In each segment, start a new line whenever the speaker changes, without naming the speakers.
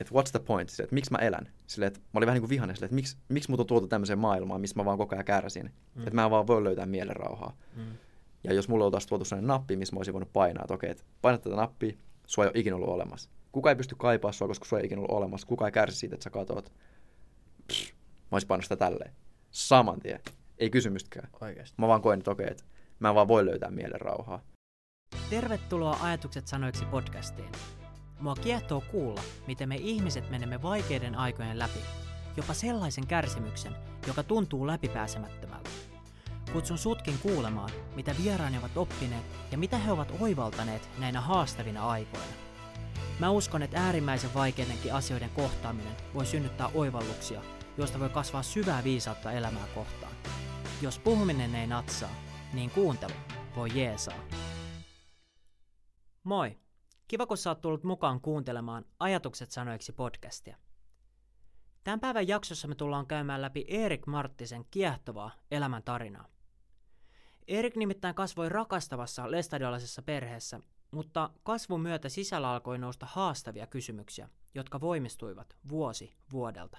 että what's the point, sille, että miksi mä elän. Sille, että mä olin vähän niin kuin vihainen sille, että miksi, miksi mut on tuotu tämmöiseen maailmaan, missä mä vaan koko ajan kärsin. Mm. Että mä en vaan voi löytää mielenrauhaa. Mm. Ja jos mulla oltaisiin tuotu sellainen nappi, missä mä olisin voinut painaa, että okei, että painat tätä nappia, sua ei ole ikinä ollut olemassa. Kuka ei pysty kaipaa sua, koska sua ei ikinä ollut olemassa. Kuka ei kärsi siitä, että sä katot. Pff, mä olisin painanut sitä tälleen. Saman tien. Ei kysymystäkään.
Oikeasti.
Mä vaan koen, että okei, että mä en vaan voi löytää mielenrauhaa.
Tervetuloa Ajatukset sanoiksi podcastiin. Mua kiehtoo kuulla, miten me ihmiset menemme vaikeiden aikojen läpi, jopa sellaisen kärsimyksen, joka tuntuu läpipääsemättömältä. Kutsun sutkin kuulemaan, mitä vieraani ovat oppineet ja mitä he ovat oivaltaneet näinä haastavina aikoina. Mä uskon, että äärimmäisen vaikeidenkin asioiden kohtaaminen voi synnyttää oivalluksia, joista voi kasvaa syvää viisautta elämää kohtaan. Jos puhuminen ei natsaa, niin kuuntelu voi jeesaa. Moi! Kiva, kun sä oot tullut mukaan kuuntelemaan Ajatukset sanoiksi podcastia. Tämän päivän jaksossa me tullaan käymään läpi Erik Marttisen kiehtovaa elämäntarinaa. Erik nimittäin kasvoi rakastavassa lestadiolaisessa perheessä, mutta kasvun myötä sisällä alkoi nousta haastavia kysymyksiä, jotka voimistuivat vuosi vuodelta.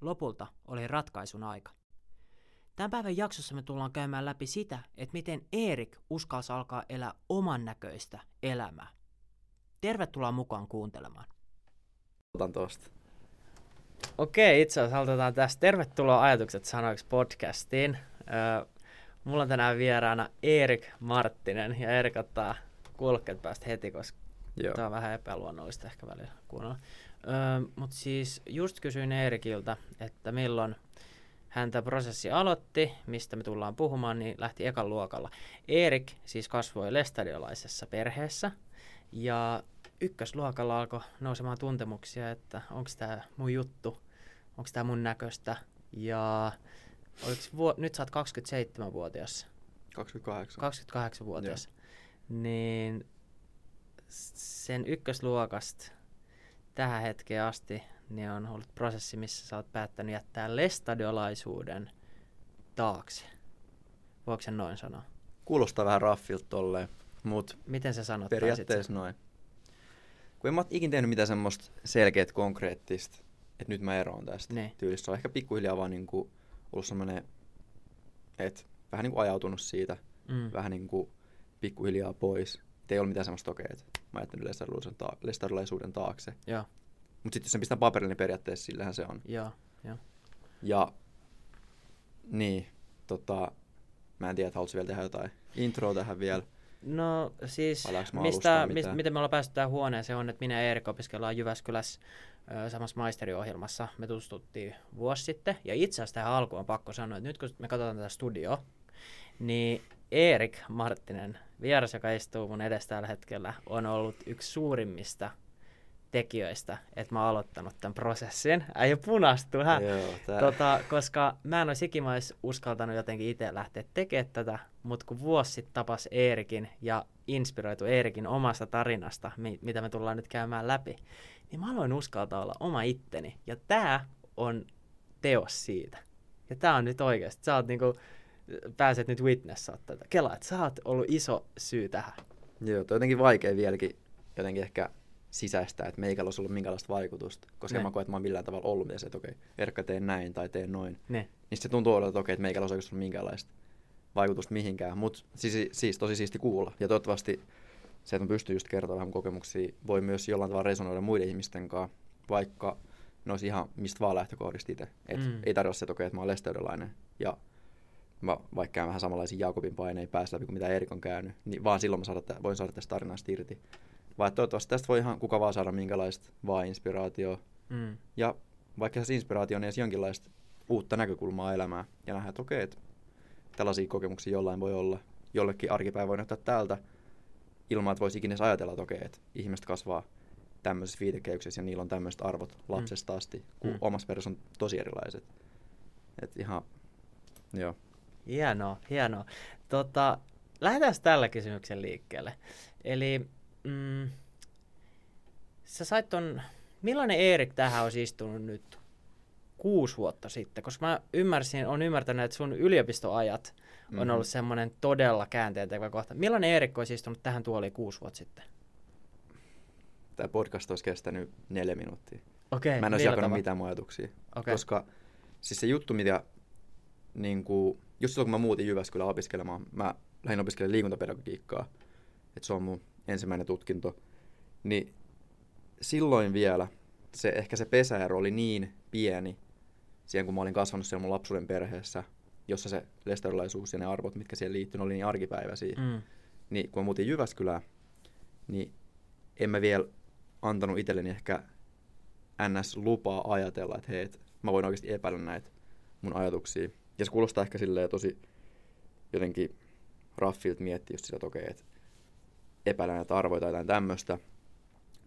Lopulta oli ratkaisun aika. Tämän päivän jaksossa me tullaan käymään läpi sitä, että miten Erik uskalsi alkaa elää oman näköistä elämää. Tervetuloa mukaan kuuntelemaan.
Otan tosta.
Okei, itse asiassa aloitetaan tästä. Tervetuloa Ajatukset sanoiksi podcastiin. Öö, mulla on tänään vieraana Erik Marttinen ja Erik ottaa kulkeet päästä heti, koska
Joo.
tämä on vähän epäluonnollista ehkä välillä kuunnella. Öö, Mutta siis just kysyin Eerikiltä, että milloin hän tämä prosessi aloitti, mistä me tullaan puhumaan, niin lähti ekan luokalla. Erik siis kasvoi lestadiolaisessa perheessä ja ykkösluokalla alkoi nousemaan tuntemuksia, että onko tämä mun juttu, onko tämä mun näköistä. Ja oliks vuo- nyt sä oot 27-vuotias,
28.
28-vuotias, niin sen ykkösluokasta tähän hetkeen asti niin on ollut prosessi, missä sä oot päättänyt jättää lestadiolaisuuden taakse. Voiko sen noin sanoa?
Kuulostaa vähän raffilta tolleen, mutta
Miten sä sanottaisit
periaatteessa noin. Kun en mä ikin tehnyt mitään semmoista selkeät konkreettista, että nyt mä eroon tästä
Niin.
tyylistä. Se on ehkä pikkuhiljaa vaan niinku ollut semmoinen, että vähän niinku ajautunut siitä,
Mm.
vähän niinku pikkuhiljaa pois. Et ei ollut mitään semmoista okei, että mä jättänyt lestadiolaisuuden, ta- taakse. Mutta sitten jos sen pistää paperille, niin periaatteessa sillähän se on.
joo, joo.
Ja niin, tota, mä en tiedä, että haluatko vielä tehdä jotain introa tähän vielä.
No siis, mistä, mistä, miten me ollaan päästy tähän huoneeseen on, että minä ja Erik opiskellaan Jyväskylässä ö, samassa maisteriohjelmassa. Me tutustuttiin vuosi sitten. Ja itse asiassa tähän alkuun on pakko sanoa, että nyt kun me katsotaan tätä studioa, niin Erik Marttinen, vieras, joka istuu mun edessä tällä hetkellä, on ollut yksi suurimmista tekijöistä, että mä oon aloittanut tämän prosessin. Äijä punastuu, hä?
Joo, tää,
Tota, koska mä en olisi ikinä olisi uskaltanut jotenkin itse lähteä tekemään tätä, mutta kun vuosi sitten tapas Eerikin ja inspiroitu Eerikin omasta tarinasta, mi- mitä me tullaan nyt käymään läpi, niin mä aloin uskaltaa olla oma itteni. Ja tää on teos siitä. Ja tää on nyt oikeasti. Sä oot niinku, pääset nyt witnessaat tätä. Kela, että sä oot ollut iso syy tähän.
Joo, toi on jotenkin vaikea vieläkin jotenkin ehkä sisäistää, että meikällä olisi ollut minkälaista vaikutusta. Koska
Ne.
mä koen, että mä oon millään tavalla ollut mitä se, että okei, Erkka teen näin tai teen noin.
Ne.
Niin se tuntuu olevan, että okei, että meikällä olisi ollut minkäänlaista vaikutusta mihinkään. Mutta siis, siis tosi siisti kuulla. Ja toivottavasti se, että mä pystyn just kertoa vähän kokemuksia, voi myös jollain tavalla resonoida muiden ihmisten kanssa, vaikka ne olisi ihan mistä vaan lähtökohdista itse. Et
Mm.
Ei tarvitse se, että okei, että mä oon lesteudelainen ja mä vaikka käyn vähän samanlaisia Jakobin paineja päässä läpi kuin mitä Erik on käynyt, niin vaan silloin mä saada, voin saada tästä tarinasta irti. Vaan toivottavasti tästä voi ihan kuka vaan saada minkälaista vaan inspiraatioa.
Mm.
Ja vaikka se inspiraatio on edes jonkinlaista uutta näkökulmaa elämään. Ja nähdään, että okei, että tällaisia kokemuksia jollain voi olla. Jollekin arkipäivä voi näyttää tältä ilman, että voisi ikinä ajatella, että okei, että ihmiset kasvaa tämmöisessä viitekehyksessä ja niillä on tämmöiset arvot lapsesta asti, kun
Mm.
omassa perheessä on tosi erilaiset. Et ihan, joo.
Hienoa, hienoa. Tota, lähdetään tällä kysymyksen liikkeelle. Eli mm, sä sait ton, millainen Erik tähän olisi istunut nyt kuusi vuotta sitten? Koska mä ymmärsin, on ymmärtänyt, että sun yliopistoajat on
Mhm.
ollut semmoinen todella käänteentekevä kohta. Millainen Erik olisi istunut tähän tuoliin kuusi vuotta sitten?
tämä podcast olisi kestänyt neljä minuuttia.
Okei,
Mä en olisi jakanut mitään mun ajatuksia.
Okei.
Koska siis se juttu, mitä niin kuin, just silloin kun mä muutin Jyväskylään opiskelemaan, mä lähdin opiskelemaan liikuntapedagogiikkaa, että se on mun ensimmäinen tutkinto, niin silloin vielä se, ehkä se pesäero oli niin pieni, siihen kun mä olin kasvanut siellä mun lapsuuden perheessä, jossa se lestarilaisuus ja ne arvot, mitkä siihen liittyy, oli niin arkipäiväisiä.
Mm.
Niin kun mä muutin Jyväskylään, niin en mä vielä antanut itselleni ehkä NS-lupaa ajatella, että hei, et mä voin oikeasti epäillä näitä mun ajatuksia. Ja se kuulostaa ehkä silleen tosi jotenkin raffilta miettiä just sitä, että okei, että epäillä näitä arvoja tai jotain tämmöistä.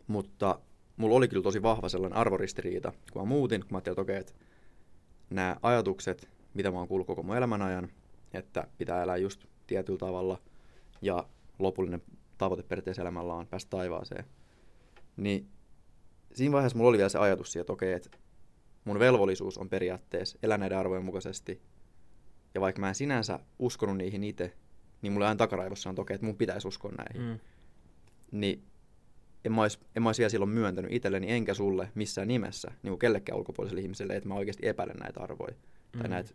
Mutta mulla oli kyllä tosi vahva sellainen arvoristiriita, kun mä muutin, kun mä ajattelin, että okei, että nämä ajatukset, mitä mä oon kuullut koko mun elämän ajan, että pitää elää just tietyllä tavalla ja lopullinen tavoite periaatteessa elämällä on päästä taivaaseen. Niin siinä vaiheessa mulla oli vielä se ajatus siitä, että okei, että mun velvollisuus on periaatteessa elää näiden arvojen mukaisesti. Ja vaikka mä en sinänsä uskonut niihin itse, niin mulla aina takaraivossa on, että okei, että mun pitäisi uskoa näihin.
Mm.
Niin en mä, olisi, en mä olisi vielä silloin myöntänyt itselleni enkä sulle missään nimessä, niin kuin kellekään ulkopuoliselle ihmiselle, että mä oikeasti epäilen näitä arvoja. Mm. Tai näitä,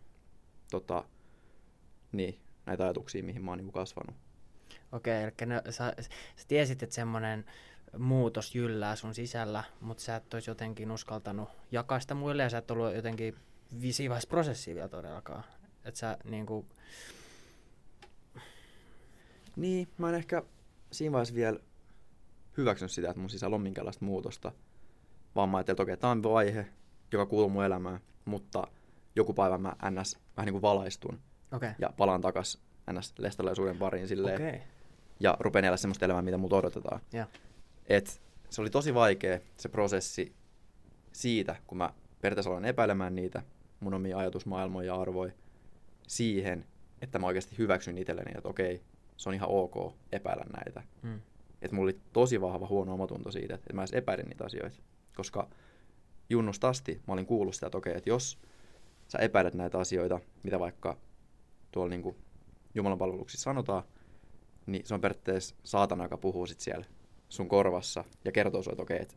tota, niin, näitä ajatuksia, mihin mä oon niin kasvanut.
Okei, eli ne, sä, sä tiesit, että semmoinen muutos jyllää sun sisällä, mutta sä et olisi jotenkin uskaltanut jakaa sitä muille ja sä et ollut jotenkin vi- siinä vaiheessa prosessia vielä todellakaan. Että sä niinku,
Niin, mä en ehkä siinä vaiheessa vielä hyväksynyt sitä, että mun sisällä on minkäänlaista muutosta. Vaan mä ajattelin, että okei, tämä on vaihe, joka kuuluu mun elämään, mutta joku päivä mä ns. vähän niin kuin valaistun
okei,
ja palaan takas ns. lestalaisuuden pariin silleen,
okei,
ja rupean elää semmoista elämää, mitä multa odotetaan.
ja,
Et se oli tosi vaikea se prosessi siitä, kun mä periaatteessa aloin epäilemään niitä mun omia ajatusmaailmoja ja arvoja siihen, että mä oikeasti hyväksyn itselleni, että okei, se on ihan ok epäillä näitä.
mm,
Että mulla oli tosi vahva huono omatunto siitä, että mä edes epäilin niitä asioita. Koska junnusta asti mä olin kuullut sitä, että okei, että jos sä epäilet näitä asioita, mitä vaikka tuolla niin Jumalan palveluksissa sanotaan, niin se on periaatteessa saatana, joka puhuu sit siellä sun korvassa ja kertoo sulle, että okei, että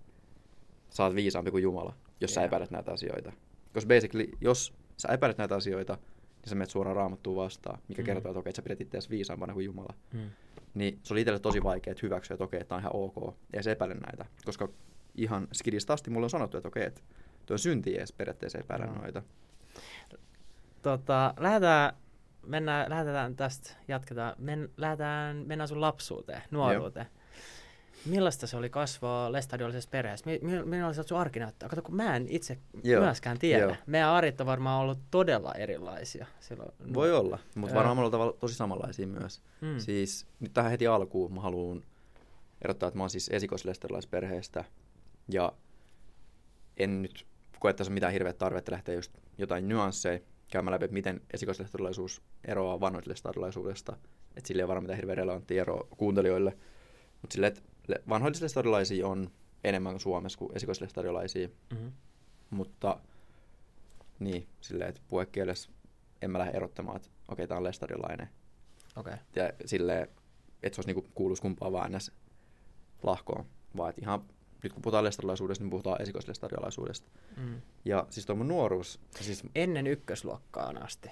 sä oot viisaampi kuin Jumala, jos sä
Joo.
epäilet näitä asioita. Koska basically, jos sä epäilet näitä asioita, niin sä menet suoraan raamattuun vastaan, mikä
Mm.
kertoo, että okei, että sä pidät itseäsi viisaampana kuin Jumala
mm,
niin se oli itselle tosi vaikea että hyväksyä, että okei, tämä on ihan ok, ei se epäile näitä, koska ihan skidistä asti mulle on sanottu, että okei, että tuo synti edes periaatteessa epäillä
Joo.
noita.
tota, lähdetään, mennään, lähdetään tästä, jatketaan, men, lähdetään, mennään sun lapsuuteen, nuoruuteen. Millaista se oli kasvaa lestadiollisessa perheessä? Mi- mi- millaiselta sun arki näyttää? Kato, kun mä en itse
Joo,
myöskään tiedä.
joo.
Meidän arit on varmaan ollut todella erilaisia silloin.
Voi olla, mutta varmaan monella tavalla tosi samanlaisia myös.
Mm.
Mm. Siis nyt tähän heti alkuun mä haluan erottaa, että mä oon siis esikoislesterilaisperheestä ja en nyt koe, että tässä on mitään hirveät tarvetta lähteä just jotain nyansseja käymään läpi, että miten esikoislesterilaisuus eroaa vanhoillislestarilaisuudesta. Että sillä ei ole varmaan mitään hirveän relevanttia eroa kuuntelijoille. Mutta silleen, että le- vanhoillislestarilaisia on enemmän Suomessa kuin esikoislestarilaisia,
Mm-hmm.
mutta niin, silleen, että puhekielessä en mä lähde erottamaan, että okei, tää on lestarilainen.
Okei. Okay.
Ja silleen, että se olisi niinku kuuluisi kumpaan vaan ns. lahkoon, vaan että ihan nyt kun puhutaan lestarilaisuudesta, niin puhutaan esikoislestarilaisuudesta.
Mm.
Ja siis tuo mun nuoruus, siis
Ennen ykkösluokkaan asti.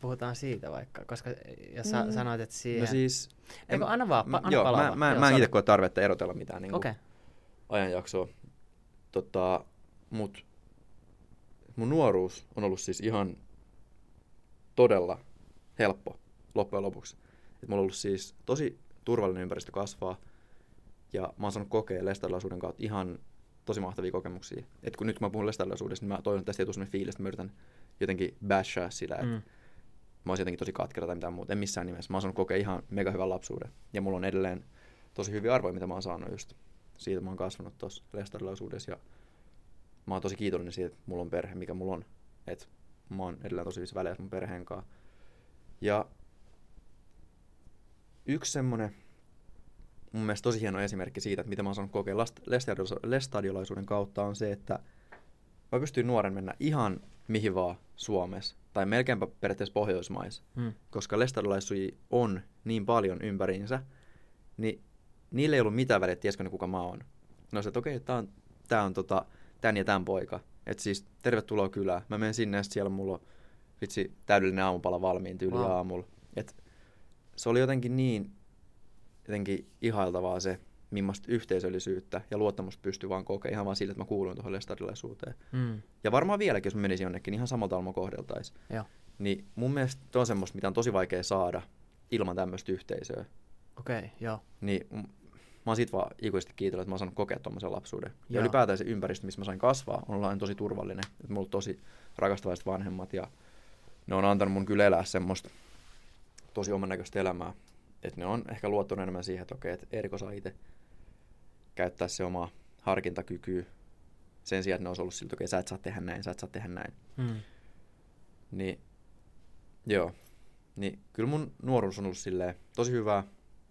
Puhutaan siitä vaikka, koska jos sä
Mm.
sanoit, että siihen...
no siis...
Eikö, anna vaan, pa- anna
joo,
palaa
mä, mä,
Joo,
mä en itse koe tarvetta erotella mitään niin
Okei. Okay.
ajanjaksoa. Tota, mut mun nuoruus on ollut siis ihan todella helppo loppujen lopuksi. Et mulla on ollut siis tosi turvallinen ympäristö kasvaa ja mä oon saanut kokea lestarilaisuuden kautta ihan tosi mahtavia kokemuksia. Et kun nyt kun mä puhun lestarilaisuudesta, niin mä toivon, että tästä ei tule sellainen fiilis, että mä yritän jotenkin bashaa sitä, että
Mm.
Mä olisin jotenkin tosi katkera tai mitään muuta. En missään nimessä. Mä oon saanut kokea ihan mega hyvän lapsuuden. Ja mulla on edelleen tosi hyviä arvoja, mitä mä oon saanut just siitä. Mä oon kasvanut tuossa lestarilaisuudessa ja mä oon tosi kiitollinen siitä, että mulla on perhe, mikä mulla on. että mä oon edelleen tosi hyvissä väleissä mun perheen kanssa. Ja yksi semmonen mun mielestä tosi hieno esimerkki siitä, että miten mä oon saanut kokea lestadiolaisuuden- kautta on se, että mä pystyin nuoren mennä ihan mihin vaan Suomessa tai melkeinpä periaatteessa Pohjoismaissa,
Mm.
koska lestadiolaisuja on niin paljon ympäriinsä, niin niillä ei ollut mitään väliä, että tiesikö ne kuka mä oon. No se, että okei, tää on, tää on tota, tän ja tän poika. Että siis tervetuloa kylään. Mä menen sinne ja siellä mulla on vitsi täydellinen aamupala valmiin tyyli
Wow.
aamulla. Et se oli jotenkin niin jotenkin ihailtavaa se, millaista yhteisöllisyyttä ja luottamusta pystyy vaan kokea ihan vaan sillä, että mä kuuluin tuohon lestadilaisuuteen.
Mm.
Ja varmaan vieläkin, jos mä menisin jonnekin, niin ihan samalla tavalla mä kohdeltais.
Joo.
Niin mun mielestä on semmoista, mitä on tosi vaikea saada ilman tämmöistä yhteisöä.
Okei, okay, joo.
Niin mä oon siitä vaan ikuisesti kiitollinen, että mä oon saanut kokea tuommoisen lapsuuden. Ja
Joo.
ylipäätään se ympäristö, missä mä sain kasvaa, on ollut tosi turvallinen. Et mulla on tosi rakastavaiset vanhemmat ja ne on antanut mun kyllä elää semmoista tosi oman näköistä elämää. Että ne on ehkä luottanut enemmän siihen, että okei, että Erik osaa itse käyttää se omaa harkintakykyä sen sijaan, että ne olisi ollut siltä, että okei, sä et saa tehdä näin, sä et saa tehdä näin.
Mm.
Niin, joo. Niin kyllä mun nuoruus on ollut silleen tosi hyvää,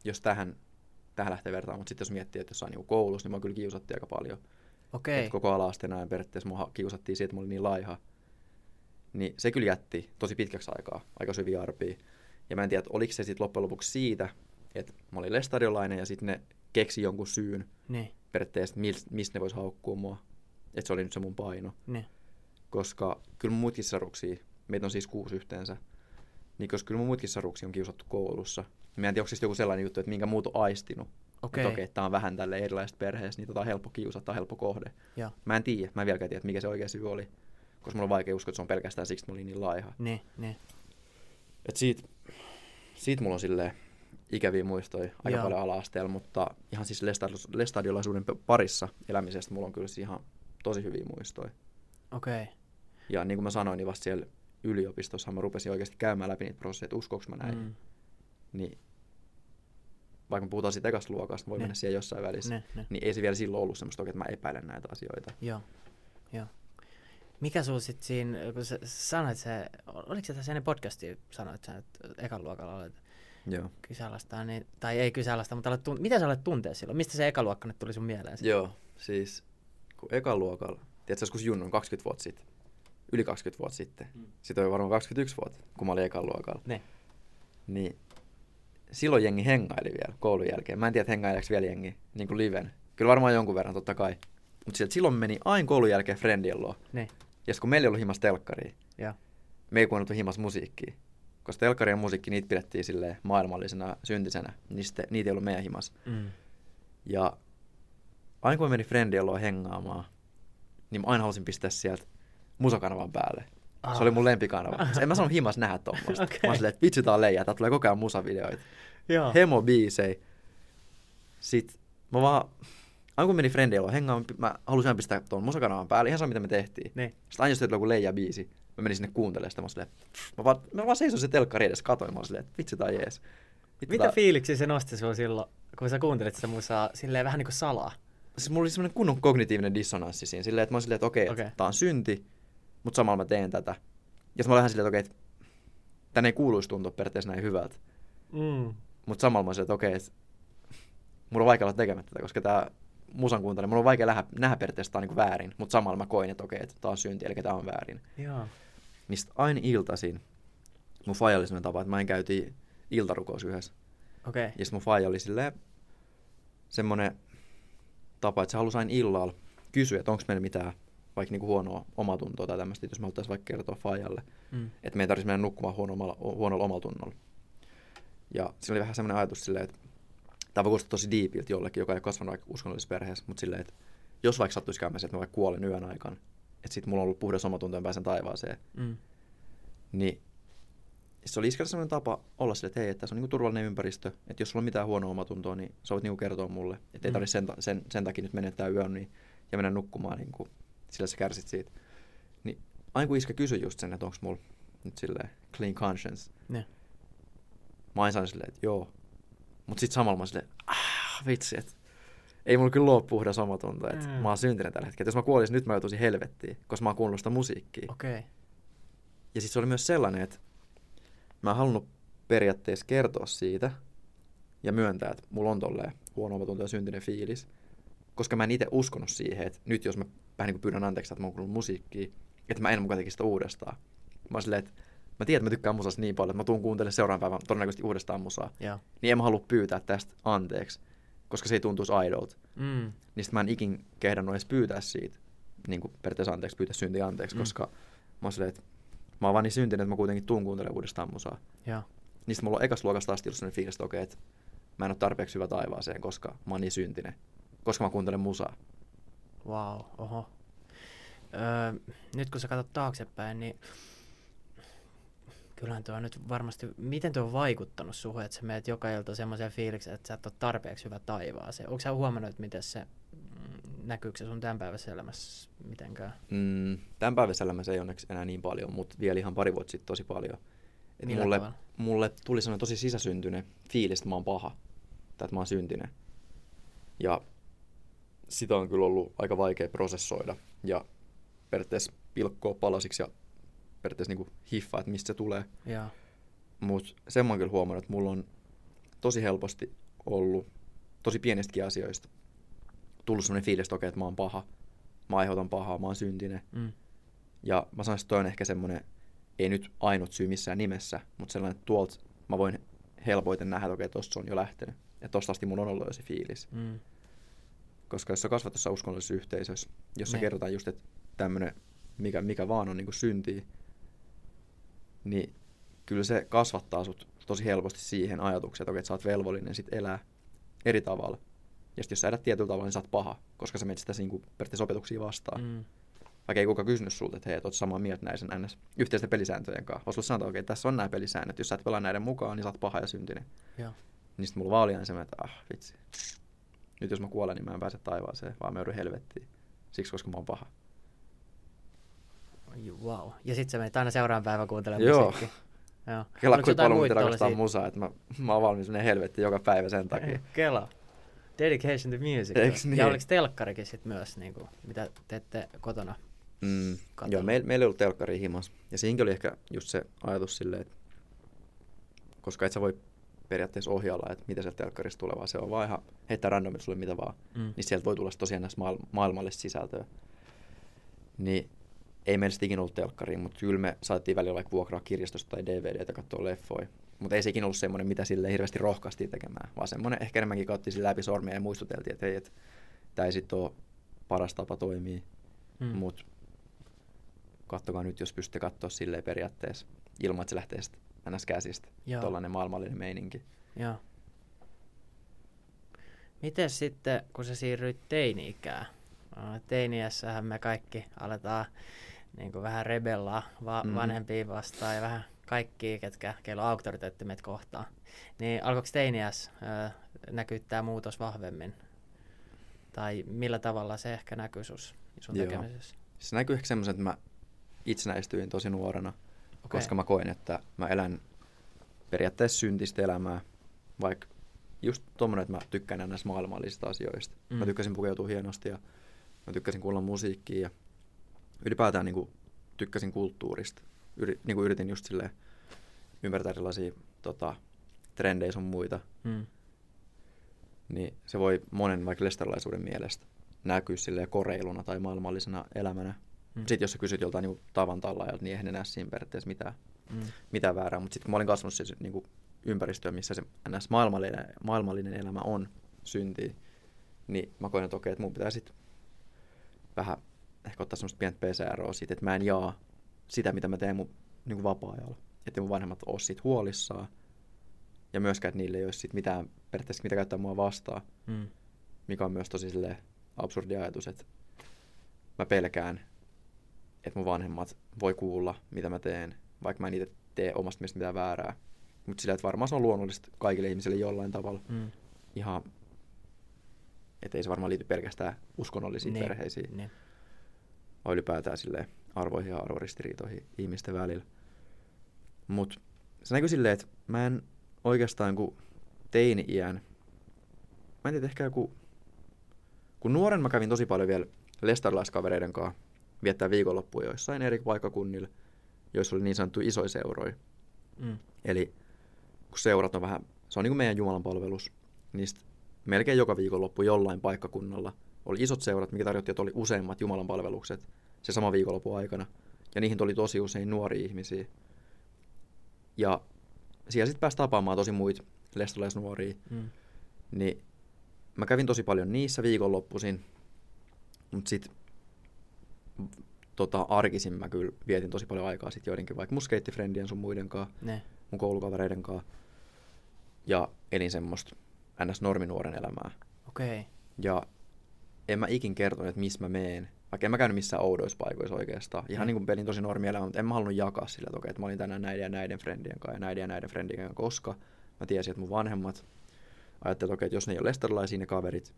jos tähän, tähän lähtee vertaamaan. Mutta sitten jos miettii, että jossain niin koulussa, niin mä kyllä kiusattiin aika paljon.
Okei.
Et koko ala-asteen ajan periaatteessa mua kiusattiin siitä, että mä olin niin laiha. Niin se kyllä jätti tosi pitkäksi aikaa, aika syviä arpia. Ja mä en tiedä, että oliko se sitten loppujen lopuksi siitä, että mä olin lestadiolainen ja sitten ne keksi jonkun syyn
Niin,
periaatteessa, mis- mistä ne vois haukkua mua. Että se oli nyt se mun paino
niin.
koska kyllä mun muitkin saruksia, meitä on siis kuusi yhteensä, niin koska kyllä mun muitkin saruksia on kiusattu koulussa. Mä en tiedä, onko siis joku sellainen juttu, että minkä muut on aistinut.
Okei.
Että okei, että tää on vähän tälle erilaisesta perheestä, niin tota on helppo kiusata, helppo kohde.
Joo.
Mä en tiedä, mä en vieläkään tiedä, että mikä se oikea syy oli. Koska mulla on vaikea uskoa, että se on pelkästään siksi, että mä olin niin laiha.
Niin, niin.
Et siitä, siitä mulla on silleen ikäviä muistoja aika
Joo.
paljon ala-asteella, mutta ihan siis lestad- lestadiolaisuuden parissa elämisestä mulla on kyllä siis ihan tosi hyviä muistoja.
Okei. Okay.
Ja niin kuin mä sanoin, niin vasta siellä yliopistossa mä rupesin oikeasti käymään läpi niitä prosesseja, että uskoks mä näin. Mm. Niin vaikka me puhutaan siitä ekasta luokasta, voi
Ne.
mennä siihen jossain välissä,
Ne, ne.
niin ei se vielä silloin ollut semmoista oikein, että mä epäilen näitä asioita.
Joo, joo. Mikä sul sit siinä, kun sä sanoit se, oliko se tässä ennen podcastia, sanoit sä, että ekan luokalla olet
Joo.
kyseenalaistaa, niin, tai ei kyseenalaista, mutta tun- mitä sä olet tuntea silloin? Mistä se ekaluokka nyt tuli sun mieleen?
Joo, siis kun ekan luokalla, tiedätkö joskus Junnon 20 vuotta sitten, yli 20 vuotta sitten, mm. sitten oli varmaan 21 vuotta, kun mä olin ekan luokalla,
Ne.
niin silloin jengi hengaili vielä koulun jälkeen. Mä en tiedä, että hengaileeko vielä jengi niin kuin liven. Kyllä varmaan jonkun verran, totta kai. Mutta silloin meni aina koulun jälkeen friendien luo.
Ne.
Ja kun meillä ei ollut himas telkkaria,
Joo.
me ei kuunneltu himas musiikkia. Koska telkkari ja musiikki, niitä pidettiin silleen maailmallisena syntisenä, niin sitten niitä ei ollut meidän himas.
Mm.
Ja aina kun mä menin friendien luo hengaamaan, niin mä aina halusin pistää sieltä musakanavan päälle.
Ah.
Se oli mun lempikanava. En mä sanonut himas nähdä tommoista.
Okei.
Mä silleen, että vitsi tää on leijää, tää tulee koko ajan musavideoita.
Joo.
Hemo-biisei. Sitten mä vaan, aina kun menin friendien luo hengaamaan, mä halusin pistää tuon musakanavan päälle, ihan sama mitä me tehtiin.
Ne.
Sitten aina jos joku leija-biisi, mä menin sinne kuuntelemaan sitä, mä, silleen, mä, vaan, mä vaan seisoin se telkkari edessä, katoin, mä silleen, että vitsi on jees. Vittu
Mitä
tää-
fiiliksi se nosti sulla silloin, kun sä kuuntelit sitä musaa silleen vähän niin kuin salaa?
siis mulla oli semmoinen kunnon kognitiivinen dissonanssi siinä, silleen, että mä olin silleen, että okei, okay, okay. tää on synti, mutta samalla mä teen tätä. Ja mä olin ihan silleen, että okei, okay, tän ei kuuluisi tuntua periaatteessa näin hyvältä.
Mm.
Mutta samalla mä olin että okei, okay, mulla on vaikea olla tekemättä tätä, koska tää musan kuuntelu, mulla on vaikea nähdä, nähdä periaatteessa tää on niin väärin, mutta samalla mä koin, että okei, okay, että tää on synti, eli tää on väärin.
Joo.
Niin sit aina iltaisin, mun faija oli semmoinen tapa, että mä en käytiin iltarukous yhdessä.
Okei. Okay.
Ja sitten mun faija oli silleen semmonen tapa, että se halusi aina illalla kysyä, että onko meillä mitään vaikka niinku huonoa omatuntoa tai tämmöistä, jos me haluttaisiin vaikka kertoa faijalle,
Mm.
että me ei tarvitsisi mennä nukkumaan huonolla, huonolla omatunnolla. Ja siinä oli vähän semmoinen ajatus silleen, että tämä voi kuulostaa tosi diipiltä jollekin, joka ei ole kasvanut vaikka uskonnollisessa perheessä, mutta silleen, että jos vaikka sattuisi käymään se, että mä vaikka kuolen yön aikana, että sitten mulla on ollut puhdas omatunto ja pääsen taivaaseen,
Mm.
niin se oli iskellä sellainen tapa olla sille, että hei, että se on niinku turvallinen ympäristö, että jos sulla on mitään huonoa omatuntoa, niin sä voit niinku kertoa mulle, että ei
Mm.
tarvitse sen, ta- sen, sen takia nyt menettää yön niin, ja mennä nukkumaan, niinku, sillä sä kärsit siitä. Niin aina kun iskä kysyi just sen, että onko mulla nyt silleen clean conscience,
Ne.
mä aina sanoin silleen, että joo. Mutta sitten samalla mä silleen, ah, vitsi, että ei mulla kyllä ole puhdas omatunto, että
Mm.
mä oon syntinen tällä hetkellä. Et jos mä kuolisin, nyt mä joutuisin helvettiin, koska mä oon kuunnellut sitä musiikkia.
Okay.
Ja sitten se oli myös sellainen, että mä en halunnut periaatteessa kertoa siitä ja myöntää, että mulla on tolleen huono omatunto ja syntinen fiilis, koska mä en itse uskonut siihen, että nyt jos mä vähän niin kuin pyydän anteeksi, että mä oon kuullut musiikkia, että mä en mukaan tekisi sitä uudestaan. Mä oon silleen, että mä tiedän, että mä tykkään musasta niin paljon, että mä tuun kuuntelemaan seuraavan päivän todennäköisesti uudestaan musaa.
Joo.
Niin en mä halua pyytää tästä anteeksi. Koska se ei tuntuisi aidolta.
Mm.
Niin mä en ikin kehdannut edes pyytää siitä, niin kuin periaatteessa anteeksi, pyytää syntiä anteeksi,
Mm.
koska mä oon silleen, että mä oon vaan niin syntinen, että mä kuitenkin tuun kuuntelemaan uudestaan musaa. Niin sit mulla on ekas luokasta asti ollut sellainen fiilis, että okei, että mä en ole tarpeeksi hyvä taivaaseen, koska mä oon niin syntinen. Koska mä kuuntelen musaa.
Wow, oho. Öö, nyt kun sä katsot taaksepäin, niin kyllähän tuo nyt varmasti, miten tuo on vaikuttanut suhun, että sä meet joka ilta semmoiseen fiilikseen, että sä et ole tarpeeksi hyvä taivaaseen. Onko sä huomannut, että miten se, mm, näkyykö se sun tämänpäiväisessä elämässä mitenkään?
Mm, tämän päivässä elämässä ei onneksi enää niin paljon, mutta vielä ihan pari vuotta sitten tosi paljon. Et
Millä
mulle,
tavalla?
mulle tuli sellainen tosi sisäsyntyinen fiilis, että mä oon paha. Tai että mä oon syntinen. Ja sitä on kyllä ollut aika vaikea prosessoida. Ja periaatteessa pilkkoa palasiksi ja periaatteessa niin hiffaa, että mistä se tulee. Mutta sen mä oon kyllä huomannut, että mulla on tosi helposti ollut tosi pienistäkin asioista tullut sellainen fiilis, että okei, että mä oon paha. Mä aiheutan pahaa, mä oon syntinen.
Mm.
Ja mä sanoisin, että toi on ehkä semmoinen, ei nyt ainut syy missään nimessä, mutta sellainen, että tuolta mä voin helpoiten nähdä, että okei, tosta se on jo lähtenyt. Ja tosta asti mun on ollut jo se fiilis.
Mm.
Koska jos sä kasvat tuossa uskonnollisessa yhteisössä, jossa
Niin.
kerrotaan just, että tämmöinen, mikä, mikä vaan on niin syntiä, niin kyllä se kasvattaa sut tosi helposti siihen ajatukseen, että okei, että sä oot velvollinen sit elää eri tavalla. Ja sit jos sä elät tietyllä tavalla, niin sä oot paha, koska sä menet sitä niin periaatteessa opetuksia vastaan.
Mm.
Vaikka ei kukaan kysynyt sulta, että hei, et oot samaa mieltä näisen ns. yhteisten pelisääntöjen kanssa. Vaan sulle sanotaan, että okei, tässä on nämä pelisäännöt. Jos sä et pelaa näiden mukaan, niin sä oot paha ja syntinen.
Joo.
Niin sitten mulla vaan oli aina semmoinen, että ah, vitsi. Nyt jos mä kuolen, niin mä en pääse taivaaseen, vaan mä joudun helvettiin. Siksi, koska mä oon paha.
Wow. Ja sit sä menit aina seuraavan päivän kuuntelemaan
Joo.
musiikkia. Joo.
Kela
Oliko
kuin
jotain
paljon
muita
rakastaa musaa, että mä, mä oon valmis mennä helvettiin joka päivä sen takia.
Kela. Dedication to music.
Eiks niin?
Ja oliko telkkarikin sit myös, niin kuin, mitä teette kotona?
Mm.
Katsella.
Joo, meillä, meillä ei ollut telkkari himas. Ja siinäkin oli ehkä just se ajatus silleen, että koska et sä voi periaatteessa ohjailla, että mitä sieltä telkkarista tulee, vaan se on vaan ihan heittää randomit sulle mitä vaan.
Mm.
Niin sieltä voi tulla tosiaan näistä maail- maailmallista sisältöä. Niin ei meillä sitten ikinä ollut telkkariin, mutta kyllä me saatiin välillä vaikka vuokraa kirjastosta tai DVDtä katsoa leffoja. Mutta ei se ikinä ollut semmoinen, mitä sille hirveästi rohkaistiin tekemään, vaan semmoinen ehkä enemmänkin sille läpi sormia ja muistuteltiin, että hei, että tämä ei sitten ole paras tapa toimia.
Mm.
Mm. Mutta kattokaa nyt, jos pystytte katsoa silleen periaatteessa ilman, että se lähtee sitten ns. käsistä. Tuollainen maailmallinen meininki.
Joo. Miten sitten, kun sä siirryit teini-ikään? Ää, Teiniässähän me kaikki aletaan niin kuin vähän rebellaa va-
Mhm.
vanhempia vastaan ja vähän kaikki, ketkä, keillä on auktoriteetti meitä kohtaan. Niin alkoiko teiniäs ää, näkyy tämä muutos vahvemmin? Tai millä tavalla se ehkä näkyy sus, sun
Joo.
tekemisessä?
Se näkyy ehkä semmoisen, että mä itsenäistyin tosi nuorena, okay. koska mä koin, että mä elän periaatteessa syntistä elämää, vaikka just tommonen, että mä tykkään näistä maailmallisista asioista.
Mm.
Mm. Mä tykkäsin pukeutua hienosti ja mä tykkäsin kuulla musiikkia ja ylipäätään niin kuin, tykkäsin kulttuurista. Yri, niin kuin yritin just silleen ymmärtää erilaisia tota, trendejä sun muita,
Mm.
niin se voi monen vaikka lestarilaisuuden mielestä näkyä silleen koreiluna tai maailmallisena elämänä.
Mm.
Sitten jos sä kysyt joltain niin tavan tallaajalta, niin eihän ne näe siinä periaatteessa mitään,
Mm.
mitään väärää. Mutta sitten kun mä olin kasvanut siis niin ympäristöön, missä se ns. Maailmallinen, maailmallinen elämä on syntiä, niin mä koin, että okei, että mun pitää sitten vähän ehkä ottaa semmoista pientä pesäeroa siitä, että mä en jaa sitä, mitä mä teen mun niin vapaa-ajalla. Että mun vanhemmat ole siitä huolissaan. Ja myöskään, että niille ei olisi sit mitään periaatteessa, mitä käyttää mua vastaan
Mm.
mikä on myös tosi silleen absurdi ajatus, että mä pelkään, että mun vanhemmat voi kuulla, mitä mä teen, vaikka mä en itse tee omasta mielestä mitään väärää. Mutta silleen, että varmaan se on luonnollista kaikille ihmisille jollain tavalla.
Mm.
Ihan, että ei se varmaan liity pelkästään uskonnollisiin
Niin,
perheisiin,
Niin.
Vaan ylipäätään silleen arvoihin ja arvoristiriitoihin ihmisten välillä. Mutta se näkyy silleen, että mä en oikeastaan kun teini-iän, mä en tiedä, ehkä joku, kun nuoren mä kävin tosi paljon vielä lestarilaiskavereiden kanssa viettää viikonloppuja joissain eri paikkakunnilla, joissa oli niin sanottu isoja seuroja.
Mm.
Eli kun seurat on vähän, se on niin kuin meidän Jumalan palvelus, niistä melkein joka viikonloppu jollain paikkakunnalla oli isot seurat, mikä tarjotti, että oli useimmat Jumalan palvelukset se sama viikonlopun aikana. Ja niihin tuli tosi usein nuoria ihmisiä. Ja siellä sitten pääsi tapaamaan tosi muita lestalaisnuoria.
Mm.
Niin mä kävin tosi paljon niissä viikonloppuisin, mutta sitten tota, arkisin mä kyllä vietin tosi paljon aikaa sit joidenkin vaikka mun skeittifrendien sun muiden kanssa,
Ne.
mun koulukavereiden kanssa. Ja elin semmoista ns. norminuoren elämää.
Okei. Okay.
Ja en mä ikin kertonut, että missä mä meen. Vaikka en mä käynyt missään oudoissa paikoissa oikeastaan. Ihan
Mm.
niin kuin pelin tosi normielämä, mutta en mä halunnut jakaa sillä, että, okei, että mä olin tänään näiden ja näiden friendien kanssa ja näiden ja näiden friendien kanssa, koska mä tiesin, että mun vanhemmat ajattelivat, okei, että jos ne ei ole lestarilaisia ne kaverit,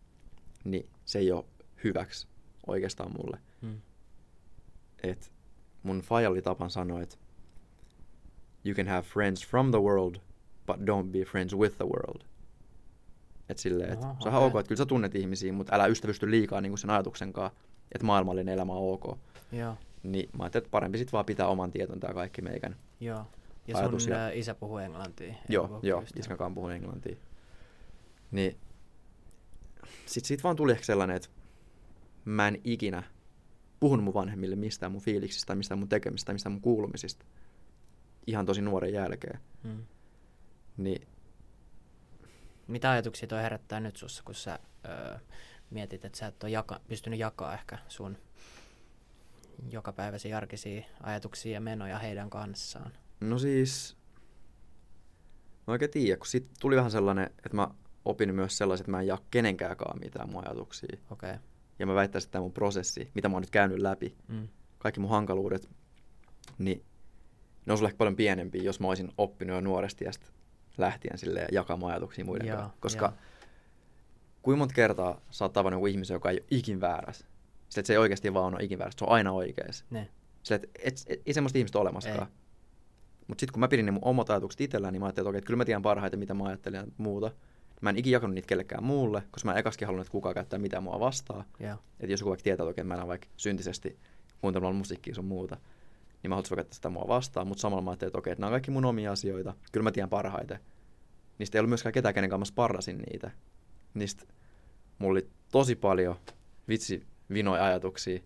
niin se ei ole hyväksi oikeastaan mulle.
Mm.
Et mun faija oli tapan sanoa, että you can have friends from the world, but don't be friends with the world. Et silleen, että se on ihan ok, että kyllä sä tunnet ihmisiä, mutta älä ystävysty liikaa niin sen ajatuksen kanssa, että maailmallinen elämä on ok.
Joo.
Niin mä ajattelin, että parempi sit vaan pitää oman tieton tää kaikki meikän.
Joo. Ja
Ajatus
sun
ja-
isä puhuu englantia.
Joo, joo, kanssa puhun englantia. Niin sit siitä vaan tuli ehkä sellainen, että mä en ikinä puhunut mun vanhemmille mistään mun fiiliksistä, tai mistään mun tekemistä, tai mistään mun kuulumisista. Ihan tosi nuoren jälkeen.
Mm.
Niin
Mitä ajatuksia toi herättää nyt sussa, kun sä öö, mietit, että sä et ole jaka- pystynyt jakaa ehkä sun jokapäiväisiä arkisia ajatuksia ja menoja heidän kanssaan?
No siis, mä oikein tiedä, kun sit tuli vähän sellainen, että mä opin myös sellaiset, että mä en jaa kenenkääkaan mitään mun ajatuksia.
Okei. Okay.
Ja mä väittäisin, että tämä mun prosessi, mitä mä oon nyt käynyt läpi,
Mm.
kaikki mun hankaluudet, niin ne on sulle ehkä paljon pienempiä, jos mä olisin oppinut jo nuoresti ja sit lähtien sille jakamaan ajatuksia muiden
Joo,
kanssa. Koska
joo.
kuinka monta kertaa sä oot tavannut ihmisen, joka ei ole ikin väärässä. Sille, että se ei oikeasti vaan ole ikin väärässä, se on aina oikeassa.
Ne.
Sille, että et, et, ei semmoista ihmistä ole olemassakaan. Mutta sitten kun mä pidin ne mun omat ajatukset itsellään, niin mä ajattelin, että, okei, että kyllä mä tiedän parhaiten, mitä mä ajattelen ja muuta. Mä en ikin jakanut niitä kellekään muulle, koska mä en ekaskin halunnut, että kukaan käyttää mitään mua vastaan.
Joo.
Että jos joku vaikka tietää, että okei, mä elän vaikka syntisesti kuuntelemalla musiikkia sun muuta, niin mä haluaisin vaikka, että sitä mua vastaan, mutta samalla mä ajattelin, että okei, että nämä on kaikki mun omia asioita, kyllä mä tiedän parhaiten. Niistä ei ollut myöskään ketään, kenen kanssa mä sparrasin niitä. Niistä mulla oli tosi paljon vitsi vinoja ajatuksia,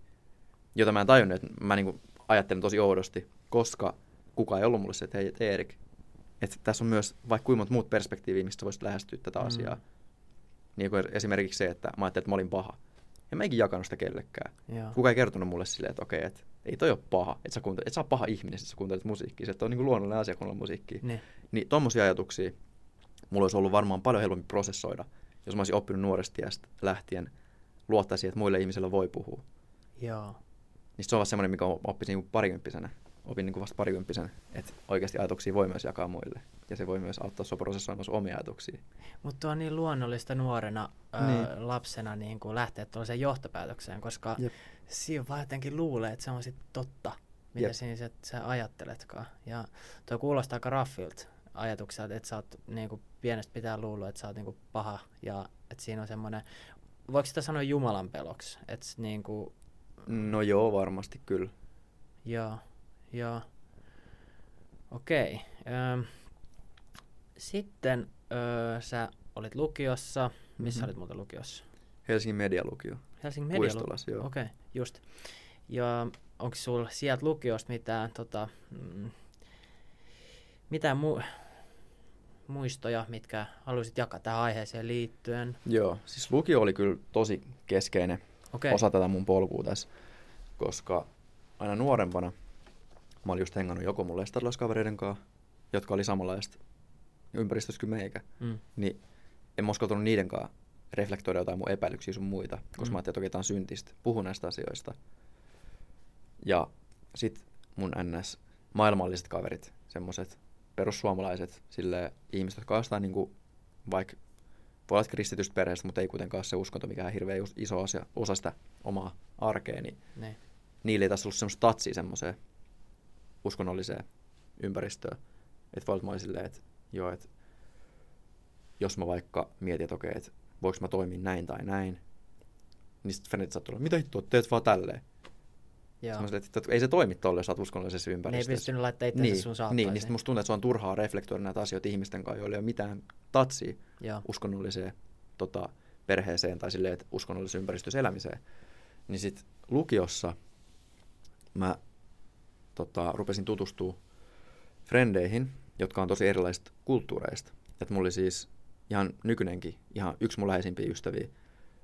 joita mä en tajunnut, että mä niinku ajattelen tosi oudosti, koska kukaan ei ollut mulle se, että hei, et Erik, että tässä on myös vaikka kuinka muut perspektiiviä, mistä voisit lähestyä tätä
Mm.
asiaa. Niin kuin esimerkiksi se, että mä ajattelin, että mä olin paha. Ja mä enkin jakanut sitä kellekään.
Joo.
Kuka ei kertonut mulle silleen, että okei, että ei toi ole paha. Että sä, kuuntelet, et sä oot paha ihminen, että sä kuuntelet musiikkia. Se että on niin luonnollinen asia, kun on musiikkia.
Ne.
Niin tommosia ajatuksia mulla olisi ollut varmaan paljon helpompi prosessoida, jos mä olisin oppinut nuoresta lähtien luottaa siihen, että muille ihmisille voi puhua.
Joo.
Niin se on vasta semmoinen, mikä oppisin niin parikymppisenä. Opin niin vasta parikymppisenä, että oikeasti ajatuksia voi myös jakaa muille. Ja se voi myös auttaa sua prosessoimaan sun omia ajatuksia.
Mutta on niin luonnollista nuorena ää,
Niin.
lapsena niin kuin lähteä tuollaiseen johtopäätökseen, koska
Jep.
siinä vaan jotenkin luulee, että se on sitten totta, mitä
Jep.
siinä sä, sä ajatteletkaan. Ja tuo kuulostaa aika raffilta ajatukselta, että sä oot niin kuin pienestä pitää luulla, että sä oot niin kuin paha ja että siinä on semmoinen, voiko sitä sanoa Jumalan peloksi, että niin kuin,
No joo, varmasti kyllä.
joo, joo, okei. Öm, sitten öö, sä olit lukiossa, missä
Mhm.
olit muuten lukiossa?
Helsingin medialukio.
Helsingin media
Puistolassa, joo.
Okei, okay, just. Ja onko sulla sieltä lukiosta mitään, tota, mm, mitään mu- muistoja, mitkä haluaisit jakaa tähän aiheeseen liittyen?
Joo, siis lukio oli kyllä tosi keskeinen
Okei,
osa tätä mun polkua tässä, koska aina nuorempana mä olin just hengannut joko mun lestarlaiskavereiden kanssa, jotka oli samanlaista ympäristössä kuin meikä,
mm,
niin en mä uskaltanut niiden kanssa reflektoida jotain mun epäilyksiä sun muita, koska
Mm.
mä ajattelin, että okei, on syntistä, puhu näistä asioista. Ja sit mun ns. maailmalliset kaverit, semmoset perussuomalaiset, sille ihmiset, jotka on niinku, vaikka voi olla kristitystä perheestä, mutta ei kuitenkaan se uskonto mikään hirveän just iso asia, osa sitä omaa arkea, niin
ne,
niillä ei tässä ollut semmoista tatsia semmoiseen uskonnolliseen ympäristöön. Että voi olla, silleen, että joo, että jos mä vaikka mietin, että okei, että voiko mä toimia näin tai näin, niin sitten Fennet saattaa mitä hittoa, teet vaan tälleen.
joo.
Että, ei se toimi tolle, jos sä oot uskonnollisessa
Ne ei
ympäristössä.
pystynyt laittamaan itsensä
niin,
sun
niin,
saappaisiin.
niin sitten musta tuntuu, että se on turhaa reflektoida näitä asioita ihmisten kanssa, joilla ei ole mitään tatsia
Joo,
uskonnolliseen tota, perheeseen tai silleen, että uskonnollisessa ympäristössä elämiseen. Niin sit lukiossa mä tota, rupesin tutustua frendeihin, jotka on tosi erilaisista kulttuureista. Et mulla oli siis ihan nykyinenkin, ihan yksi mun läheisimpiä ystäviä,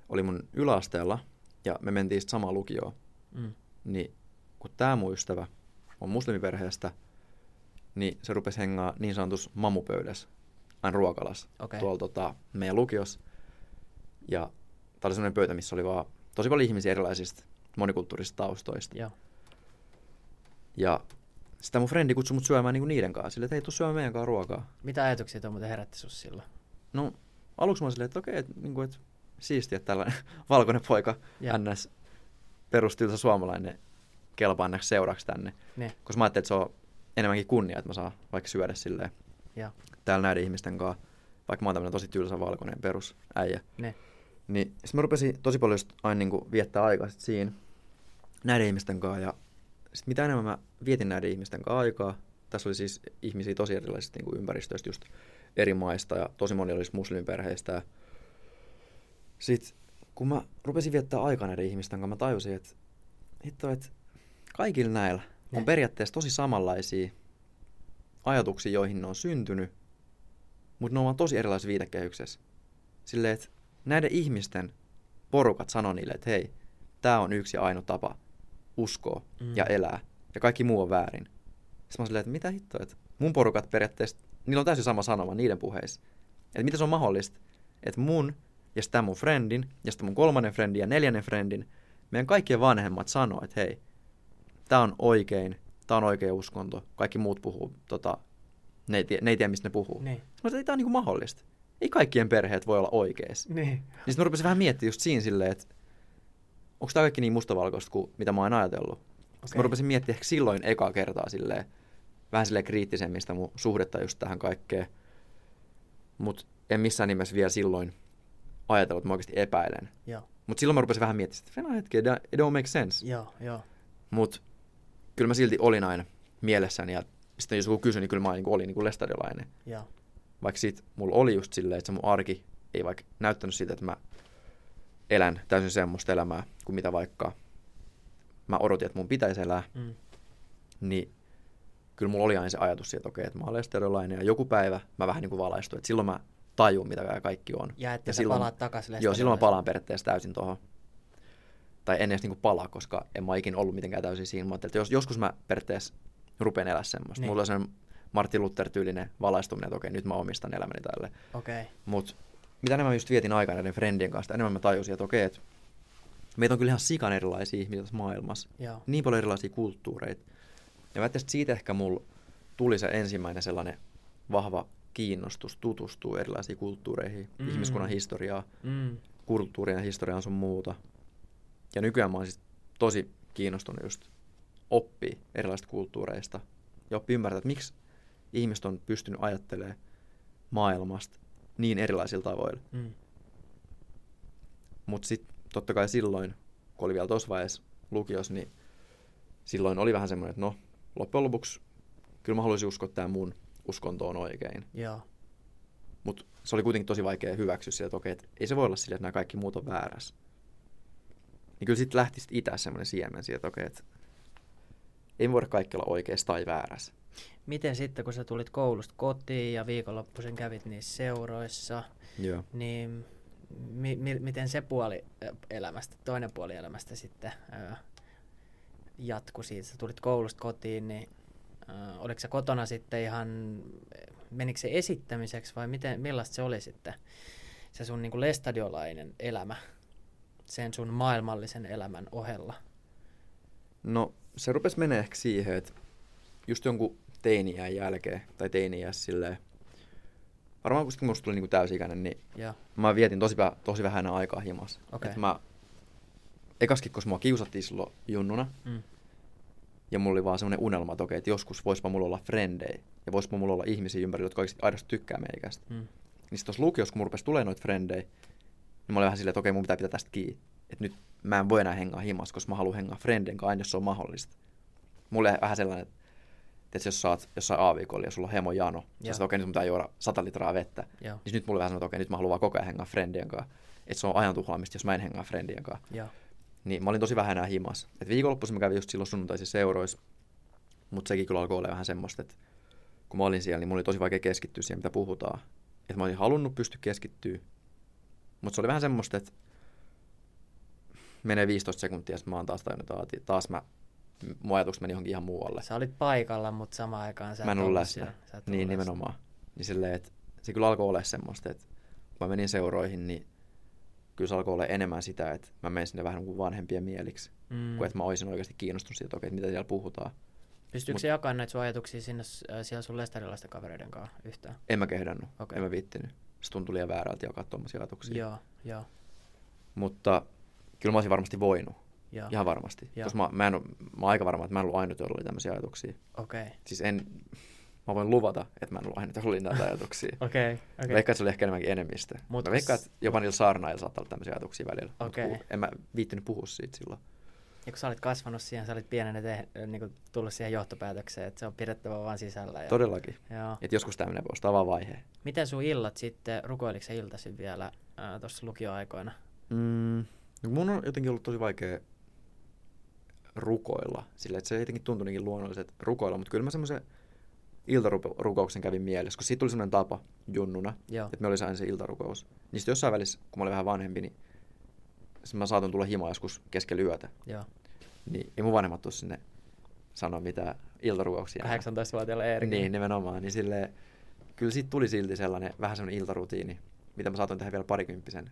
oli mun yläasteella ja me mentiin sitten samaan lukioon.
Mm.
Niin kun tämä mun ystävä on muslimiperheestä, niin se rupesi hengaa niin sanotus mamupöydässä, aina ruokalassa,
Okei.
tuolla tota, meidän lukiossa. Ja tämä oli sellainen pöytä, missä oli vaan tosi paljon ihmisiä erilaisista monikulttuurisista taustoista.
Joo.
Ja sitä mun frendi kutsui mut syömään niinku niiden kanssa, silleen, että hei, tuu syömään meidän kanssa ruokaa.
Mitä ajatuksia tuo muuten herätti sus silloin?
No, aluksi mä olin silleen, että okei, että, niinku, että siistiä, että tällainen valkoinen poika,
Joo.
ns. perustyltä suomalainen kelpaa ns. seuraksi tänne.
Ne.
Koska mä ajattelin, että se on enemmänkin kunnia, että mä saan vaikka syödä silleen
Joo.
täällä näiden ihmisten kanssa, vaikka mä oon tämmönen tosi tylsä valkoinen perusäijä.
Ne.
Niin sitten mä rupesin tosi paljon just aina niinku viettää aikaa sit siinä näiden ihmisten kanssa. Ja sit mitä enemmän mä vietin näiden ihmisten kanssa aikaa, tässä oli siis ihmisiä tosi erilaisista niinku ympäristöistä just eri maista ja tosi moni olisi muslimiperheistä. Ja sit kun mä rupesin viettää aikaa näiden ihmisten kanssa, mä tajusin, että hitto, että kaikilla näillä on periaatteessa tosi samanlaisia ajatuksia, joihin ne on syntynyt, mutta ne on vaan tosi erilaisessa viitekehyksessä. Silleen, että näiden ihmisten porukat sanoo niille, että hei, tämä on yksi ja ainoa tapa uskoa
Mm.
ja elää, ja kaikki muu on väärin. Sitten mä silleen, että mitä hittoa, että mun porukat periaatteessa, niillä on täysin sama sanoma niiden puheissa. Että miten se on mahdollista, että mun ja sitten mun friendin, ja sitten mun kolmannen friendin ja neljännen friendin, meidän kaikkien vanhemmat sanoo, että hei, tämä on oikein, tämä on oikea uskonto, kaikki muut puhuu, tota, ne, ei tie, ne ei tiedä, mistä ne puhuu.
Niin.
Mä tämä on niinku mahdollista. Ei kaikkien perheet voi olla oikeassa.
Niin.
Niin sitten mä rupesin vähän miettimään just siinä silleen, että onko tämä kaikki niin mustavalkoista kuin mitä mä oon ajatellut. Okay. Sitten mä rupesin miettimään ehkä silloin ekaa kertaa silleen, vähän silleen kriittisemmin sitä mun suhdetta just tähän kaikkeen. Mutta en missään nimessä vielä silloin ajatellut, että mä oikeasti epäilen. Mutta silloin mä rupesin vähän miettimään, että hetki, it don't make sense.
Joo, joo.
Mutta kyllä mä silti olin aina mielessäni ja sitten jos joku kysyi, niin kyllä mä niin olin niin lestadiolainen.
Joo.
Vaikka sit mulla oli just silleen, että se mun arki ei vaikka näyttänyt siitä, että mä elän täysin semmoista elämää kuin mitä vaikka mä odotin, että mun pitäisi elää,
Mm.
niin kyllä mulla oli aina se ajatus siitä, että okei, että mä olen lestadiolainen ja joku päivä mä vähän niin kuin valaistuin, että silloin mä tajun, mitä kaikki on.
Ja että
Ja silloin-
palaat takaisin
Joo, silloin mä palaan periaatteessa täysin tuohon. Tai en edes niinku palaa, koska en mä ikinä ollut mitenkään täysin siinä. Mä että jos, joskus mä periaatteessa rupean elää semmoista.
Niin.
Mulla on sellainen Martin Luther-tyylinen valaistuminen, että okei, nyt mä omistan elämäni tälle.
Okei. Okay.
Mutta mitä enemmän mä just vietin aikaa näiden friendien kanssa, enemmän mä tajusin, että okei, että meitä on kyllä ihan sikan erilaisia ihmisiä tässä maailmassa.
Joo.
Niin paljon erilaisia kulttuureita. Ja mä että siitä ehkä mulla tuli se ensimmäinen sellainen vahva kiinnostus tutustua erilaisiin kulttuureihin,
Mm.
ihmiskunnan historiaa,
Mm.
kulttuurien ja historian sun muuta. Ja nykyään mä oon siis tosi kiinnostunut just oppii erilaisista kulttuureista ja oppii ymmärtää, että miksi ihmiset on pystynyt ajattelemaan maailmasta niin erilaisilla tavoilla.
Mm.
Mutta sitten totta kai silloin, kun oli vielä tuossa vaiheessa lukios, niin silloin oli vähän semmoinen, että no loppujen lopuksi kyllä mä haluaisin uskoa, että tämä mun uskonto on oikein.
Joo.
Mutta se oli kuitenkin tosi vaikea hyväksyä sitä, että okei, että ei se voi olla sillä, että nämä kaikki muut on väärässä. Niin kyllä sitten lähti sit itää semmoinen siemen siitä, että okei, että ei me voida kaikki olla oikeassa tai väärässä.
Miten sitten, kun sä tulit koulusta kotiin ja viikonloppuisen kävit niissä seuroissa,
Joo.
niin mi- mi- miten se puoli elämästä, toinen puoli elämästä sitten ö, jatkui siitä? Sä tulit koulusta kotiin, niin ö, oliko se kotona sitten ihan, menikö se esittämiseksi vai miten, millaista se oli sitten se sun niin kuin lestadiolainen elämä sen sun maailmallisen elämän ohella?
No se rupesi menee ehkä siihen, että just jonkun teiniään jälkeen, tai teiniässä silleen, varmaan kun musta tuli niinku täysikäinen, niin
Joo,
mä vietin tosi, tosi vähän aikaa himassa.
Okei.
Et mä, ekaskin, koska mua kiusattiin silloin junnuna,
mm.
ja mulla oli vaan semmoinen unelma, että okei, että joskus voispa mulla olla frendejä, ja voispa mulla olla ihmisiä ympärillä, jotka oikeasti aidosti tykkää meikästä.
Mm.
Niin sitten tuossa lukiossa, kun mulla rupesi tulemaan noita frendejä, niin mä olin vähän silleen, että okei, mun pitää pitää tästä kiinni. Että nyt mä en voi enää hengaa himassa, koska mä haluan hengaa frendien kanssa aina, jos se on mahdollista. Mulle vähän sellainen, että jos sä oot jossain aavikolla ja sulla on hemo jano, ja sä okei, nyt mun pitää juoda 100 litraa vettä,
Joo,
niin nyt mulle vähän sanoo, että okei, nyt mä haluan vaan koko ajan hengaa frendien kanssa. Että se on ajan tuhlaamista, jos mä en hengaa frendien kanssa.
joo,
Niin mä olin tosi vähän enää himassa. Et viikonloppuisin mä kävin just silloin sunnuntaisissa seuroissa, mutta sekin kyllä alkoi olla vähän semmoista, että kun mä olin siellä, niin mulla oli tosi vaikea keskittyä siihen, mitä puhutaan. että mä olisin halunnut pystyä keskittyä, mutta se oli vähän semmoista, että menee 15 sekuntia, sitten mä oon taas tajunnut, että taas mä, mun ajatukset meni johonkin ihan muualle.
Sä olit paikalla, mutta samaan aikaan sä
mä en ollut läsnä.
siellä.
Niin,
läsnä.
nimenomaan. Niin silleen, että se kyllä alkoi olla semmoista, että kun mä menin seuroihin, niin kyllä se alkoi olla enemmän sitä, että mä menin sinne vähän kuin vanhempien mieliksi,
Mm.
kuin että mä olisin oikeasti kiinnostunut siitä, että okei, mitä siellä puhutaan.
Pystyykö
mut-
se jakamaan näitä sun ajatuksia sinne äh, siellä sun lestarilaisten kavereiden kanssa yhtään?
En mä kehdannut, okay. en mä viittinyt. Se tuntui liian väärältä jakaa tuommoisia ajatuksia.
Joo, joo,
Mutta kyllä mä olisin varmasti voinut,
joo.
ihan varmasti.
Joo.
Koska mä, mä, en, mä oon aika varma, että mä en ollut ainut, jolla oli tämmöisiä ajatuksia.
Okei,
Siis en, mä voin luvata, että mä en ollut ainut, jolla oli näitä ajatuksia.
okei,
Okay.
okei.
Veikkaan, että se oli ehkä enemmänkin enemmistö.
Mut
Mut mä veikkaan, että jopa niillä saarnailla saattaa olla tämmöisiä ajatuksia välillä. Mut
Okei.
ku- en mä viittinyt puhua siitä silloin.
Ja kun sä olit kasvanut siihen, sä olit pienenä te, niin tullut siihen johtopäätökseen, että se on pidettävä vaan sisällä. Ja,
Todellakin.
Joo.
Että joskus tämmöinen voisi olla vaihe.
Miten sun illat sitten, rukoiliko sä iltaisin vielä tuossa lukioaikoina?
Mm, no mun on jotenkin ollut tosi vaikea rukoilla. Sillä että se jotenkin tuntui niinkin luonnolliset rukoilla, mutta kyllä mä semmoisen iltarukouksen kävin mielessä, koska siitä tuli semmoinen tapa junnuna,
Joo,
että me olisi aina se iltarukous. Niin sitten jossain välissä, kun mä olin vähän vanhempi, niin mä saatoin tulla himaan joskus keskellä yötä.
joo.
Niin ei mun vanhemmat tuu sinne sanoa mitään iltarukouksia.
18-vuotiaalla Eerikillä.
Niin, nimenomaan. Niin silleen, kyllä siitä tuli silti sellainen vähän semmoinen iltarutiini, mitä mä saatoin tehdä vielä parikymppisen.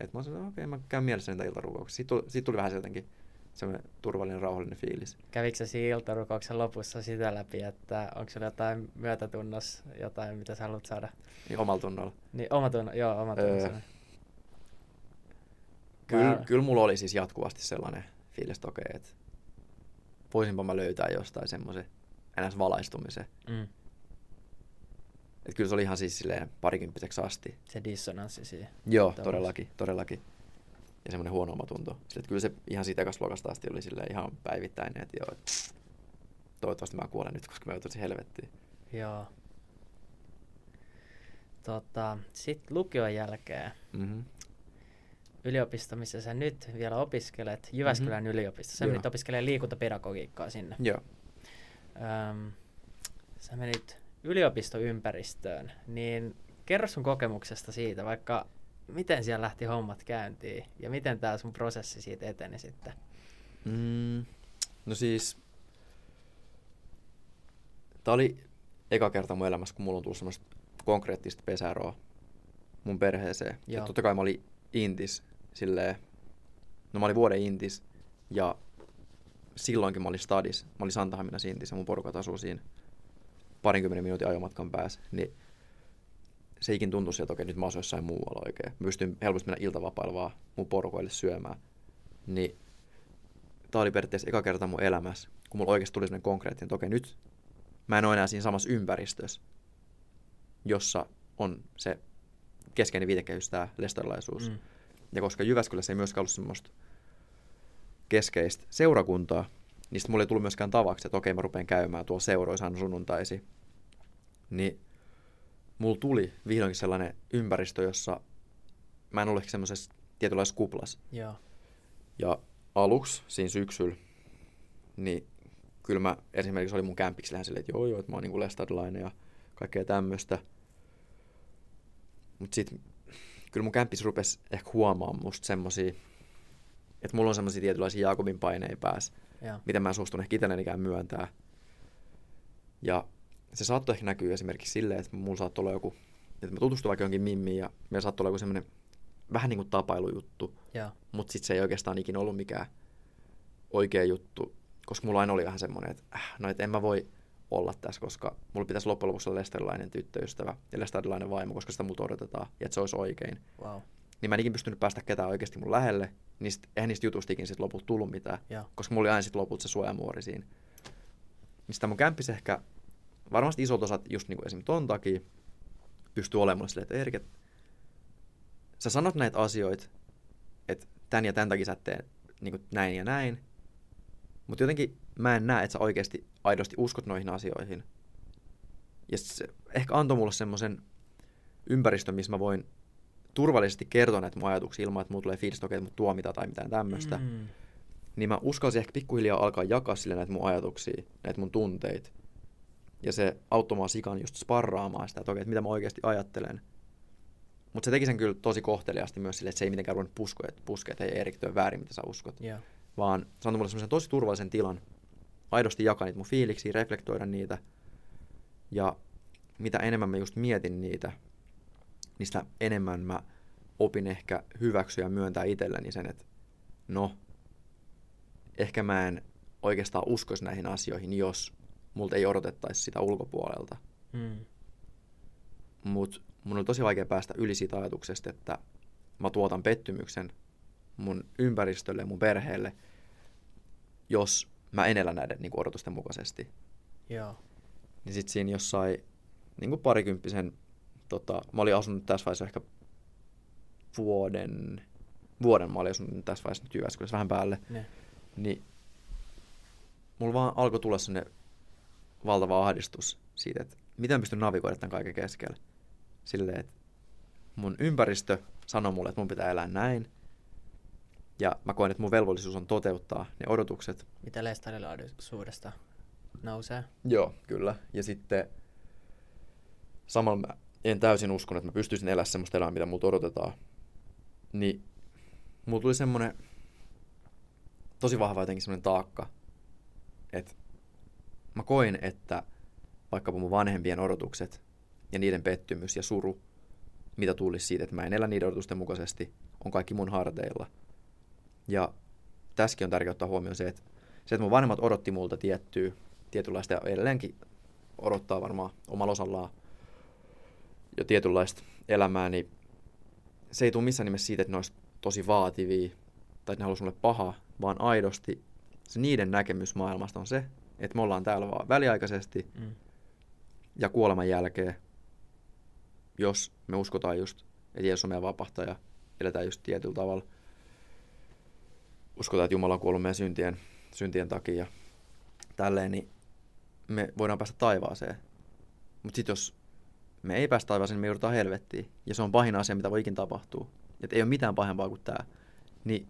Että mä sanoin, että okei, mä käyn mielessä niitä iltarukouksia. Siitä tuli, siitä tuli vähän se jotenkin semmoinen turvallinen, rauhallinen fiilis.
Kävikö siinä iltarukouksen lopussa sitä läpi, että onko sulla jotain myötätunnos, jotain mitä sä haluat saada?
Niin omalla tunnolla.
Niin oma tunno, joo, oma.
Öö. Kyllä, kyllä mulla oli siis jatkuvasti sellainen fiilis, että okei, että voisinpa mä löytää jostain semmoisen ns. valaistumisen.
Mm,
Että kyllä se oli ihan siis silleen parikymppiseksi asti.
se dissonanssi siihen.
Joo, todellakin, todellakin. Ja semmoinen huono omatunto. Sille, että kyllä se ihan siitä ekasta luokasta asti oli silleen ihan päivittäinen, että joo, et toivottavasti mä kuolen nyt, koska mä joutuisin helvettiin.
Joo. Tota, Sitten lukion jälkeen
Mm-hmm.
yliopisto, missä sä nyt vielä opiskelet, Jyväskylän mm-hmm. yliopisto. Sä
Joo.
menit opiskelemaan liikuntapedagogiikkaa sinne.
Joo.
Öm, sä menit yliopistoympäristöön, niin kerro sun kokemuksesta siitä, vaikka miten siellä lähti hommat käyntiin ja miten tämä sun prosessi siitä eteni sitten.
Mm, no siis, tää oli eka kerta mun elämässä, kun mulla on tullut semmoista konkreettista pesäroa mun perheeseen. Ja
Joo.
totta kai mä olin intis silleen, no mä olin vuoden intis ja silloinkin mä olin stadis. Mä olin Santahaminas intis ja mun porukat asuu siinä parinkymmenen minuutin ajomatkan päässä. Niin se ikin tuntui sieltä, että okei, nyt mä asuin jossain muualla oikein. Mä pystyn helposti mennä iltavapailla vaan mun porukoille syömään. Niin tää oli periaatteessa eka kerta mun elämässä, kun mulla oikeasti tuli sellainen konkreettinen, että okei, nyt mä en ole enää siinä samassa ympäristössä, jossa on se keskeinen viitekehys, tämä lestarilaisuus.
Mm.
Ja koska Jyväskylässä ei myöskään ollut semmoista keskeistä seurakuntaa, niin sitten mulle ei tullut myöskään tavaksi, että okei, mä rupean käymään tuolla seuroissa aina sunnuntaisi. Niin mulla tuli vihdoinkin sellainen ympäristö, jossa mä en ole ehkä semmoisessa tietynlaisessa kuplassa.
Joo.
Ja aluksi siinä syksyllä, niin kyllä mä esimerkiksi oli mun kämpiksi lähes silleen, että joo joo, että mä oon niinku lestadilainen ja kaikkea tämmöistä. Mut sit kyllä mun kämppis rupesi ehkä huomaamaan musta semmosia, että mulla on semmosia tietynlaisia Jaakobin paineja päässä,
Joo.
mitä mä en suostunut ehkä itsellenikään myöntää. Ja se saattoi ehkä näkyä esimerkiksi silleen, että mulla saattoi olla joku, että mä tutustuin vaikka jonkin mimmiin ja meillä saattoi olla joku semmoinen vähän niin kuin tapailujuttu,
Joo.
mutta sitten se ei oikeastaan ikinä ollut mikään oikea juttu, koska mulla aina oli vähän semmoinen, että äh, no et en mä voi olla tässä, koska mulla pitäisi loppujen lopuksi olla lestarilainen tyttöystävä ja lestarilainen vaimo, koska sitä multa odotetaan ja että se olisi oikein.
Wow.
Niin mä en ikinä pystynyt päästä ketään oikeasti mun lähelle, niin sit, eihän niistä jutuista ikinä sit lopulta tullut mitään,
Joo.
koska mulla oli aina sit lopulta se suojamuori siinä. Niin sitä mun kämppis ehkä, varmasti isot osat just niinku esim. ton takia, pystyy olemaan silleen, että Erik, et sä sanot näitä asioita, että tän ja tän takia sä et tee niin näin ja näin, mutta jotenkin mä en näe, että sä oikeasti aidosti uskot noihin asioihin. Ja se ehkä antoi mulle semmoisen ympäristön, missä mä voin turvallisesti kertoa näitä mun ajatuksia ilman, että mulla tulee fiilis, että mut tuomita tai mitään tämmöistä.
Mm.
Niin mä uskalsin ehkä pikkuhiljaa alkaa jakaa sille näitä mun ajatuksia, näitä mun tunteita. Ja se auttoi mua sikan just sparraamaan sitä, että okei, että mitä mä oikeasti ajattelen. Mutta se teki sen kyllä tosi kohteliaasti myös sille, että se ei mitenkään ruvennut puskea, että puskea, että hei Erik, on väärin, mitä sä uskot.
Joo.
Vaan se antoi mulle semmoisen tosi turvallisen tilan, aidosti jakaa niitä mun fiiliksiä, reflektoida niitä. Ja mitä enemmän mä just mietin niitä, niin sitä enemmän mä opin ehkä hyväksyä ja myöntää itselleni sen, että no, ehkä mä en oikeastaan uskoisi näihin asioihin, jos multa ei odotettaisi sitä ulkopuolelta.
Mm.
Mutta mun oli tosi vaikea päästä yli siitä ajatuksesta, että mä tuotan pettymyksen mun ympäristölle ja mun perheelle, jos mä en elä näiden niin odotusten mukaisesti.
Joo.
Niin sit siinä jossain niin kuin parikymppisen, tota, mä olin asunut tässä vaiheessa ehkä vuoden, vuoden mä olin asunut tässä vaiheessa nyt Jyväskylässä vähän päälle,
Ne.
niin mulla vaan alkoi tulla sinne valtava ahdistus siitä, että miten pystyn navigoida tämän kaiken keskellä. Silleen, että mun ympäristö sanoo mulle, että mun pitää elää näin. Ja mä koen, että mun velvollisuus on toteuttaa ne odotukset.
Mitä lestarilaisuudesta nousee?
Joo, kyllä. Ja sitten samalla mä en täysin uskonut, että mä pystyisin elämään semmoista elämää, mitä multa odotetaan. Niin mulla tuli semmoinen tosi vahva jotenkin semmoinen taakka, että mä koin, että vaikkapa mun vanhempien odotukset ja niiden pettymys ja suru, mitä tulisi siitä, että mä en elä niiden odotusten mukaisesti, on kaikki mun harteilla. Ja tässäkin on tärkeää ottaa huomioon se, että se, että mun vanhemmat odotti multa tiettyä, tietynlaista ja edelleenkin odottaa varmaan omalla osallaan jo tietynlaista elämää, niin se ei tule missään nimessä siitä, että ne olisi tosi vaativia tai että ne haluaisi mulle pahaa, vaan aidosti se niiden näkemys maailmasta on se, että me ollaan täällä vaan väliaikaisesti
Mm.
ja kuoleman jälkeen, jos me uskotaan just, että Jeesus on meidän vapahtaja, eletään just tietyllä tavalla, uskotaan, että Jumala on kuollut meidän syntien, syntien takia ja tälleen, niin me voidaan päästä taivaaseen. Mutta sitten jos me ei päästä taivaaseen, niin me joudutaan helvettiin. Ja se on pahin asia, mitä voi ikin tapahtua. Että ei ole mitään pahempaa kuin tämä. Niin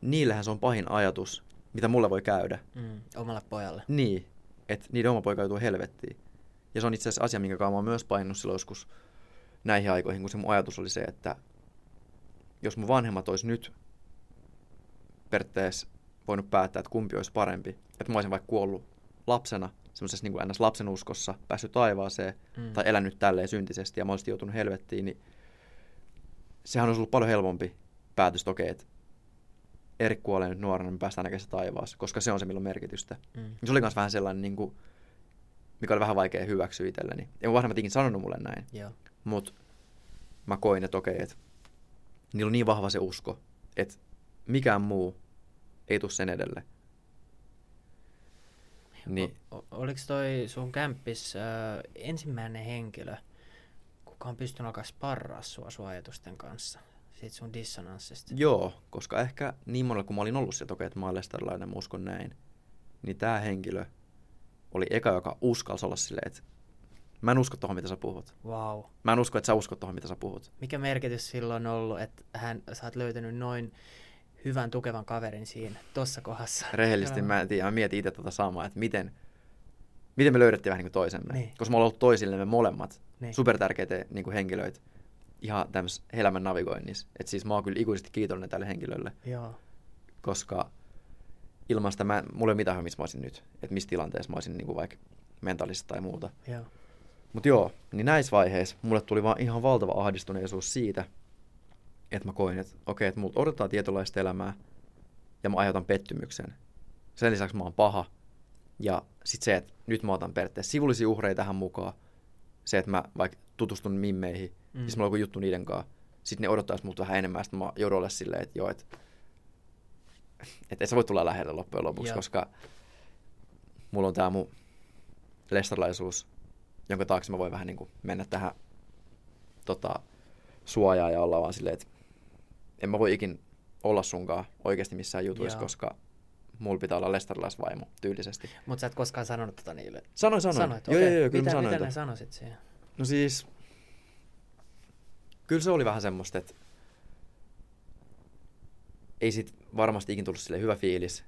niillähän se on pahin ajatus, mitä mulle voi käydä.
Mm. Omalle pojalle.
Niin, että niiden oma poika joutuu helvettiin. Ja se on itse asiassa asia, minkä kanssa mä oon myös painunut silloin joskus näihin aikoihin, kun se mun ajatus oli se, että jos mun vanhemmat olisi nyt periaatteessa voinut päättää, että kumpi olisi parempi, että mä olisin vaikka kuollut lapsena, semmoisessa niin ns. lapsen uskossa, päässyt taivaaseen,
Mm.
tai elänyt tälleen syntisesti ja mä olisin joutunut helvettiin, niin sehän olisi ollut paljon helpompi päätös, että okei, että Erik kuolee nyt nuorena, niin me päästään näkemään se taivaassa, koska se on se, millä on merkitystä.
Mm.
Se oli myös vähän sellainen, niin kuin, mikä oli vähän vaikea hyväksyä itselleni. Ei mun vanhemmat ikinä sanonut mulle näin,
Joo.
mutta mä koin, että okei, että niillä on niin vahva se usko, että mikään muu ei tule sen edelle. Niin,
O- oliko toi sun kämppis ö, ensimmäinen henkilö, kuka on pystynyt alkaa sparraa sua sun ajatusten kanssa? Siitä sun dissonanssista.
joo, koska ehkä niin monella kun mä olin ollut sieltä, okei, että mä olen lestarilainen, mä uskon näin, niin tämä henkilö oli eka, joka uskalsi olla silleen, että mä en usko tohon, mitä sä puhut.
Wow.
Mä en usko, että sä uskot tohon, mitä sä puhut.
Mikä merkitys silloin on ollut, että hän, sä oot löytänyt noin hyvän tukevan kaverin siinä, tossa kohdassa?
Rehellisesti mä en tiedä, mä mietin itse tätä samaa, että miten, miten me löydettiin vähän niin kuin toisemme.
Niin.
Koska me ollaan ollut toisillemme molemmat
Niin.
super tärkeitä niin kuin henkilöitä ihan tämmöisessä elämän navigoinnissa. Että siis mä oon kyllä ikuisesti kiitollinen tälle henkilölle,
Joo.
koska ilman sitä mä, mulla ei ole mitään, missä mä olisin nyt. Että missä tilanteessa mä olisin niin kuin vaikka mentaalisesti tai muuta.
Joo.
Mutta joo, niin näissä vaiheissa mulle tuli vaan ihan valtava ahdistuneisuus siitä, että mä koin, että okei, että multa odotetaan tietynlaista elämää ja mä aiheutan pettymyksen. Sen lisäksi mä oon paha. Ja sitten se, että nyt mä otan periaatteessa sivullisia uhreja tähän mukaan. Se, että mä vaikka tutustun mimmeihin, mm. Siis mulla on joku juttu niiden kanssa. Sitten ne odottaisi multa vähän enemmän, sitten mä joudun olla silleen, että joo, että et, et sä voi tulla lähelle loppujen lopuksi,
Joo.
koska mulla on tää mun lestarilaisuus, jonka taakse mä voin vähän niin kuin mennä tähän tota, suojaan ja olla vaan silleen, että en mä voi ikin olla sunkaan oikeasti missään jutuissa,
Joo.
koska mulla pitää olla lestarilaisvaimo tyylisesti.
Mutta sä et koskaan sanonut tota niille.
Sanoin, sanoin.
Sanoit,
joo,
okei.
joo, joo, kyllä
mitä,
mä sanoin.
mitä ne sanoisit siihen?
No siis, kyllä se oli vähän semmoista, että ei sit varmasti ikin tullut sille hyvä fiilis,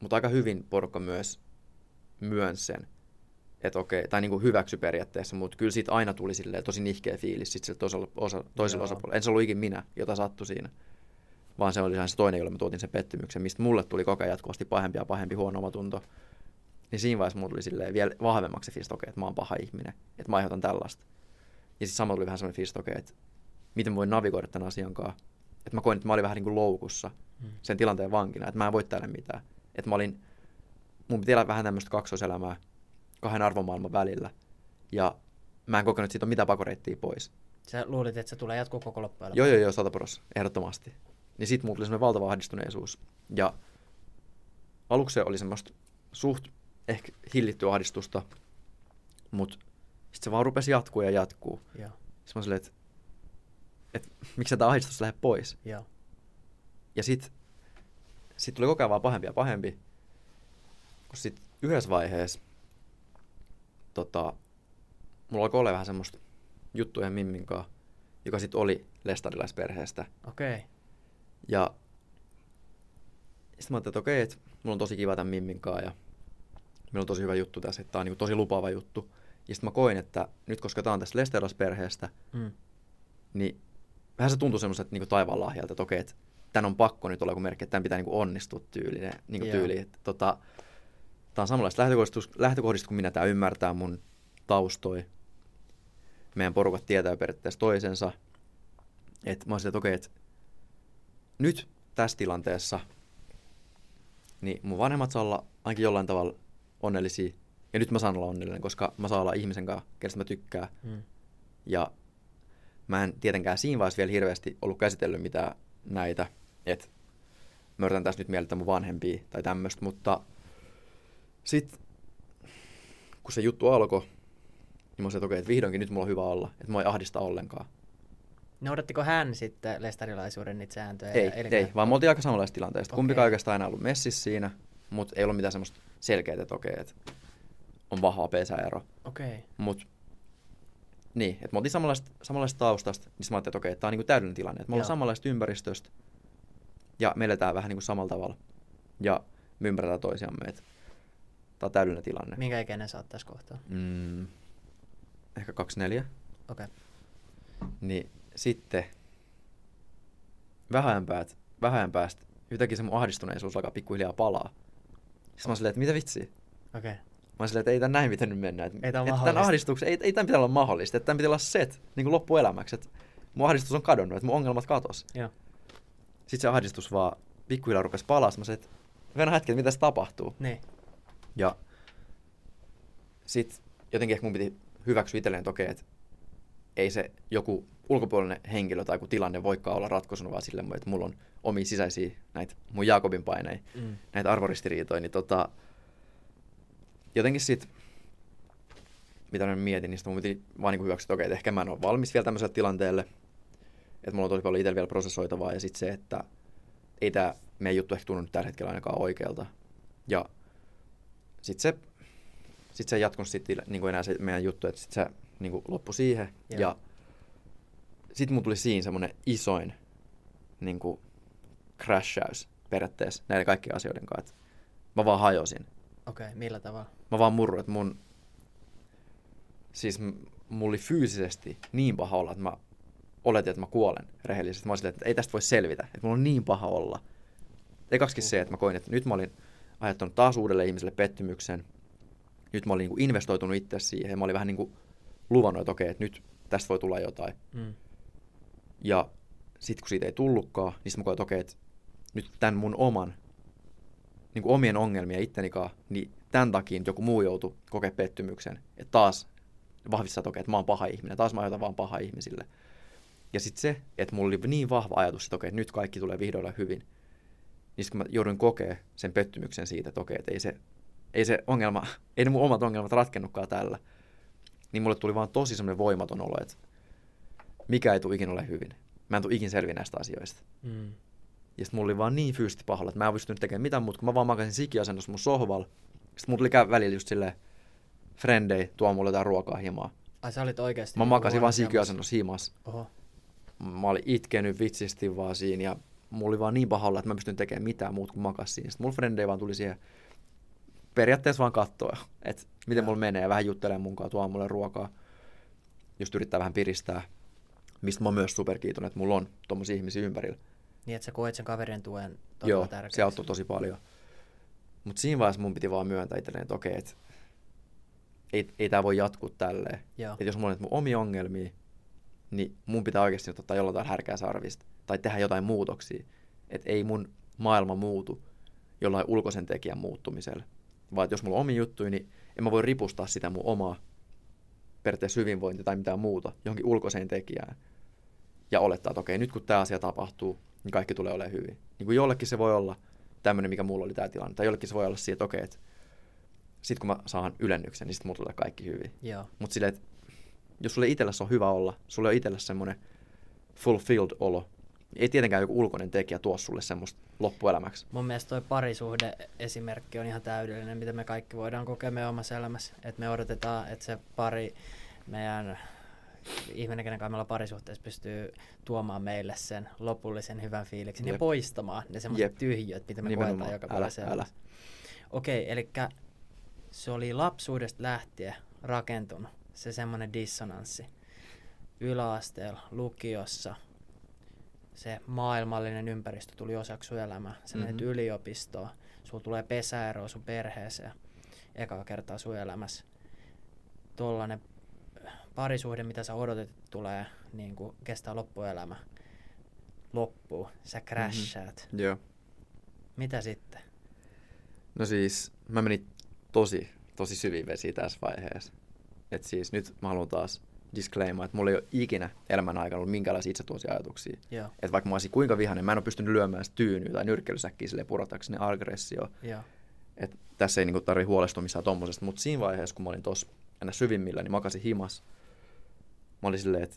mutta aika hyvin porukka myös myönsi sen, että okei, tai niin kuin hyväksy periaatteessa, mutta kyllä siitä aina tuli silleen tosi nihkeä fiilis sit sille toisella, osa, toisella
Joo.
osapuolella. En se ollut ikin minä, jota sattui siinä, vaan se oli se toinen, jolle mä tuotin sen pettymyksen, mistä mulle tuli koko ajan jatkuvasti pahempi ja pahempi huono omatunto. Niin siinä vaiheessa mulla tuli silleen vielä vahvemmaksi se fiilis, että mä oon paha ihminen, että mä aiheutan tällaista. Ja sitten samalla tuli vähän semmoinen fiilis, että miten mä voin navigoida tämän asian kanssa. Että mä koin, että mä olin vähän niin kuin loukussa
Mm.
sen tilanteen vankina, että mä en voi täällä mitään. Että mä olin, mun piti elää vähän tämmöistä kaksoiselämää kahden arvomaailman välillä. Ja mä en kokenut, että siitä on mitään pakoreittiä pois.
Sä luulit, että se tulee jatkuu koko loppujen
Joo, joo, joo, sataporos, ehdottomasti. Niin sit mulla tuli semmoinen valtava ahdistuneisuus. Ja aluksi se oli semmoista suht ehkä hillittyä ahdistusta, mutta sitten se vaan rupesi jatkuu ja jatkuu.
Joo,
Sitten mä silleen, että, että miksi tämä ahdistus lähde pois.
joo.
Ja sit, sit tuli koko ajan vaan pahempi ja pahempi. Kun sit yhdessä vaiheessa tota, mulla alkoi olla vähän semmoista juttuja Mimmin kanssa, joka sit oli lestarilaisperheestä.
Okei. Okay.
Ja sitten mä ajattelin, että okei, että mulla on tosi kiva tämän Mimmin kanssa ja meillä on tosi hyvä juttu tässä, että tää on niinku tosi lupaava juttu. Ja sitten mä koin, että nyt koska tää on tästä lestarilaisperheestä,
Mm.
niin vähän se tuntui semmoiselta niin taivaan lahjalta, että okei, että tämän on pakko nyt olla joku merkki, että tämän pitää niin onnistua tyylinen, niin kuin
Joo.
tyyli. Että, tota, tämä on samanlaista lähtökohdista, lähtökohdista kuin minä tämä ymmärtää mun taustoi. Meidän porukat tietää periaatteessa toisensa. Että mä olisin, että okei, että nyt tässä tilanteessa niin mun vanhemmat saa olla ainakin jollain tavalla onnellisia. Ja nyt mä saan olla onnellinen, koska mä saan olla ihmisen kanssa, kenestä mä tykkään.
Mm.
Ja mä en tietenkään siinä vaiheessa vielä hirveästi ollut käsitellyt mitään näitä, että mä yritän tässä nyt miellyttää mun vanhempia tai tämmöistä, mutta sit kun se juttu alkoi, niin mä olisin, että okei, että vihdoinkin nyt mulla on hyvä olla, että mua ei ahdista ollenkaan.
Noudattiko hän sitten lestarilaisuuden niitä sääntöjä?
Ei,
ja
ei, vaan me oltiin aika samanlaista tilanteesta.
Okei.
Kumpikaan oikeastaan enää ollut messissä siinä, mutta ei ollut mitään semmoista selkeää, että okei, että on vahva pesäero.
Okei. Okay.
Mut niin, että me oltiin samanlaista, samanlaista taustasta, niin mä ajattelin, että okei, että tämä on niinku täydellinen tilanne. Että me ollaan samanlaista ympäristöstä ja me eletään vähän niinku samalla tavalla. Ja me ymmärretään toisiamme, että tämä on täydellinen tilanne.
Minkä ikäinen sä oot tässä kohtaa?
Mm, ehkä 24.
Okei. Okay.
Niin sitten vähän päät, vähän päästä yhtäkkiä se mun ahdistuneisuus alkaa pikkuhiljaa palaa. Sitten mä oon silleen, että mitä vitsiä?
Okei. Okay.
Mä oon silleen, että ei tän näin pitänyt mennä. Että,
Ei tää
että tämän ahdistuksen, ei, ei tämän pitää olla mahdollista. Että tämän pitää olla set niin kuin loppuelämäksi. Että mun ahdistus on kadonnut, että mun ongelmat katos.
Joo.
Sitten se ahdistus vaan pikkuhiljaa rupesi palaa. Sitten Mä sanoin, että venä hetki, että mitä tässä tapahtuu.
Niin.
Ja sitten jotenkin ehkä mun piti hyväksyä itselleen, että okei, että ei se joku ulkopuolinen henkilö tai joku tilanne voikaan olla ratkaisuna, vaan sille, että mulla on omia sisäisiä näitä mun Jaakobin paineja,
Mm.
näitä arvoristiriitoja, niin tota, jotenkin sit, mitä mä mietin, niin sit mun piti vaan niin hyväksyä, että okei, että ehkä mä en ole valmis vielä tämmöiselle tilanteelle, että mulla on tosi paljon itsellä vielä prosessoitavaa, ja sitten se, että ei tämä meidän juttu ehkä tunnu nyt tällä hetkellä ainakaan oikealta. Ja sitten se, sit se ei jatkunut sit niin enää se meidän juttu, että sitten se niin kuin loppui siihen.
Joo.
Ja sitten mun tuli siinä semmoinen isoin niin kuin crashaus periaatteessa näiden kaikkien asioiden kanssa. Mä vaan hajosin.
Okei, okay. millä tavalla?
Mä vaan murruin, että mun... Siis mulla oli fyysisesti niin paha olla, että mä oletin, että mä kuolen rehellisesti. Mä olin silleen, että ei tästä voi selvitä, että mulla on niin paha olla. Ekaksikin se, että mä koin, että nyt mä olin aiheuttanut taas uudelle ihmiselle pettymyksen. Nyt mä olin niin kuin investoitunut itse siihen. Mä olin vähän niin kuin luvannut, että okei, että nyt tästä voi tulla jotain.
Mm.
Ja sitten kun siitä ei tullutkaan, niin sitten mä koin, että okei, että nyt tämän mun oman, niin kuin omien ongelmien ittenikaan, niin tämän takia joku muu joutui kokea pettymyksen. Että taas vahvistaa, että okei, että mä oon paha ihminen. Taas mä aiheutan vaan paha ihmisille. Ja sitten se, että mulla oli niin vahva ajatus, että okei, nyt kaikki tulee vihdoin olla hyvin. Niin kun mä jouduin kokea sen pettymyksen siitä, että okei, että ei se, ei se ongelma, ei ne mun omat ongelmat ratkennutkaan tällä. Niin mulle tuli vaan tosi semmoinen voimaton olo, että mikä ei tule ikinä ole hyvin. Mä en tule ikinä selviä näistä asioista.
Mm.
Ja sitten mulla oli vaan niin fyysisesti pahalla, että mä en pystynyt tekemään mitään muuta, kun mä vaan makasin sikiasennossa mun sohvalla. Sitten mulla tuli käy välillä just silleen, frendei tuo mulle jotain ruokaa himaa.
Ai sä olit oikeesti...
Mä makasin vaan sikiasennossa himassa.
jamassa? Oho.
Mä olin itkenyt vitsisti vaan siinä ja mulla oli vaan niin pahalla, että mä en pystynyt tekemään mitään muuta kuin makas siinä. Sitten mulla frendei vaan tuli siihen periaatteessa vaan kattoa, että miten mulla menee, vähän juttelee munkaan, tuo mulle ruokaa, just yrittää vähän piristää, mistä mä oon myös superkiitollinen, että mulla on tommosia ihmisiä ympärillä.
Niin, että sä koet sen kaverin tuen
Joo,
tärkeäksi.
se auttoi tosi paljon. Mutta siinä vaiheessa mun piti vaan myöntää itselleen, että okei, että ei, ei tämä voi jatkuu tälleen. Että jos mulla on nyt mun omia ongelmia, niin mun pitää oikeasti ottaa jollain härkää sarvista tai tehdä jotain muutoksia. Että ei mun maailma muutu jollain ulkoisen tekijän muuttumisella. Vaan jos mulla on omia juttuja, niin en mä voi ripustaa sitä mun omaa periaatteessa hyvinvointia tai mitään muuta johonkin ulkoiseen tekijään. Ja olettaa, että okei, nyt kun tämä asia tapahtuu, niin kaikki tulee olemaan hyvin. Niin kuin jollekin se voi olla tämmöinen, mikä mulla oli tämä tilanne. Tai jollekin se voi olla siitä, että okei, että sitten kun mä saan ylennyksen, niin sitten mulla tulee kaikki hyvin. Mutta silleen, että jos sulle itsellesi on hyvä olla, sulle on itsellesi semmoinen fulfilled olo, ei tietenkään joku ulkoinen tekijä tuo sulle semmoista loppuelämäksi.
Mun mielestä toi parisuhde esimerkki on ihan täydellinen, mitä me kaikki voidaan kokea meidän omassa elämässä. Että me odotetaan, että se pari, meidän ihminen, kenen kanssa parisuhteessa, pystyy tuomaan meille sen lopullisen hyvän fiiliksen ja
Jep.
poistamaan ne semmoiset
Jep.
tyhjiöt, mitä me
Nimenomaan.
koetaan joka
Älä,
päivässä
älä.
elämässä. Okei, eli se oli lapsuudesta lähtien rakentunut, se semmoinen dissonanssi. Yläasteella, lukiossa, se maailmallinen ympäristö tuli osaksi sun elämää. Sä menet
Mhm.
yliopistoon, sulla tulee pesäero sun perheeseen, eka kertaa sun elämässä. Tollanen parisuhde, mitä sä odotit, että tulee niin kuin kestää loppuelämä. Loppuu, sä crashaat.
Mm-hmm. Joo.
Mitä sitten?
No siis, mä menin tosi, tosi syviin vesiin tässä vaiheessa. Et siis nyt mä haluan taas disclaimer, että mulla ei ole ikinä elämän aikana ollut minkäänlaisia itsetuosia ajatuksia.
Joo,
Että vaikka mä olisin kuinka vihainen, mä en ole pystynyt lyömään sitä tyynyä tai nyrkkeilysäkkiä silleen puratakseni aggressio.
joo,
Et tässä ei niinku tarvi huolestua missään tommosesta, mutta siinä vaiheessa, kun mä olin tuossa aina syvimmillä, niin makasin himas. Mä olin silleen, että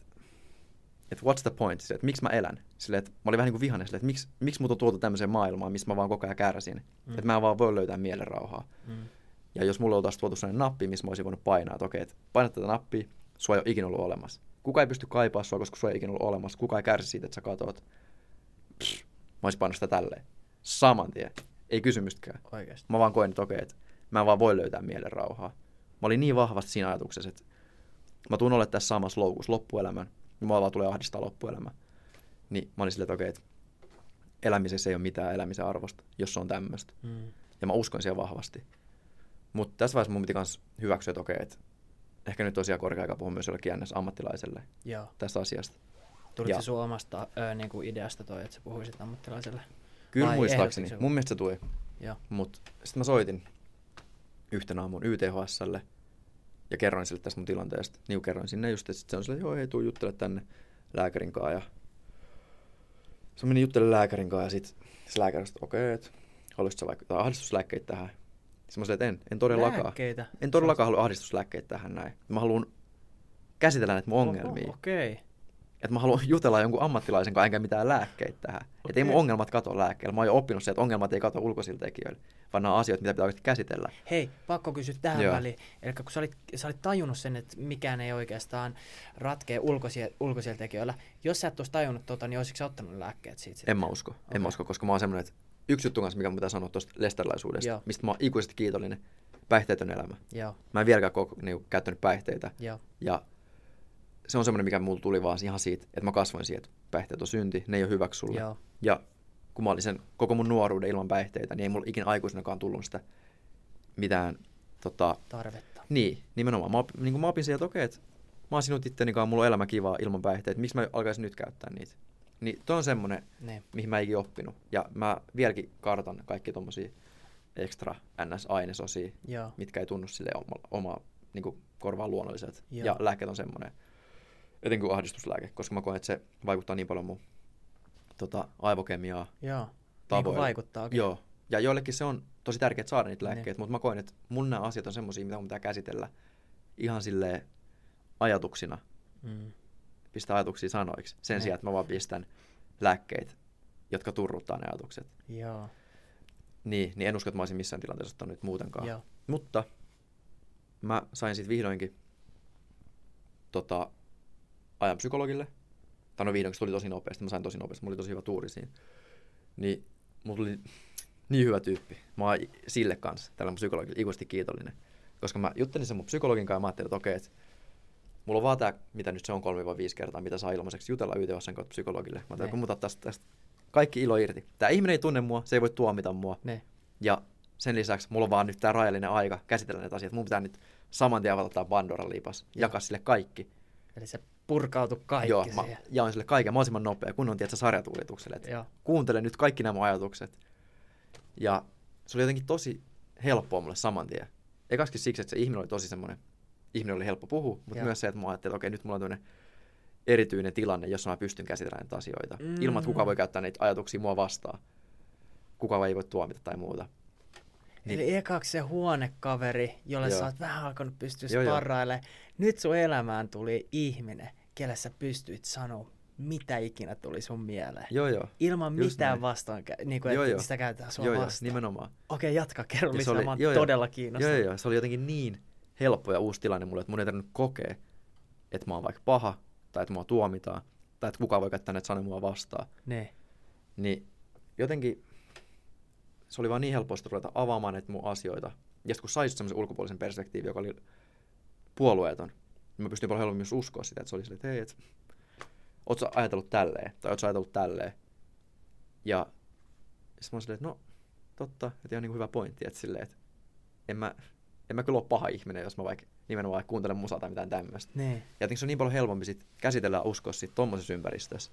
et what's the point? Silleen, että miksi mä elän? Silleen, että mä olin vähän niin kuin vihainen silleen, että miksi, miksi mut on tuotu tämmöiseen maailmaan, missä mä vaan koko ajan kärsin.
Mm.
Että mä en vaan voi löytää mielenrauhaa.
mm,
Ja jos mulla oltaisiin tuotu sellainen nappi, missä mä olisin voinut painaa, että okei, että painat tätä nappia, sua ei ole ikinä ollut olemassa. Kuka ei pysty kaipaa sua, koska sua ei ikinä ollut olemassa. Kuka ei kärsi siitä, että sä katot. Pff, mä olisin painanut sitä tälleen. Saman tien. Ei kysymystäkään.
oikeasti.
Mä vaan koin, että okei, että mä en vaan voi löytää mielen rauhaa. Mä olin niin vahvasti siinä ajatuksessa, että mä tuun olemaan tässä samassa loukussa loppuelämän, ja mua vaan tulee ahdistaa loppuelämä. Niin mä olin silleen, että okei, että elämisessä ei ole mitään elämisen arvosta, jos se on tämmöistä.
Mm,
Ja mä uskon siihen vahvasti. Mutta tässä vaiheessa mun piti myös hyväksyä, että okei, että ehkä nyt tosiaan korkea aika puhua myös jollekin ns. ammattilaiselle
joo.
tästä asiasta.
Tuliko
Ja-
se sun omasta ö, niin kuin ideasta toi, että sä puhuisit ammattilaiselle?
Kyllä
Vai
muistaakseni, mun mielestä se tuli. Mutta sitten mä soitin yhtenä aamun YTHSlle ja kerroin sille tästä mun tilanteesta. Niin kerroin sinne just, että se on silleen, joo ei tuu juttele tänne lääkärin kanssa. Ja se meni juttelemaan lääkärin kanssa ja sitten se lääkäri sanoi, että okei, että haluaisitko sä vaikka jotain ahdistuslääkkeitä tähän? Sitten mä sanoin, että en, en todellakaan.
Lääkkeitä?
En todellakaan halua ahdistuslääkkeitä tähän näin. Mä haluan käsitellä näitä mun ongelmia.
Oho, Okei. Okay.
Että mä haluan jutella jonkun ammattilaisen kanssa, enkä mitään lääkkeitä tähän. Okay. Että ei mun ongelmat kato lääkkeellä. Mä oon jo oppinut se, että ongelmat ei kato ulkoisilta tekijöillä, vaan nämä on asioita, mitä pitää oikeasti käsitellä.
Hei, pakko kysyä tähän
Joo.
väliin. Eli kun sä olit, sä olit tajunnut sen, että mikään ei oikeastaan ratkea ulkoisia, ulkoisilla tekijöillä. Jos sä et olisi tajunnut tota, niin olisitko sä ottanut lääkkeet siitä sitten?
En mä usko. Okay. En mä usko, koska mä oon semmoinen, että yksi juttu kanssa, mikä pitää sanoa tuosta lesterilaisuudesta,
Joo.
mistä mä oon ikuisesti kiitollinen, päihteetön elämä.
Joo,
Mä en vieläkään koko, niin, käyttänyt päihteitä.
joo,
Ja se on semmoinen, mikä mulla tuli vaan ihan siitä, että mä kasvoin siihen, että päihteet on synti, ne ei ole hyväksi sulle.
joo.
Ja kun mä olin sen koko mun nuoruuden ilman päihteitä, niin ei mulla ikinä aikuisenakaan tullut sitä mitään, tota,
Tarvetta.
niin, nimenomaan. Mä, niin mä opin siihen, että okei, että mä oon sinut itteni kanssa, mulla on elämä kivaa ilman päihteitä, miksi mä alkaisin nyt käyttää niitä. Niin toi on semmoinen,
Niin.
mihin mä en ikinä oppinut. Ja mä vieläkin kartan kaikki tommosia extra NS-ainesosia,
Joo.
mitkä ei tunnu sille oma, oma niin kuin korvaan luonnolliset.
Joo.
Ja lääkkeet on semmoinen, etenkin ahdistuslääke, koska mä koen, että se vaikuttaa niin paljon mun tota, aivokemiaa,
Joo. Niin
tavoilla.
vaikuttaa.
Joo. Ja joillekin se on tosi tärkeää saada niitä
Niin.
lääkkeitä, mutta mä koen, että mun nämä asiat on semmoisia, mitä mun pitää käsitellä ihan silleen ajatuksina,
Mm.
Pistää ajatuksia sanoiksi, sen
Niin.
sijaan, että mä vaan pistän lääkkeitä, jotka turruttaa ne ajatukset.
Joo.
Niin, niin en usko, että mä olisin missään tilanteessa ottanut nyt muutenkaan.
Joo.
Mutta mä sain sitten vihdoinkin tota, ajan psykologille. Tai no vihdoinkin se tuli tosi nopeasti, mä sain tosi nopeasti, mulla oli tosi hyvä tuuri siinä. Niin mulla tuli niin hyvä tyyppi. Mä oon sille kanssa, tällä mun psykologille, ikuisesti kiitollinen. Koska mä juttelin sen mun psykologin kanssa ja mä ajattelin, että okei, että mulla on vaan tää, mitä nyt se on 3-5 kertaa, mitä saa ilmaiseksi jutella YTHSn kautta psykologille. Mä
Ne.
kun muuta tästä, tästä kaikki ilo irti. Tämä ihminen ei tunne mua, se ei voi tuomita mua.
Ne.
Ja sen lisäksi mulla on vaan nyt tämä rajallinen aika käsitellä näitä asioita. Mun pitää nyt saman tien avata tämä Pandoran lipas,
Joo.
jakaa sille kaikki.
Eli se purkautu kaikki
Joo, mä jaoin sille kaiken mahdollisimman nopea, kun on tietysti sarjatuulitukselle.
Joo.
kuuntele nyt kaikki nämä ajatukset. Ja se oli jotenkin tosi helppoa mulle saman tien. Ekaskin siksi, että se ihminen oli tosi semmoinen, ihminen oli helppo puhua, mutta
Joo.
myös se, että mä ajattelin, että okei, nyt mulla on tämmöinen erityinen tilanne, jossa mä pystyn käsittelemään näitä asioita. Mm. Ilman, että kuka voi käyttää niitä ajatuksia mua vastaan. Kuka ei voi tuomita tai muuta. Niin.
Eli ekaksi se huonekaveri, jolle
Joo.
sä oot vähän alkanut pystyä
Joo, joo.
sparrailemaan. Nyt sun elämään tuli ihminen, kelle sä pystyit sanoa mitä ikinä tuli sun mieleen.
Joo, joo.
Ilman
Just
mitään
näin.
vastaan, niin kuin,
Joo,
että
joo.
sitä käytetään sua
Joo, joo,
vastaan.
nimenomaan.
Okei, jatka, kerro
Ja se
lisää,
oli-
mä oon
joo, joo.
todella
Joo,
kiinnostunut.
joo, joo. Se oli jotenkin niin helppo ja uusi tilanne mulle, että mun ei tarvinnut kokea, että mä oon vaikka paha, tai että mua tuomitaan, tai että kukaan voi käyttää näitä sanoja mua vastaan.
Ne.
Niin jotenkin se oli vaan niin helposti ruveta avaamaan näitä mun asioita. Ja sitten kun sai semmoisen ulkopuolisen perspektiivin, joka oli puolueeton, niin mä pystyin paljon helpommin myös uskoa sitä, että se oli silleen, että hei, et, oot sä ajatellut tälleen, tai oot sä ajatellut tälleen. Ja sitten mä olin silleen, että no, totta, että ihan niin kuin hyvä pointti, että silleen, että en mä, en mä kyllä ole paha ihminen, jos mä vaikka nimenomaan kuuntelen musaa tai mitään tämmöistä.
Ne.
Ja jotenkin se on niin paljon helpompi sit käsitellä ja uskoa sit tommosessa ympäristössä.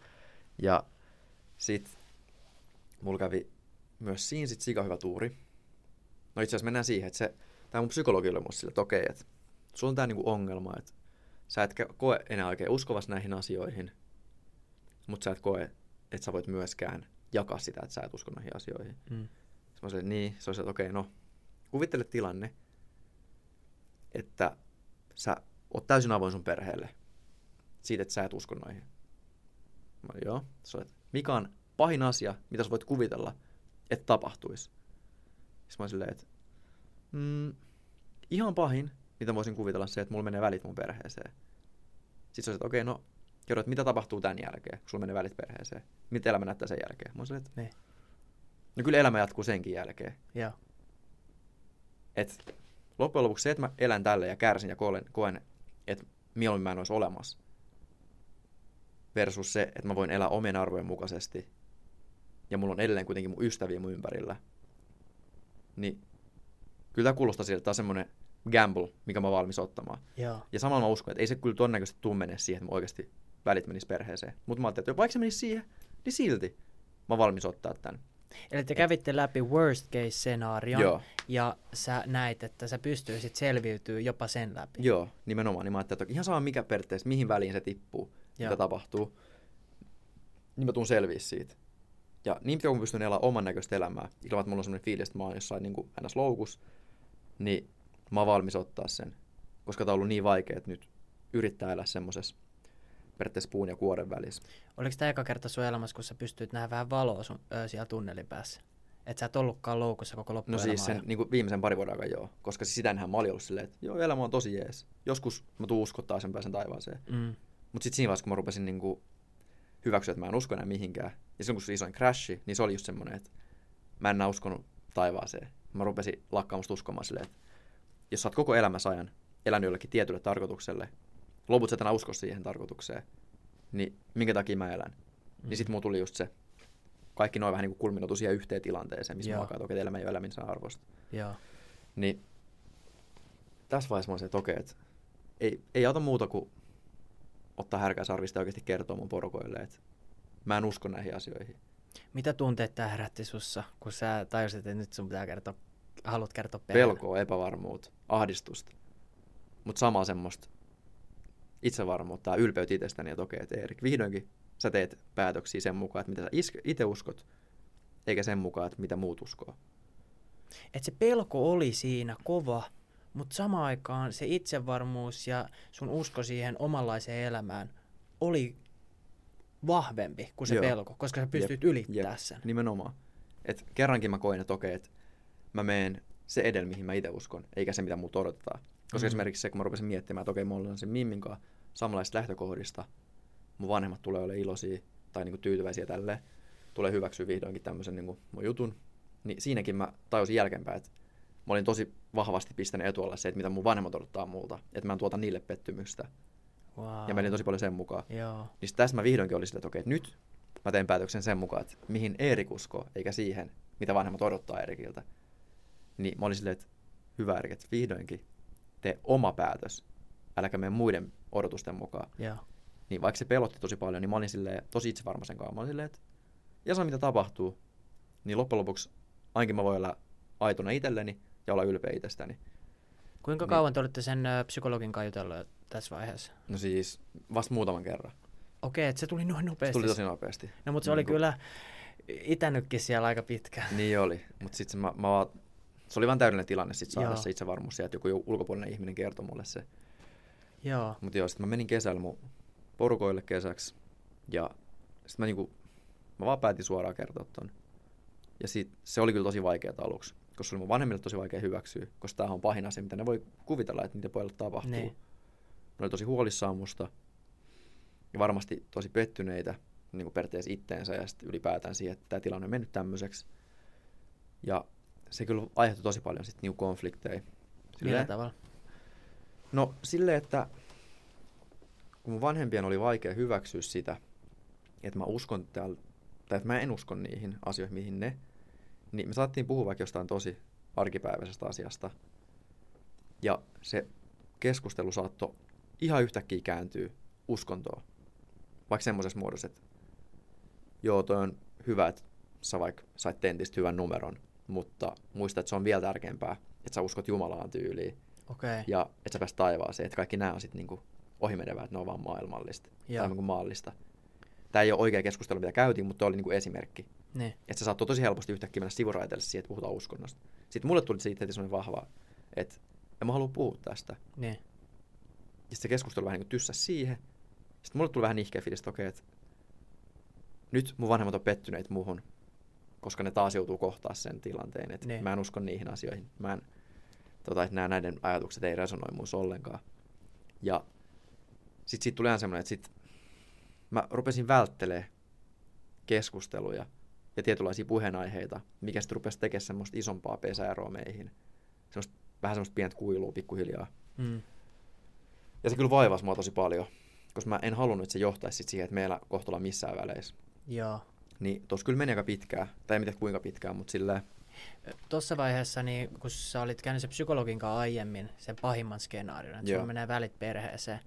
Ja sit mulla kävi myös siinä sit sika hyvä tuuri. No itse asiassa mennään siihen, että se, tää mun psykologi oli musta sille, että okei, että sulla on tää niinku ongelma, että sä et koe enää oikein uskovas näihin asioihin, mutta sä et koe, että sä voit myöskään jakaa sitä, että sä et usko näihin asioihin.
Mm.
Sitten mä sanoin, niin, se oli se, että okei, no, kuvittele tilanne, että sä oot täysin avoin sun perheelle siitä, että sä et usko noihin. Mä olin, joo. Se oli, että mikä on pahin asia, mitä sä voit kuvitella, että tapahtuisi? Sitten mä olin silleen, että mm, ihan pahin, mitä voisin kuvitella, se, että mulla menee välit mun perheeseen. Sitten oli, että okei, no, kerro, että mitä tapahtuu tämän jälkeen, kun sulla menee välit perheeseen. Mitä elämä näyttää sen jälkeen? Mä olin että
Ne.
no kyllä elämä jatkuu senkin jälkeen.
Joo.
Et loppujen lopuksi se, että mä elän tälle ja kärsin ja koen, koen että mieluummin mä en olisi olemassa, versus se, että mä voin elää omien arvojen mukaisesti, ja mulla on edelleen kuitenkin mun ystäviä mun ympärillä, niin kyllä tämä kuulostaa siltä, että tämä on semmoinen gamble, mikä mä oon valmis ottamaan.
Joo.
Ja samalla mä uskon, että ei se kyllä todennäköisesti tuu menee siihen, että mun oikeasti välit menis perheeseen. Mutta mä ajattelin, että vaikka se menisi siihen, niin silti mä oon valmis ottaa tämän.
Eli te kävitte läpi worst case scenaarion
Joo.
ja sä näit, että sä pystyisit selviytyä jopa sen läpi.
Joo, nimenomaan. Niin mä ajattelin, että ihan sama mikä periaatteessa, mihin väliin se tippuu,
Joo.
mitä tapahtuu, niin mä tuun selviä siitä. Ja niin pitkään kun pystyn elämään oman näköistä elämää, ilman että mulla on semmoinen fiilis, että mä oon jossain niin kuin ns. loukus, niin mä oon valmis ottaa sen. Koska tää on ollut niin vaikea, että nyt yrittää elää semmoisessa periaatteessa puun ja kuoren välissä.
Oliko tämä eka kerta sun elämässä, kun sä pystyit nähdä vähän valoa sun, ö, siellä tunnelin päässä? Että sä et ollutkaan loukussa koko
No
loppuelämää.
siis sen niin kuin viimeisen parin vuoden aikana joo. Koska siis sitä ennenhän mä olin ollut silleen, että joo, elämä on tosi jees. Joskus mä tuun uskottaa sen pääsen taivaaseen.
Mm.
Mutta sitten siinä vaiheessa, kun mä rupesin niinku hyväksyä, että mä en usko enää mihinkään, ja silloin kun se isoin crashi, niin se oli just semmoinen, että mä en enää uskonut taivaaseen. Mä rupesin lakkaamasta uskomaan silleen, että jos sä oot koko elämässä ajan elänyt jollekin tietylle tarkoitukselle, loput sä usko siihen tarkoitukseen, niin minkä takia mä elän? Mm. Niin sit mulla tuli just se, kaikki noin vähän niin kuin kulminoitu siihen yhteen tilanteeseen, missä
Joo.
mä alkaa, että okei, elämä ei ole elämisen arvosta.
Joo.
Niin tässä vaiheessa mä olin se, että okei, että ei, ei auta muuta kuin ottaa härkää sarvista ja oikeasti kertoa mun porukoille, että mä en usko näihin asioihin.
Mitä tunteet tää herätti sussa, kun sä tajusit, että nyt sun pitää kertoa, haluat kertoa perheelle?
Pelkoa, epävarmuutta, ahdistusta, mutta samaa semmoista itsevarmuutta ja ylpeyttä itsestäni, että okei, että Erik, vihdoinkin sä teet päätöksiä sen mukaan, että mitä sä itse uskot, eikä sen mukaan, että mitä muut uskoo.
Et se pelko oli siinä kova, mutta samaan aikaan se itsevarmuus ja sun usko siihen omanlaiseen elämään oli vahvempi kuin se
Joo.
pelko, koska sä pystyt
Jep,
ylittämään
jep,
sen.
Nimenomaan. Et kerrankin mä koin, että okei, että mä meen se edellä, mihin mä itse uskon, eikä se, mitä muut odotetaan. Koska
Mm.
esimerkiksi se, kun mä rupesin miettimään, että okei, mulla on sen Mimmin kanssa samanlaista lähtökohdista, mun vanhemmat tulee olemaan iloisia tai niinku tyytyväisiä tälleen, tulee hyväksyä vihdoinkin tämmöisen niinku mun jutun, niin siinäkin mä tajusin jälkeenpäin, että mä olin tosi vahvasti pistänyt etualle se, että mitä mun vanhemmat odottaa multa, että mä en tuota niille pettymystä.
Wow.
Ja menin tosi paljon sen mukaan.
Joo.
Niin tässä mä vihdoinkin olin silleen, että okei, että nyt mä teen päätöksen sen mukaan, että mihin Eerik uskoo, eikä siihen, mitä vanhemmat odottaa Eerikiltä. Niin mä olin silleen, että hyvä Eerik, että vihdoinkin tee oma päätös, äläkä mene muiden odotusten mukaan.
Joo.
Niin vaikka se pelotti tosi paljon, niin mä olin silleen, tosi itsevarma sen kanssa. Mä olin silleen, että ja saa mitä tapahtuu, niin loppujen lopuksi ainakin mä voin olla aitona itselleni ja olla ylpeä itsestäni.
Kuinka
Niin.
kauan te olette sen ö, psykologin kanssa jutellut tässä vaiheessa?
No siis vasta muutaman kerran.
Okei, että se tuli noin
Se
nopeasti.
tuli tosi nopeasti.
No mutta se oli
Niinku-
kyllä itänytkin siellä aika pitkään.
Niin oli, mutta sitten mä, mä se oli vaan täydellinen tilanne sit saada
Joo.
se itsevarmuus että joku ulkopuolinen ihminen kertoi mulle se.
Joo.
Mutta joo, sitten mä menin kesällä mun porukoille kesäksi ja sitten mä niinku, mä vaan päätin suoraan kertoa ton. Ja sit, se oli kyllä tosi vaikeaa aluksi, koska se oli mun vanhemmille tosi vaikea hyväksyä, koska tämä on pahin asia, mitä ne voi kuvitella, että niiden pojille tapahtuu.
Niin.
Ne oli tosi huolissaan musta ja varmasti tosi pettyneitä niin kuin periaatteessa itteensä ja sitten ylipäätään siihen, että tämä tilanne on mennyt tämmöiseksi. Ja se kyllä aiheutti tosi paljon sitten niinku konflikteja.
Millä
Silleen-
tavalla?
No silleen, että kun mun vanhempien oli vaikea hyväksyä sitä, että mä uskon täällä, tai että mä en usko niihin asioihin, mihin ne, niin me saattiin puhua vaikka jostain tosi arkipäiväisestä asiasta. Ja se keskustelu saattoi ihan yhtäkkiä kääntyä uskontoon. Vaikka semmoisessa muodossa, että joo, toi on hyvä, että sä vaikka sait tentistä hyvän numeron, mutta muista, että se on vielä tärkeämpää, että sä uskot Jumalaan tyyliin.
Okay.
ja että sä pääst taivaaseen, että kaikki nämä on sitten niinku ohimenevää, että ne on vaan maailmallista
Joo.
tai niinku maallista. Tämä ei ole oikea keskustelu, mitä käytiin, mutta oli niinku esimerkki.
Niin.
Että se saattoi tosi helposti yhtäkkiä mennä sivuraiteelle siihen, että puhutaan uskonnosta. Sitten mulle tuli siitä heti semmoinen vahva, että en mä halua puhua tästä.
Niin.
Ja se keskustelu vähän niin tyssäsi siihen. Sitten mulle tuli vähän nihkeä fiilis, että okei, että nyt mun vanhemmat on pettyneet muuhun, koska ne taas joutuu kohtaa sen tilanteen, että
Niin.
mä en usko niihin asioihin. Mä en, tota, että nämä näiden ajatukset ei resonoi muussa ollenkaan. Ja sitten siitä tuli ihan semmoinen, että sit mä rupesin välttelemään keskusteluja ja tietynlaisia puheenaiheita, mikä sitten rupesi tekemään semmoista isompaa pesäeroa meihin. Semmoista, vähän semmoista pientä kuilua pikkuhiljaa.
Mm.
Ja se kyllä vaivasi mua tosi paljon, koska mä en halunnut, että se johtaisi sit siihen, että meillä kohta missään väleissä.
Joo.
Niin tossa kyllä meni aika pitkään, tai en tiedä kuinka pitkään, mutta silleen,
Tuossa vaiheessa, niin, kun sä olit käynyt sen psykologin kanssa aiemmin, sen pahimman skenaarion, että sulla menee välit perheeseen.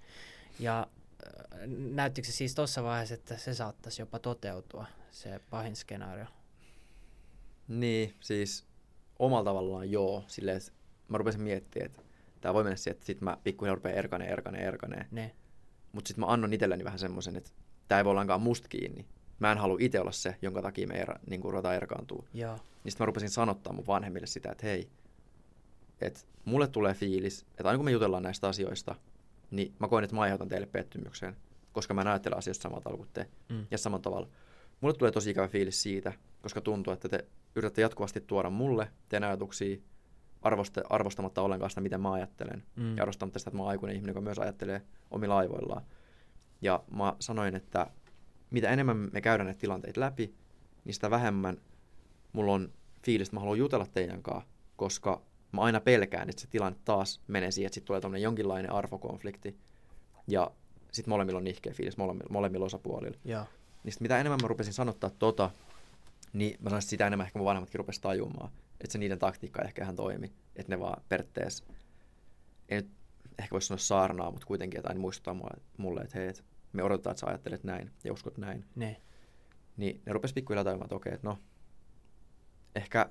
Ja äh, näyttikö se siis tuossa vaiheessa, että se saattaisi jopa toteutua, se pahin skenaario?
niin siis omalla tavallaan joo, silleen, että mä rupesin miettimään, että tää voi mennä siihen, että sit mä pikkuhiljaa rupean erkaneen, erkaneen, erkaneen.
Ne.
Mutta sitten mä annan itselleni vähän semmoisen, että tää ei voi ollaankaan musta kiinni. Mä en halua itse olla se, jonka takia me er, niin ruvetaan erkaantua.
Joo.
Niin sitten mä rupesin sanottaa mun vanhemmille sitä, että hei, että mulle tulee fiilis, että aina kun me jutellaan näistä asioista, niin mä koen, että mä aiheutan teille pettymyksen, koska mä en ajattele asioista samalla tavalla kuin te.
Mm.
Ja samalla tavalla. Mulle tulee tosi ikävä fiilis siitä, koska tuntuu, että te yritätte jatkuvasti tuoda mulle teidän ajatuksia arvoste, arvostamatta ollenkaan sitä, mitä mä ajattelen.
Mm.
Ja arvostamatta sitä, että mä oon aikuinen ihminen, joka myös ajattelee omilla aivoillaan. Ja mä sanoin, että mitä enemmän me käydään näitä tilanteita läpi, niin sitä vähemmän mulla on fiilis, että mä haluan jutella teidän kanssa, koska mä aina pelkään, että se tilanne taas menee siihen, että sitten tulee tämmöinen jonkinlainen arvokonflikti. Ja sitten molemmilla on nihkeä fiilis, molemmilla, molemmilla osapuolilla.
Joo.
Niin sit mitä enemmän mä rupesin sanottaa tota, niin mä sanoisin, että sitä enemmän ehkä mun vanhemmatkin rupesi tajumaan, että se niiden taktiikka ehkä ihan toimi. Että ne vaan periaatteessa, ei nyt ehkä voisi sanoa saarnaa, mutta kuitenkin, että aina muistuttaa mulle, mulle että hei, et me odotetaan, että sä ajattelet näin ja uskot näin.
Ne.
Niin ne rupesi pikkuhiljaa tajumaan, että okei, että no, ehkä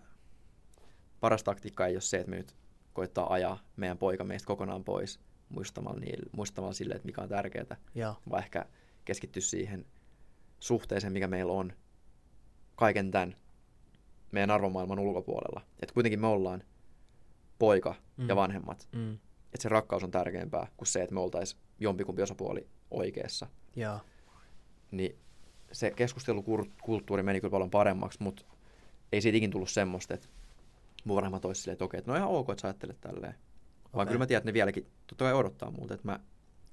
paras taktiikka ei ole se, että me nyt koittaa ajaa meidän poika meistä kokonaan pois muistamalla, niille, muistamalla sille, että mikä on tärkeää,
Joo.
vaan ehkä keskittyä siihen suhteeseen, mikä meillä on kaiken tämän meidän arvomaailman ulkopuolella. Että kuitenkin me ollaan poika
Mm.
ja vanhemmat.
Mm.
Että se rakkaus on tärkeämpää kuin se, että me oltaisiin jompikumpi osapuoli oikeassa.
Joo.
Niin se keskustelukulttuuri meni kyllä paljon paremmaksi, mutta ei siitä ikin tullut semmoista, että mun vanhemmat olisi silleen, että okei, että no ihan ok, että sä ajattelet tälleen. Vaan
Okei.
kyllä mä tiedän, että ne vieläkin totta kai odottaa multa, että mä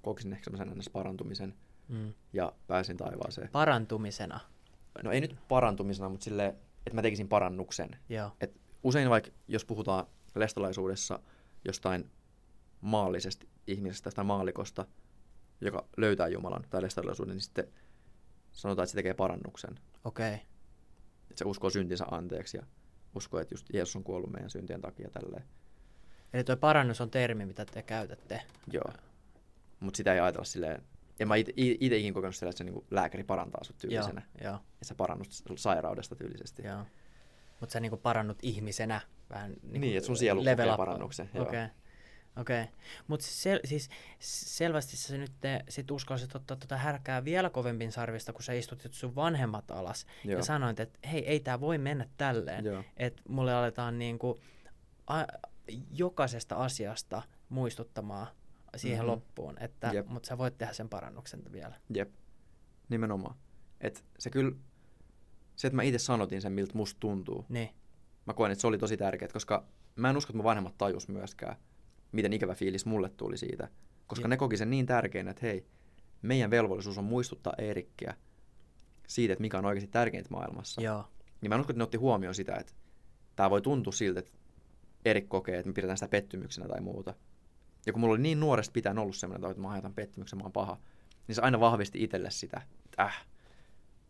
kokisin ehkä semmoisen parantumisen
Mm.
ja pääsin taivaaseen.
Parantumisena.
No ei nyt parantumisena, mutta silleen, että mä tekisin parannuksen.
Joo.
Et usein vaikka, jos puhutaan lestalaisuudessa jostain maallisesta ihmisestä tai maalikosta, joka löytää Jumalan tai lestalaisuuden, niin sitten sanotaan, että se tekee parannuksen.
Okei. Okay.
Että se uskoo syntinsä anteeksi ja uskoo, että just Jeesus on kuollut meidän syntien takia tälleen.
Eli tuo parannus on termi, mitä te käytätte.
Joo. Mutta sitä ei ajatella silleen, en mä itse ikin kokenut sitä, että se niinku lääkäri parantaa sut tyylisenä.
Joo, joo.
Ja sä parannut sairaudesta tyylisesti.
Joo. Mutta sä niinku parannut ihmisenä vähän niinku
Niin, että sun sielu kokee parannuksen, joo.
Okei. Okei. Mutta sel, siis selvästi sä nyt te, sit uskallisit ottaa tuota härkää vielä kovempin sarvista, kun sä istutit sun vanhemmat alas
Joo.
ja sanoit, että hei, ei tää voi mennä tälleen. Että mulle aletaan niinku a, jokaisesta asiasta muistuttamaan siihen
Mhm.
mm-hmm. loppuun, että
Jep.
mutta sä voit tehdä sen parannuksen vielä.
Jep, nimenomaan. Et se kyllä, se, että mä itse sanotin sen, miltä musta tuntuu,
Niin,
mä koen, että se oli tosi tärkeää, koska mä en usko, että mun vanhemmat tajus myöskään, miten ikävä fiilis mulle tuli siitä. Koska
Jep.
ne koki sen niin tärkeänä, että hei, meidän velvollisuus on muistuttaa Eerikkiä siitä, että mikä on oikeasti tärkeintä maailmassa.
joo.
Niin mä en usko, että ne otti huomioon sitä, että tämä voi tuntua siltä, että Erik kokee, että me pidetään sitä pettymyksenä tai muuta. Ja kun mulla oli niin nuoresta pitäen ollut semmoinen, että mä aiheutan pettymyksen, mä oon paha, niin se aina vahvisti itselle sitä, että äh,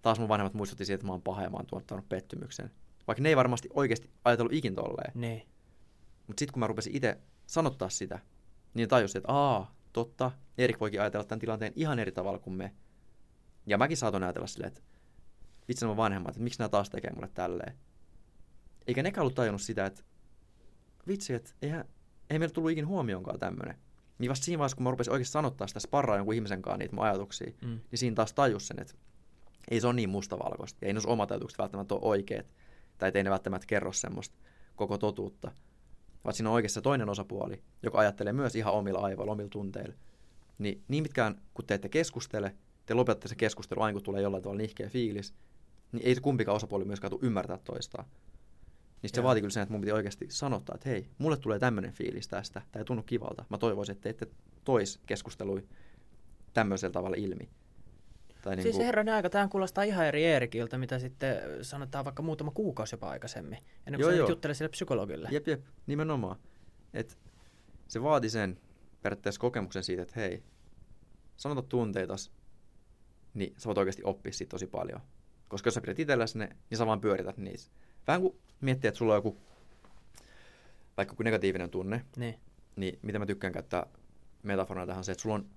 taas mun vanhemmat muistutti siitä, että mä oon paha ja mä oon tuottanut pettymyksen. Vaikka ne ei varmasti oikeasti ajatellut ikin tolleen.
Niin,
Mutta sitten kun mä rupesin itse sanottaa sitä, niin tajusin, että aa, totta, Erik voikin ajatella tämän tilanteen ihan eri tavalla kuin me. Ja mäkin saatoin ajatella silleen, että vitsi nämä vanhemmat, että miksi nämä taas tekee mulle tälleen. Eikä nekään ollut tajunnut sitä, että vitsi, että eihän, ei meillä tullut ikin huomioonkaan tämmöinen. Niin vasta siinä vaiheessa, kun mä rupesin oikeasti sanottaa sitä sparraa jonkun ihmisen kanssa niitä mun ajatuksia,
mm.
niin siinä taas tajus sen, että ei se ole niin mustavalkoista. Ja ei ne omat ajatukset välttämättä ole oikeat. Tai ei ne välttämättä kerro semmoista koko totuutta. Vaan siinä on oikeassa toinen osapuoli, joka ajattelee myös ihan omilla aivoilla, omilla tunteilla. Niin, niin mitkään, kun te ette keskustele, te lopetatte se keskustelu aina, kun tulee jollain tavalla nihkeä fiilis, niin ei se kumpikaan osapuoli myöskään tule ymmärtää toistaan. Niin se vaatii kyllä sen, että mun piti oikeasti sanottaa, että hei, mulle tulee tämmöinen fiilis tästä, tämä ei tunnu kivalta. Mä toivoisin, että te ette tois keskustelui tämmöisellä tavalla ilmi. Tai
Siis
niinku-
herranen aika, tämä kuulostaa ihan eri Eerikiltä, mitä sitten sanotaan vaikka muutama kuukausi jopa aikaisemmin, ennen kuin
Joo,
juttelee sille psykologille.
Jep, jep, nimenomaan. Et se vaati sen periaatteessa kokemuksen siitä, että hei, sanota tunteitas, niin sä voit oikeasti oppia siitä tosi paljon. Koska jos sä pidät itselläsi ne, niin sä vaan pyörität niissä. Vähän kuin miettii, että sulla on joku, vaikka joku negatiivinen tunne,
Niin,
niin mitä mä tykkään käyttää metaforana tähän se, että sulla on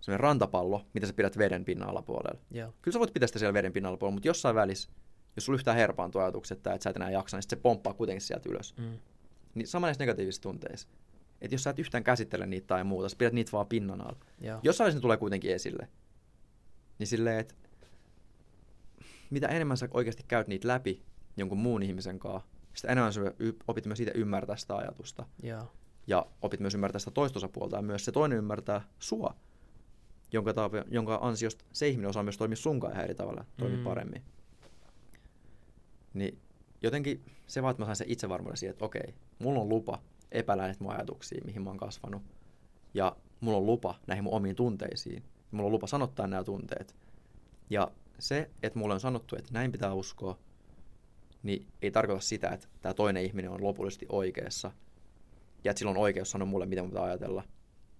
semmoinen rantapallo, mitä sä pidät veden pinnan alapuolella.
joo.
Kyllä sä voit pitää sitä siellä veden pinnan alapuolella, mutta jossain välissä, jos sulla yhtään herpaantuu ajatukset, että sä et enää jaksa, niin sit se pomppaa kuitenkin sieltä ylös.
Mm.
Niin sama näissä negatiivisissa tunteissa. Että jos sä et yhtään käsittele niitä tai muuta, sä pidät niitä vaan pinnan alla.
Joo.
Jossain ne tulee kuitenkin esille. Niin silleen, että mitä enemmän sä oikeasti käyt niitä läpi jonkun muun ihmisen kanssa, sitä enemmän sä opit myös siitä ymmärtää sitä ajatusta.
Joo.
Ja opit myös ymmärtää sitä toista osapuolta ja myös se toinen ymmärtää sua, jonka, taav- jonka ansiosta se ihminen osaa myös toimia sunkaan ihan eri tavalla, toimia
Mm.
mm. paremmin. Niin jotenkin se vaan, että mä sain sen itsevarmuuden siihen, että okei, mulla on lupa epäillä näitä mun ajatuksia, mihin mä oon kasvanut. Ja mulla on lupa näihin mun omiin tunteisiin. Mulla on lupa sanottaa nämä tunteet. Ja se, että mulle on sanottu, että näin pitää uskoa, niin ei tarkoita sitä, että tämä toinen ihminen on lopullisesti oikeassa. Ja että sillä on oikeus sanoa mulle, mitä mun pitää ajatella.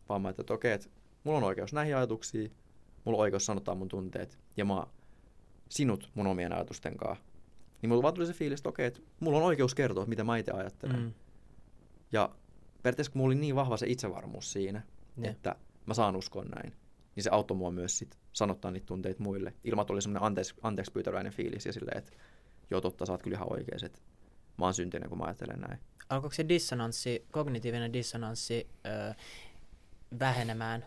Vaan mä että okei, että mulla on oikeus näihin ajatuksiin, mulla on oikeus sanottaa mun tunteet, ja mä sinut mun omien ajatusten kanssa. Niin mulla vaan tuli se fiilis, että okei, että mulla on oikeus kertoa, mitä mä itse ajattelen.
Mm.
Ja periaatteessa kun mulla oli niin vahva se itsevarmuus siinä,
Niin.
että mä saan uskoa näin, niin se auttoi mua myös sit sanottaa niitä tunteita muille. Ilman, että oli semmoinen anteeksi, anteeksi pyytäväinen fiilis ja silleen, että joo totta, sä oot kyllä ihan oikees, että mä oon syntinen, kun mä ajattelen näin.
Alkoiko se dissonanssi, kognitiivinen dissonanssi öö, vähenemään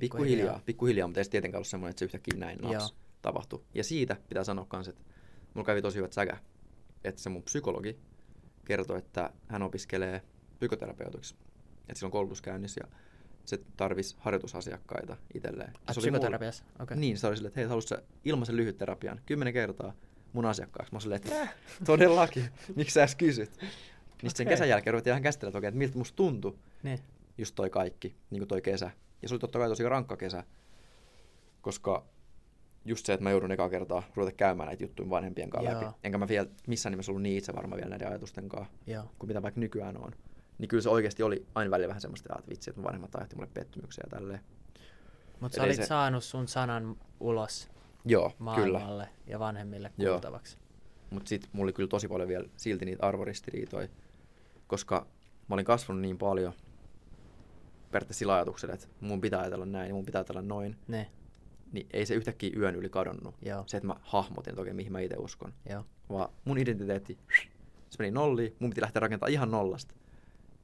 Pikkuhiljaa, pikkuhiljaa, mutta ei se tietenkään ollut semmoinen, että se yhtäkkiä näin naps tapahtui. Ja siitä pitää sanoa myös, että mulla kävi tosi hyvät säkä, että se mun psykologi kertoi, että hän opiskelee psykoterapeutiksi. Että sillä on koulutus käynnissä ja se tarvisi harjoitusasiakkaita itselleen.
Ai,
se oli
psykoterapiassa? Okei.
Niin, se oli silleen, että hei, haluatko ilmaisen lyhyt terapian kymmenen kertaa mun asiakkaaksi? Mä olin silleen, että äh, todellakin, miksi sä edes kysyt? Niin okay. sen kesän jälkeen ruvettiin ihan käsitellä, että, okei, että miltä musta tuntui
Niin.
just toi kaikki, niin kuin toi kesä. Ja se oli totta kai tosi rankka kesä, koska just se, että mä joudun ekaa kertaa ruveta käymään näitä juttuja vanhempien kanssa
Joo.
läpi. Enkä mä vielä missään nimessä ollut niin itse varma vielä näiden ajatusten kanssa,
Joo.
kuin mitä vaikka nykyään on. niin kyllä se oikeasti oli aina välillä vähän semmoista, että vitsi, että mun vanhemmat aiheutti mulle pettymyksiä ja tälleen.
Mutta sä olit
se-
saanut sun sanan ulos
Joo, kyllä.
maailmalle ja vanhemmille kuultavaksi.
Mutta sitten mulla oli kyllä tosi paljon vielä silti niitä arvoristiriitoja, koska mä olin kasvanut niin paljon periaatteessa sillä ajatuksella, että mun pitää ajatella näin ja mun pitää ajatella noin,
Ne,
niin ei se yhtäkkiä yön yli kadonnut.
joo,
Se, että mä hahmotin, että okei, mihin mä itse uskon.
joo.
Vaan mun identiteetti, se meni nolliin, mun piti lähteä rakentamaan ihan nollasta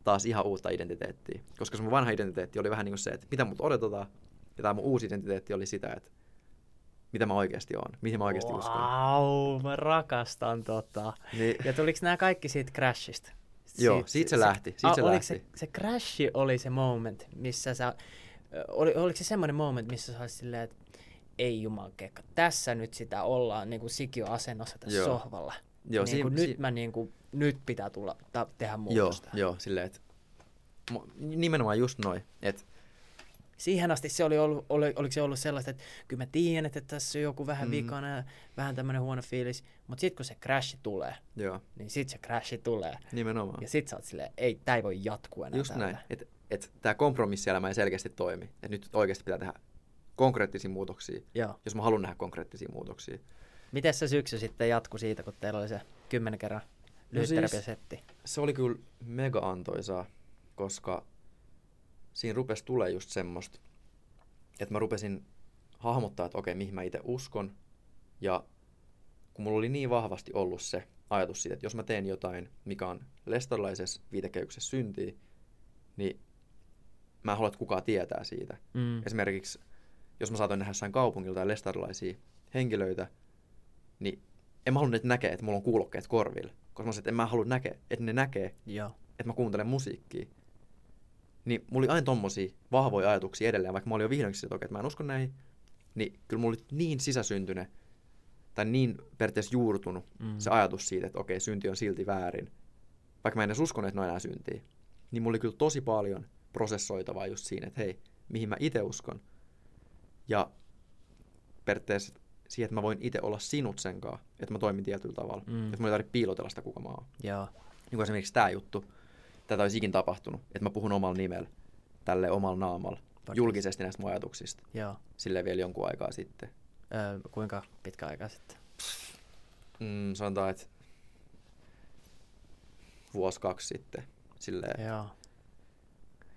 taas ihan uutta identiteettiä. Koska se mun vanha identiteetti oli vähän niin kuin se, että mitä mut odotetaan, ja tämä mun uusi identiteetti oli sitä, että mitä mä oikeasti oon, mihin mä oikeasti uskon.
Wow, mä rakastan tota.
Niin,
Ja tuliko nämä kaikki siitä crashista?
Joo, siitä se lähti, siitä
Ah,
se lähti.
Se, se crashi oli se moment, missä sä... Oli, oliko se semmoinen moment, missä sä olisit silleen, että ei jumankekka, tässä nyt sitä ollaan niin kuin sikioasennossa tässä
Joo.
sohvalla.
Joo,
niin
siinä-
kuin
si-
nyt mä niin kuin, nyt pitää tulla ta- tehdä
joo,
muutosta.
joo, silleen, että nimenomaan just noin, että
Siihen asti se oli ollut, oli, oliko se ollut sellaista, että kyllä mä tiedän, että tässä on joku vähän vikana ja vähän tämmöinen huono fiilis, mutta sitten kun se crashi tulee,
joo,
niin sitten se crashi tulee.
nimenomaan.
Ja sit sä oot silleen, ei, tää ei voi jatkua enää
Just
tällä.
näin, että et, tämä kompromissielämä ei selkeästi toimi. Että nyt oikeasti pitää tehdä konkreettisia muutoksia,
Joo.
jos mä haluan nähdä konkreettisia muutoksia.
Miten se syksy sitten jatkui siitä, kun teillä oli se kymmenen kerran
No siis-? Se oli kyllä mega antoisaa, koska siinä rupesi tulee just semmoista, että mä rupesin hahmottaa, että okei, mihin mä itse uskon. Ja kun mulla oli niin vahvasti ollut se ajatus siitä, että jos mä teen jotain, mikä on lestarilaisessa viitekehyksessä syntiä, niin mä en halua, että kukaan tietää siitä.
Mm.
Esimerkiksi, jos mä saatoin nähdä jossain kaupungilla tai lestarilaisia henkilöitä, niin en mä halunnut, että näkee, että mulla on kuulokkeet korvilla. Koska mä sanoin, että en mä halua näkee, että ne näkee,
Joo.
että mä kuuntelen musiikkia. Niin mulla oli aina tommosia vahvoja ajatuksia edelleen, vaikka mä olin jo vihdoinkin sitä, että okei, että mä en usko näihin. Niin kyllä mulla oli niin sisäsyntynyt, tai niin periaatteessa juurtunut
Mm.
se ajatus siitä, että okei, synti on silti väärin. Vaikka mä en edes uskonut, että ne on enää syntiä. Niin mulla oli kyllä tosi paljon prosessoitavaa just siinä, että hei, mihin mä itse uskon. Ja periaatteessa siihen, että mä voin itse olla sinut sen kanssa, että mä toimin tietyllä tavalla.
Mm.
Että mun ei tarvitse piilotella sitä, kuka mä oon.
Joo.
Niin kuin esimerkiksi tämä juttu, tätä olisi ikin tapahtunut, että mä puhun omalla nimellä, tälle omalla naamalla,
Podcast.
julkisesti näistä mun ajatuksista,
Joo.
sille vielä jonkun aikaa sitten.
Öö, kuinka pitkä aika sitten?
Mm, sanotaan, että vuosi kaksi sitten, silleen,
Joo.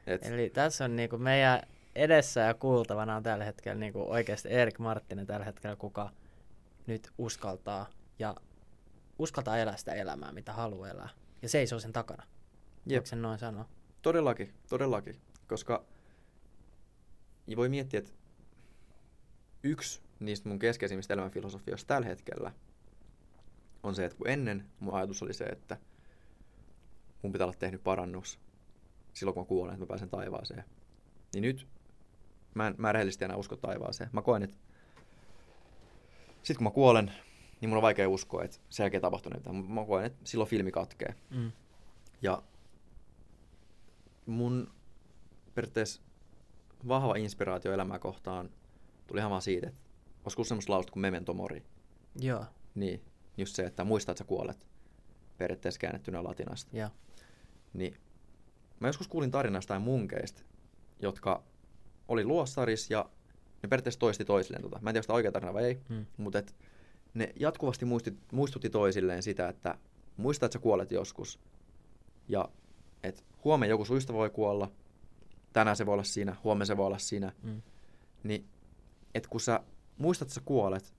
et,
Eli tässä on niinku meidän edessä ja kuultavana on tällä hetkellä niinku oikeasti Erik Marttinen tällä hetkellä, kuka nyt uskaltaa ja uskaltaa elää sitä elämää, mitä haluaa elää. Ja seisoo sen takana.
Jep.
Sen noin sanoa?
todellakin, todellakin, koska ja voi miettiä, että yksi niistä mun keskeisimmistä elämänfilosofioista tällä hetkellä on se, että kun ennen mun ajatus oli se, että mun pitää olla tehnyt parannus silloin, kun mä kuolen, että mä pääsen taivaaseen. Niin nyt mä en, mä en rehellisesti enää usko taivaaseen. Mä koen, että sit kun mä kuolen, niin mun on vaikea uskoa, että sen jälkeen tapahtuu mitään. Mä koen, että silloin filmi katkee.
Mm.
Ja mun periaatteessa vahva inspiraatio elämää kohtaan tuli ihan vaan siitä, että olisiko semmoista lausta kuin memento mori.
Joo.
Niin, just se, että muista, että sä kuolet periaatteessa käännettynä latinasta.
Joo.
Niin mä joskus kuulin tarinasta tai munkeista, jotka oli luossaris ja ne periaatteessa toisti toisilleen tota. Mä en tiedä, onko oikea tarina vai ei,
Mm.
mutta et ne jatkuvasti muisti, muistutti toisilleen sitä, että muista, että sä kuolet joskus. Ja että huomenna joku ystävä voi kuolla, tänään se voi olla siinä, huomenna se voi olla siinä.
Mm.
Niin, että kun sä muistat, että sä kuolet,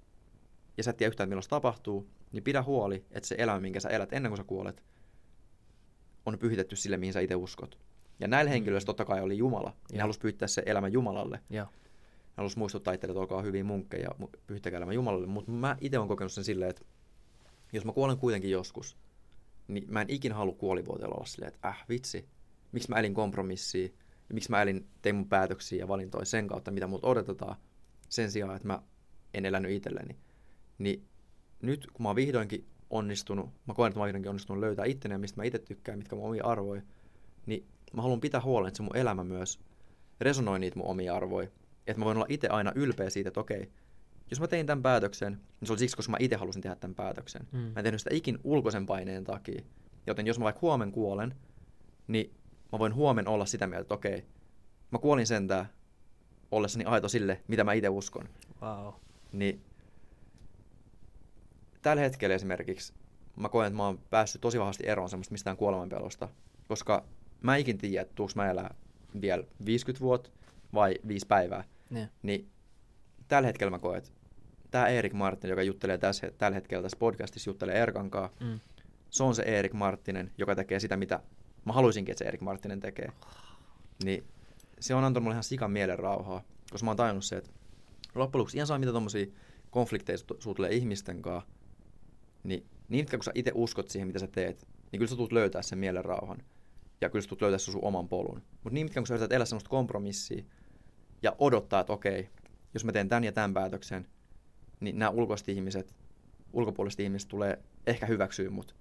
ja sä et tiedä yhtään, milloin se tapahtuu, niin pidä huoli, että se elämä, minkä sä elät ennen kuin sä kuolet, on pyhitetty sille, mihin sä itse uskot. Ja näillä henkilöillä totta kai oli Jumala. Ne
Joo.
halusi pyytää se elämä Jumalalle. Ne halusi muistuttaa itselle, että olkaa hyvin munkkeja ja pyytäkää elämä Jumalalle. Mutta mä itse olen kokenut sen silleen, että jos mä kuolen kuitenkin joskus, niin mä en ikin halua kuolivuoteella olla silleen, että äh vitsi, miksi mä elin kompromissiin, ja miksi mä elin, tein mun päätöksiä ja valintoja sen kautta, mitä multa odotetaan, sen sijaan, että mä en elänyt itselleni. Niin nyt, kun mä oon vihdoinkin onnistunut, mä koen, että mä vihdoinkin onnistunut löytää itteni mistä mä itse tykkään, mitkä mun omia arvoja, niin mä haluan pitää huolen, että se mun elämä myös resonoi niitä mun omia arvoja. Että mä voin olla itse aina ylpeä siitä, että okei, jos mä tein tämän päätöksen, niin se oli siksi, koska mä itse halusin tehdä tämän päätöksen.
Mm.
Mä en tehnyt sitä ikin ulkoisen paineen takia. Joten jos mä vaikka huomen kuolen, niin mä voin huomen olla sitä mieltä, että okei, mä kuolin sentään ollessani aito sille, mitä mä itse uskon.
Wow.
Niin tällä hetkellä esimerkiksi mä koen, että mä oon päässyt tosi vahvasti eroon semmoista mistään kuolemanpelosta, koska mä ikin tiedä, että tuuks mä elää vielä 50 vuotta vai 5 päivää.
Ne.
Niin tällä hetkellä mä koen, että tämä Erik Martin, joka juttelee tässä, tällä hetkellä tässä podcastissa, juttelee Erkankaa,
Mm.
se on se Erik Marttinen, joka tekee sitä, mitä mä haluaisinkin, että se Erik Marttinen tekee. Niin se on antanut mulle ihan sikan mielen rauhaa, koska mä oon tajunnut se, että loppujen lopuksi ihan saa mitä tommosia konflikteja su- sulla tulee ihmisten kanssa, niin niin kun sä itse uskot siihen, mitä sä teet, niin kyllä sä tulet löytää sen mielen rauhan. Ja kyllä sä tulet löytää sen sun oman polun. Mutta niin pitkään kun sä yrität elää semmoista kompromissia ja odottaa, että okei, jos mä teen tämän ja tämän päätöksen, niin nämä ulkoiset ihmiset, ulkopuoliset ihmiset tulee ehkä hyväksyä mut.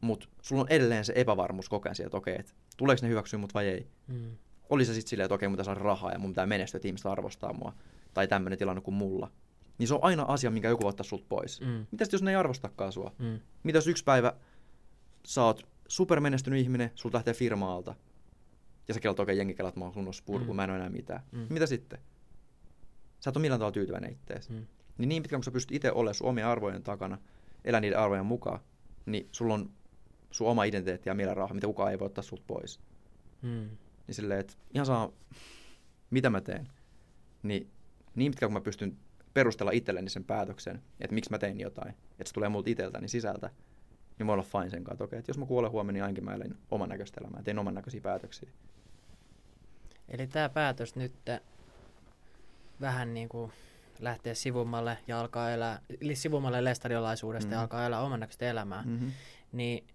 Mut sulla on edelleen se epävarmuus koko ajan siitä, että okei, että tuleeko ne hyväksyä mut vai ei.
Mm.
Oli se sitten silleen, että okei, mun pitää saada rahaa ja mun pitää menestyä, että ihmiset arvostaa mua. Tai tämmöinen tilanne kuin mulla. Niin se on aina asia, minkä joku ottaa sulta pois.
Mm.
Mitä sit, jos ne ei arvostakaan sua?
Mm.
Mitä jos yksi päivä sä oot supermenestynyt ihminen, sulta lähtee firmaalta. Ja sä kelat, okei, jengi kelat, mä oon kunnossa purku,
Mm.
mä en ole enää mitään.
Mm.
Mitä sitten? Sä et ole millään tavalla tyytyväinen ittees.
Mm.
Niin niin pitkään kun sä pystyt itse olemaan sun omien arvojen takana, elää niiden arvojen mukaan, niin sulla on sun oma identiteetti ja mielenrauha, mitä kukaan ei voi ottaa sulta pois.
Mm.
Niin silleen, että ihan saa, mitä mä teen, niin niin pitkään kun mä pystyn perustella itselleni sen päätöksen, että miksi mä tein jotain, että se tulee multa itseltäni sisältä, niin mä olla fine sen kanssa, okei, että jos mä kuolen huomenna, niin ainakin mä elän oman näköistä elämää, tein oman näköisiä päätöksiä.
Eli tämä päätös nyt vähän niin kuin lähteä sivummalle ja alkaa elää, eli sivummalle lestadiolaisuudesta mm. ja
Mhm.
alkaa elää oman näköistä elämää, mm.
Mm-hmm.
niin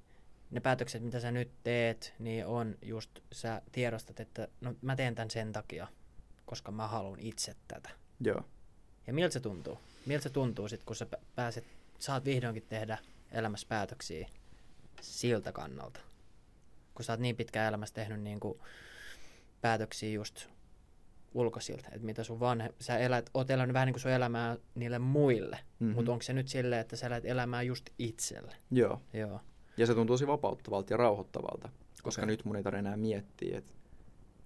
ne päätökset, mitä sä nyt teet, niin on just, sä tiedostat, että no mä teen tämän sen takia, koska mä haluan itse tätä.
Joo.
Ja miltä se tuntuu? Miltä se tuntuu sitten, kun sä pä- pääset, saat vihdoinkin tehdä elämässä päätöksiä siltä kannalta? Kun sä oot niin pitkään elämässä tehnyt niin kuin päätöksiä just ulkoisilta, että mitä sun vanhe, sä elät, oot elänyt vähän niin kuin sun elämää niille muille, mm-hmm.
Mhm.
mutta onko se nyt silleen, että sä elät elämää just itselle?
Joo.
Joo.
Ja se tuntuu tosi vapauttavalta ja rauhoittavalta, koska
Okei.
nyt mun ei tarvitse enää miettiä, että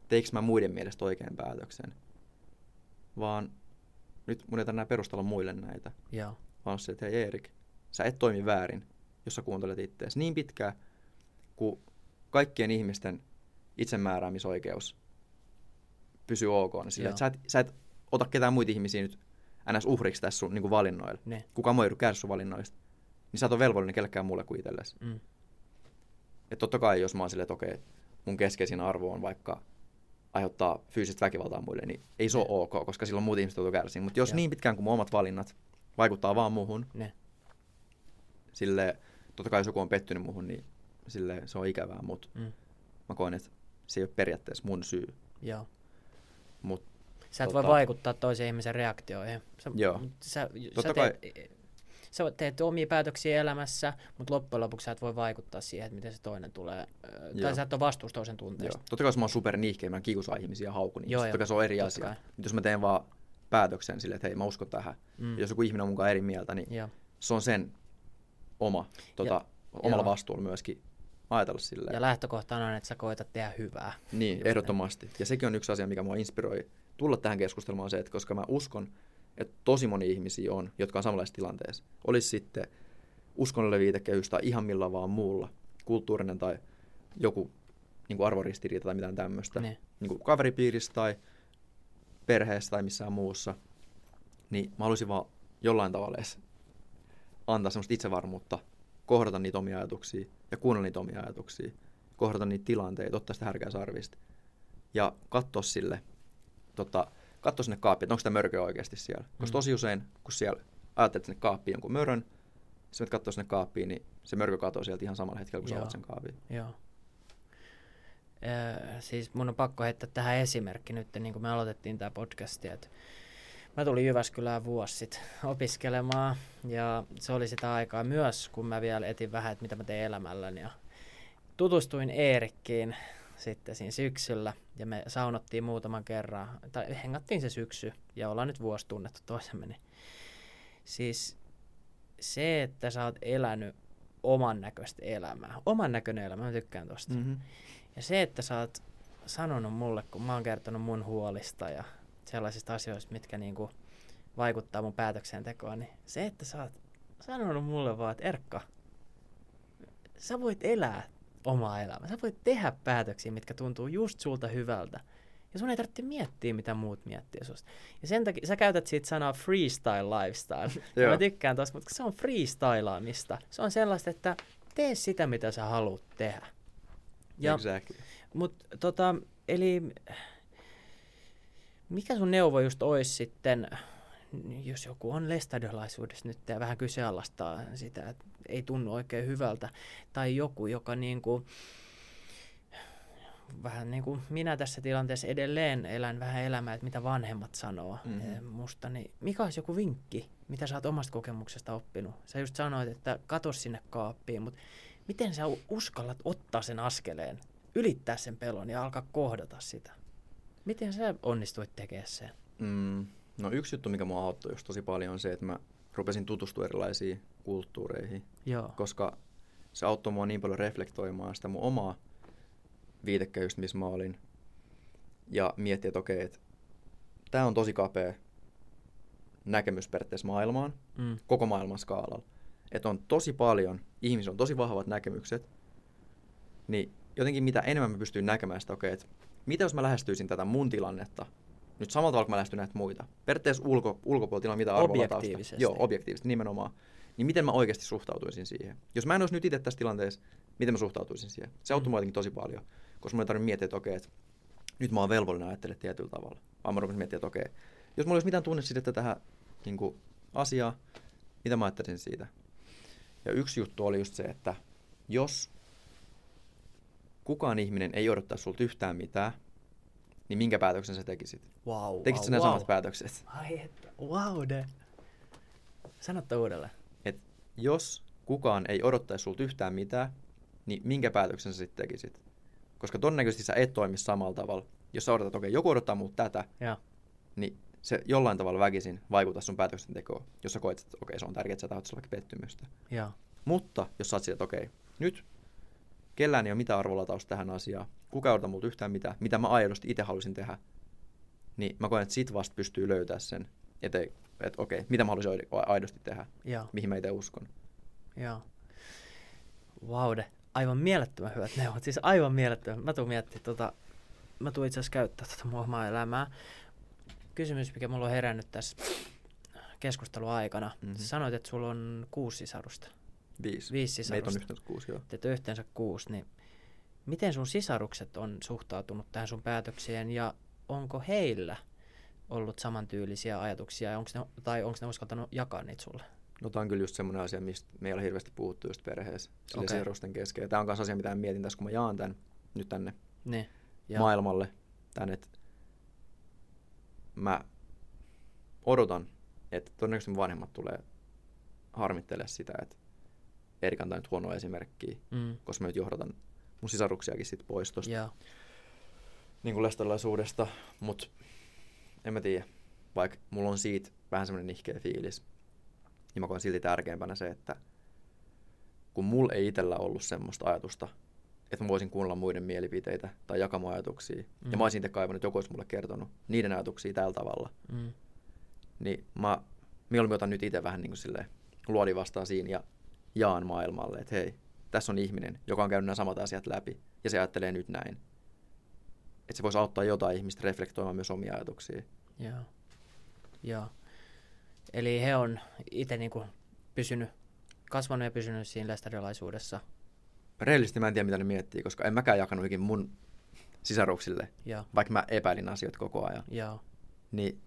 teikö mä muiden mielestä oikein päätöksen. Vaan nyt mun ei tarvitse enää perustella muille näitä,
Joo.
vaan se, että hei Erik, sä et toimi väärin, jos sä kuuntelet itseäsi. Niin pitkään, kun kaikkien ihmisten itsemääräämisoikeus pysyy ok, niin sillä,
Joo.
että sä et, sä et ota ketään muita ihmisiä nyt ns. uhriksi tässä sun niin valinnoilla.
Ne.
Kukaan muu ei joudu kärsiä sun valinnoista. Niin sä et ole velvollinen kellekään muulle kuin itsellesi.
Mm.
Että totta kai, jos mä oon silleen, että okei, mun keskeisin arvo on vaikka aiheuttaa fyysistä väkivaltaa muille, niin ei se ole ok, koska silloin muut ihmiset joutuu kärsiä. Mutta jos
Joo.
niin pitkään kuin mun omat valinnat vaikuttaa vaan muuhun,
Ne.
sille totta kai jos joku on pettynyt muuhun, niin sille se on ikävää, mutta
Mm.
mä koen, että se ei ole periaatteessa mun syy.
Joo.
Mut
Sä et
Tota-
voi vaikuttaa toisen ihmisen reaktioihin. Sä,
Joo.
Sä,
Totta
sä teet, sä teet omia päätöksiä elämässä, mutta loppujen lopuksi sä et voi vaikuttaa siihen, että miten se toinen tulee. ö, Tai
Joo.
sä et ole vastuussa toisen
joo.
tunteesta.
Totta kai jos mä oon super niihkeä, mä kiusaan ihmisiä ja haukun
Joo,
ihmisiä.
joo.
Totta kai se on eri
Totta
asia. Mutta jos mä teen vaan päätöksen silleen, että hei mä uskon tähän,
Mm.
ja jos joku ihminen on mukaan eri mieltä, niin
Joo.
se on sen oma, tota, omalla
joo.
vastuulla myöskin ajatella silleen.
Ja lähtökohtana on, että sä koetat tehdä hyvää.
Niin,
Just
ehdottomasti. Ja sekin on yksi asia, mikä mua inspiroi tulla tähän keskusteluun, on se, että koska mä uskon, että tosi moni ihmisiä on, jotka on samanlaisessa tilanteessa. Olisi sitten uskonnollinen viitekehys tai ihan millä vaan muulla, kulttuurinen tai joku niin kuin arvoristiriita tai mitään tämmöistä,
Niin.
niin kuin kaveripiirissä tai perheessä tai missään muussa, niin mä haluaisin vaan jollain tavalla edes antaa semmoista itsevarmuutta, kohdata niitä omia ajatuksia ja kuunnella niitä omia ajatuksia, kohdata niitä tilanteita, ottaa sitä härkää sarvista ja katsoa sille, tota, katsoa sinne kaappiin, että onko sitä mörköä oikeasti siellä. Mm. Koska tosi usein, kun siellä ajattelet sinne kaappiin jonkun mörön, sitten menet katsoa sinne kaappiin, niin se mörkö katoaa sieltä ihan samalla hetkellä, kun sä
Joo.
avaat sen kaapin.
Joo. Öö, siis mun on pakko heittää tähän esimerkki nyt, niin kuin me aloitettiin tämä podcast, että mä tulin Jyväskylään vuosi sitten opiskelemaan ja se oli sitä aikaa myös, kun mä vielä etin vähän, että mitä mä teen elämälläni ja tutustuin Eerikkiin sitten siinä syksyllä ja me saunottiin muutaman kerran, tai hengattiin se syksy ja ollaan nyt vuosi tunnettu toisemme. Niin. Siis se, että sä oot elänyt oman näköistä elämää, oman näköinen elämä, mä tykkään tosta.
Mm-hmm.
Ja se, että sä oot sanonut mulle, kun mä oon kertonut mun huolista ja sellaisista asioista, mitkä niinku vaikuttaa mun päätöksentekoon, niin se, että sä oot sanonut mulle vaan, että Erkka, sä voit elää omaa elämää. Sä voit tehdä päätöksiä, mitkä tuntuu just sulta hyvältä. Ja sun ei tarvitse miettiä, mitä muut miettii susta. Ja sen takia sä käytät siitä sanaa freestyle lifestyle. ja mä tykkään tosta, mutta se on freestylaamista. Se on sellaista, että tee sitä, mitä sä haluat tehdä.
Ja, exactly.
Mut tota, eli mikä sun neuvo just olisi sitten, jos joku on lestadiolaisuudessa nyt ja vähän kyseenalaistaa sitä, että ei tunnu oikein hyvältä, tai joku, joka niin kuin, vähän niin kuin minä tässä tilanteessa edelleen elän vähän elämää, että mitä vanhemmat sanoo mm-hmm. musta, niin mikä olisi joku vinkki, mitä sä oot omasta kokemuksesta oppinut? Sä just sanoit, että kato sinne kaappiin, mutta miten sä uskallat ottaa sen askeleen, ylittää sen pelon ja alkaa kohdata sitä? Miten sä onnistuit tekemään sen?
Mm, no yksi juttu, mikä mua auttoi just tosi paljon on se, että mä rupesin tutustua erilaisiin kulttuureihin.
Joo.
Koska se auttoi mua niin paljon reflektoimaan sitä mun omaa viitekehystä, missä mä olin. Ja miettiä, että okei, että tämä on tosi kapea näkemys periaatteessa maailmaan, mm. koko maailman skaalalla. Että on tosi paljon, ihmisillä on tosi vahvat näkemykset, niin jotenkin mitä enemmän mä pystyn näkemään sitä, okei, että mitä jos mä lähestyisin tätä mun tilannetta nyt samalla tavalla, kun mä lähestyn näitä muita. Periaatteessa ulko, ulkopuolella mitä arvolla
Objektiivisesti.
Joo, objektiivisesti nimenomaan. Niin miten mä oikeasti suhtautuisin siihen? Jos mä en olisi nyt itse tässä tilanteessa, miten mä suhtautuisin siihen? Se auttoi mm. tosi paljon, koska mun ei tarvitse miettiä, että okei, että nyt mä oon velvollinen ajattelemaan tietyllä tavalla. Vaan mä rupesin miettiä, että okei, jos mulla olisi mitään tunnesidettä tähän niin kuin, asiaan, mitä mä ajattelisin siitä? Ja yksi juttu oli just se, että jos kukaan ihminen ei odottaa sulta yhtään mitään, niin minkä päätöksen sä tekisit?
Wow,
Tekisit
wow,
ne
wow.
samat päätökset?
Ai että, wow de. Sanotta uudelleen.
Et jos kukaan ei odottaisi sulta yhtään mitään, niin minkä päätöksen sä sitten tekisit? Koska todennäköisesti sä et toimi samalla tavalla. Jos sä odotat, että okei, okay, joku odottaa multa tätä,
ja.
niin se jollain tavalla väkisin vaikuttaa sun päätöksentekoon, jos sä koet, että okei, okay, se on tärkeää, että sä vaikka pettymystä.
Ja.
Mutta jos sä oot että okei, okay, nyt kellään ei ole mitään arvolatausta tähän asiaan, kuka ei odota multa yhtään mitään, mitä mä aidosti itse haluaisin tehdä, niin mä koen, että sit vasta pystyy löytää sen, että, että okei, mitä mä haluaisin aidosti tehdä,
ja.
mihin mä itse uskon.
Joo. Vaude. Aivan mielettömän hyvät neuvot. Siis aivan mielettömän. Mä tuun miettimään, tota, mä tuun itse asiassa käyttää tota mun omaa elämää. Kysymys, mikä mulla on herännyt tässä keskustelun aikana. Mm-hmm. Sä sanoit, että sulla on kuusi sisarusta.
Viisi.
Viisi sisarusta.
Meitä on yhteensä kuusi, joo.
Teitä yhteensä kuusi, niin miten sun sisarukset on suhtautunut tähän sun päätökseen ja onko heillä ollut samantyylisiä ajatuksia onks ne, tai onko ne uskaltanut jakaa niitä sulle?
No tämä on kyllä just semmoinen asia, mistä me ei ole hirveästi puhuttu just perheessä, sille okay. sisarusten kesken. Ja tämä on myös asia, mitä mietin tässä, kun mä jaan tämän nyt tänne
ne,
ja. maailmalle. Tän, että mä odotan, että todennäköisesti mun vanhemmat tulee harmittelemaan sitä, että Erik antaa nyt huonoa esimerkkiä, mm. koska mä nyt johdatan mun sisaruksiakin sit pois tosta
yeah.
niin kuin lestalaisuudesta, mutta en mä tiedä, vaikka mulla on siitä vähän semmoinen nihkeä fiilis, niin mä koen silti tärkeämpänä se, että kun mulla ei itsellä ollut semmoista ajatusta, että mä voisin kuunnella muiden mielipiteitä tai jakaa mun ajatuksia, mm. ja mä olisin itse kaivannut, että joku olisi mulle kertonut niiden ajatuksia tällä tavalla, mm. niin mä mieluummin otan nyt itse vähän niin kuin silleen luodi vastaan siinä ja jaan maailmalle, että hei, tässä on ihminen, joka on käynyt nämä samat asiat läpi, ja se ajattelee nyt näin. Että se voisi auttaa jotain ihmistä reflektoimaan myös omia ajatuksia.
Joo. Joo. Eli he on itse niin pysynyt, kasvanut ja pysynyt siinä lestadiolaisuudessa.
Rehellisesti mä en tiedä, mitä ne miettii, koska en mäkään jakanut ikin mun sisaruksille,
Joo.
vaikka mä epäilin asioita koko ajan.
Joo.
Niin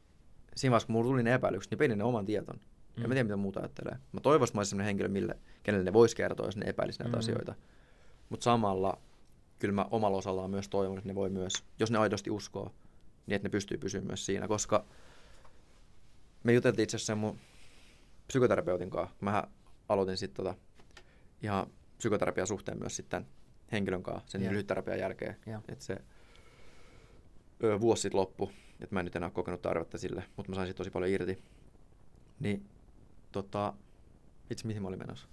siinä vaiheessa, kun mulla tuli ne epäilykset, niin peilin ne oman tieton. Mm. En mä tiedä, mitä muuta ajattelee. Mä toivoisin, että mä olisin sellainen henkilö, mille, kenelle ne voisi kertoa, jos ne epäilisi näitä mm. asioita. Mutta samalla kyllä mä omalla osallaan myös toivon, että ne voi myös, jos ne aidosti uskoo, niin että ne pystyy pysymään myös siinä, koska me juteltiin itse asiassa mun psykoterapeutin kanssa. Mä aloitin sitten tota, ihan psykoterapian suhteen myös sitten henkilön kanssa sen yeah. lyhytterapian jälkeen.
Yeah.
Että se ö, vuosi sitten loppu, että mä en nyt enää kokenut tarvetta sille, mutta mä sain siitä tosi paljon irti. Niin tota, itse mihin mä olin menossa?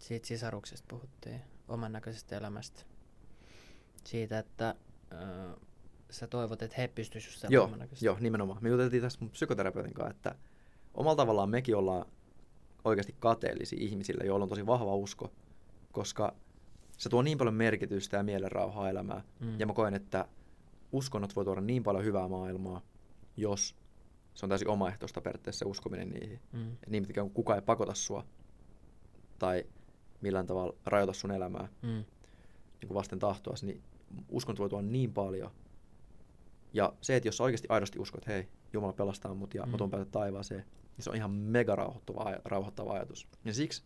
Siitä sisaruksesta puhuttiin, oman näköisestä elämästä. siitä, että ö, sä toivot, että he pystyisivät just
Joo, joo, nimenomaan. Me juteltiin tästä mun psykoterapeutin kanssa, että omalla tavallaan mekin ollaan oikeasti kateellisia ihmisille, joilla on tosi vahva usko, koska se tuo niin paljon merkitystä ja mielenrauhaa elämään.
Mm.
Ja mä koen, että uskonnot voi tuoda niin paljon hyvää maailmaa, jos se on täysin omaehtoista periaatteessa se uskominen niihin.
Mm.
Et niin mitkään kukaan ei pakota sua tai millään tavalla rajoita sun elämää
Mm.
niin kuin vasten tahtoa, niin uskonnot voi tuoda niin paljon. Ja se, että jos sä oikeasti aidosti uskot, että hei, Jumala pelastaa mut ja mm. mä tuon päätä taivaaseen, niin se on ihan mega rauhoittava, rauhoittava ajatus. Ja siksi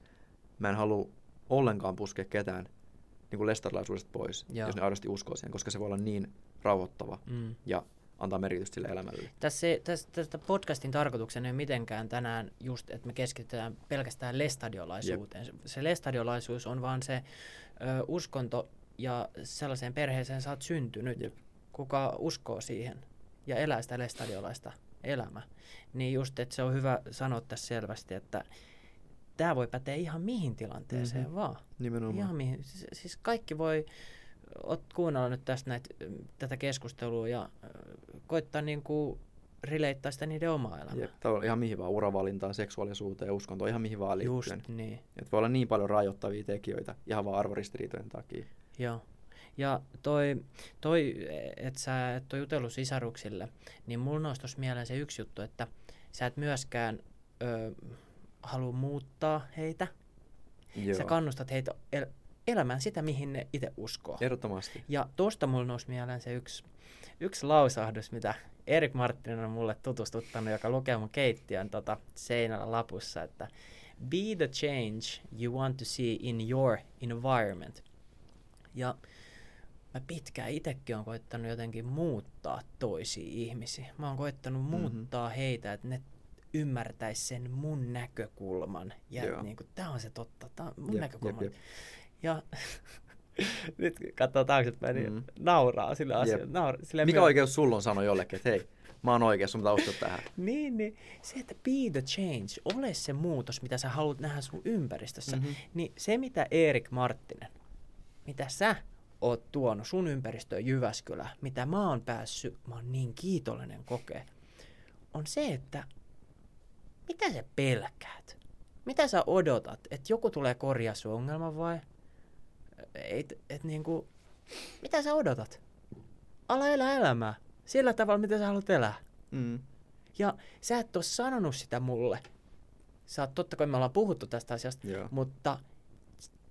mä en halua ollenkaan puskea ketään niin kuin lestarilaisuudesta pois,
Joo.
jos ne aidosti uskoo siihen, koska se voi olla niin rauhoittava
Mm.
ja antaa merkitystä sille elämälle.
Tässä, tässä, tästä podcastin tarkoituksena ei ole mitenkään tänään just, että me keskitytään pelkästään lestadiolaisuuteen. Se, se lestadiolaisuus on vaan se ö, uskonto ja sellaiseen perheeseen sä oot syntynyt,
Jep.
kuka uskoo siihen ja elää sitä lestadiolaista elämää. Niin just, että se on hyvä sanoa tässä selvästi, että tämä voi päteä ihan mihin tilanteeseen
Mhm.
mm-hmm. vaan.
Nimenomaan.
Ihan mihin. Siis, siis kaikki voi ot, kuunnella nyt tästä näitä, tätä keskustelua ja äh, koittaa niinku rileittää sitä niiden omaa elämää.
Jep, tavallaan ihan mihin vaan, uravalintaan, seksuaalisuuteen, uskontoon, ihan mihin vaan
Just
liittyen.
niin,
Et voi olla niin paljon rajoittavia tekijöitä ihan vaan arvoristiriitojen takia.
joo. Ja toi, toi että sä et ole jutellut sisaruksille, niin mulla nousi tuossa mieleen se yksi juttu, että sä et myöskään ö, halua muuttaa heitä.
Joo.
Sä kannustat heitä el- elämään sitä, mihin ne itse uskoo.
Ehdottomasti.
Ja tuosta mulla nousi mieleen se yksi, yksi lausahdus, mitä Erik Marttinen on mulle tutustuttanut, joka lukee mun keittiön tota, seinällä lapussa, että Be the change you want to see in your environment. Ja mä pitkään itsekin on koittanut jotenkin muuttaa toisia ihmisiä. Mä oon koittanut
Mhm.
muuttaa heitä, että ne ymmärtäis sen mun näkökulman. Ja
Joo.
niin kuin, tää on se totta, tää on mun
Jep,
näkökulma.
jep, jep.
Ja nyt katsoo taaksepäin, niin
Mm.
nauraa sille asialle. Naura, sille
Mikä
myö-
oikeus sulla on sanoa jollekin, että hei, mä oon oikeassa, sun pitää uskoa tähän.
Niin, niin. Se, että be the change, ole se muutos, mitä sä haluat nähdä sun ympäristössä.
Mhm.
Niin se, mitä Erik Marttinen, mitä sä oot tuonut sun ympäristöön Jyväskylä, mitä mä oon päässyt, mä oon niin kiitollinen kokea, on se, että mitä sä pelkäät? Mitä sä odotat? Että joku tulee korjaa sun ongelman vai? Et, et niinku, mitä sä odotat? Ala elää elämää. Sillä tavalla, mitä sä haluat elää.
Mm.
Ja sä et ole sanonut sitä mulle. Sä oot, totta kai me ollaan puhuttu tästä asiasta,
Joo.
mutta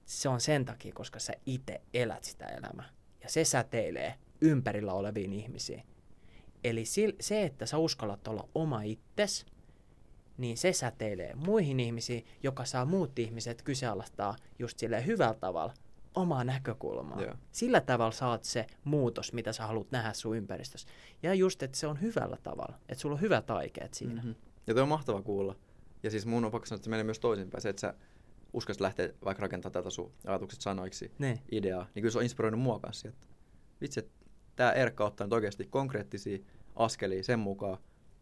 se on sen takia, koska sä itse elät sitä elämää. Ja se säteilee ympärillä oleviin ihmisiin. Eli se, että sä uskallat olla oma itses, niin se säteilee muihin ihmisiin, joka saa muut ihmiset kyseenalaistaa just sille hyvällä tavalla omaa näkökulmaa.
Joo.
Sillä tavalla saat se muutos, mitä sä haluat nähdä sun ympäristössä. Ja just, että se on hyvällä tavalla, että sulla on hyvät aikeet siinä.
Mm-hmm. Ja toi on mahtava kuulla. Ja siis mun on pakko sanoa, että se menee myös toisinpäin. Se, että sä uskallat lähteä vaikka rakentamaan tätä sun ajatukset sanoiksi,
Niin.
ideaa, niin kyllä se on inspiroinut mua kanssa. Että vitsi, että tää Erkka on ottanut oikeasti konkreettisia askelia sen mukaan,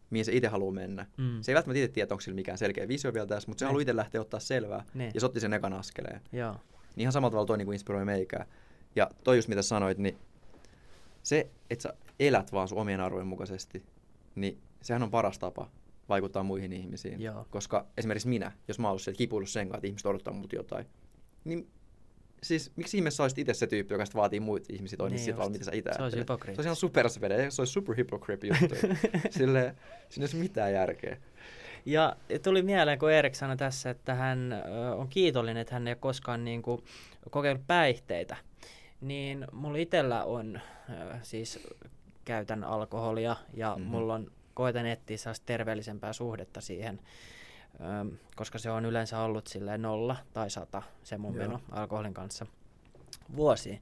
mihin se itse haluaa mennä.
Mm.
Se ei välttämättä itse tiedä, onko sillä mikään selkeä visio vielä tässä, mutta se haluaa itse lähteä ottaa selvää.
Niin.
Ja se otti sen ekan askeleen.
Joo.
Niin ihan samalla tavalla toi niin inspiroi meikää. Ja toi just mitä sanoit, niin se, että sä elät vaan sun omien arvojen mukaisesti, niin sehän on paras tapa vaikuttaa muihin ihmisiin.
Joo.
Koska esimerkiksi minä, jos mä oon ollut siellä kipuillut sen kanssa, että ihmiset odottaa mut jotain, niin siis miksi ihmeessä sä olisit itse se tyyppi, joka vaatii muita ihmisiä toimia
Niin
niin sillä mitä sä itse
Se olisi
ajattelet. Se olisi ihan superspede, se olisi super hypocrite juttu. Silleen, siinä ei ole mitään järkeä.
Ja tuli mieleen, kun Erik sanoi tässä, että hän on kiitollinen, että hän ei ole koskaan niin kuin, kokeillut päihteitä. Niin mulla itsellä on, siis käytän alkoholia ja
Mhm.
mm-hmm. mulla on, koitan etsiä terveellisempää suhdetta siihen, koska se on yleensä ollut silleen nolla tai sata se mun
Joo.
meno alkoholin kanssa vuosiin.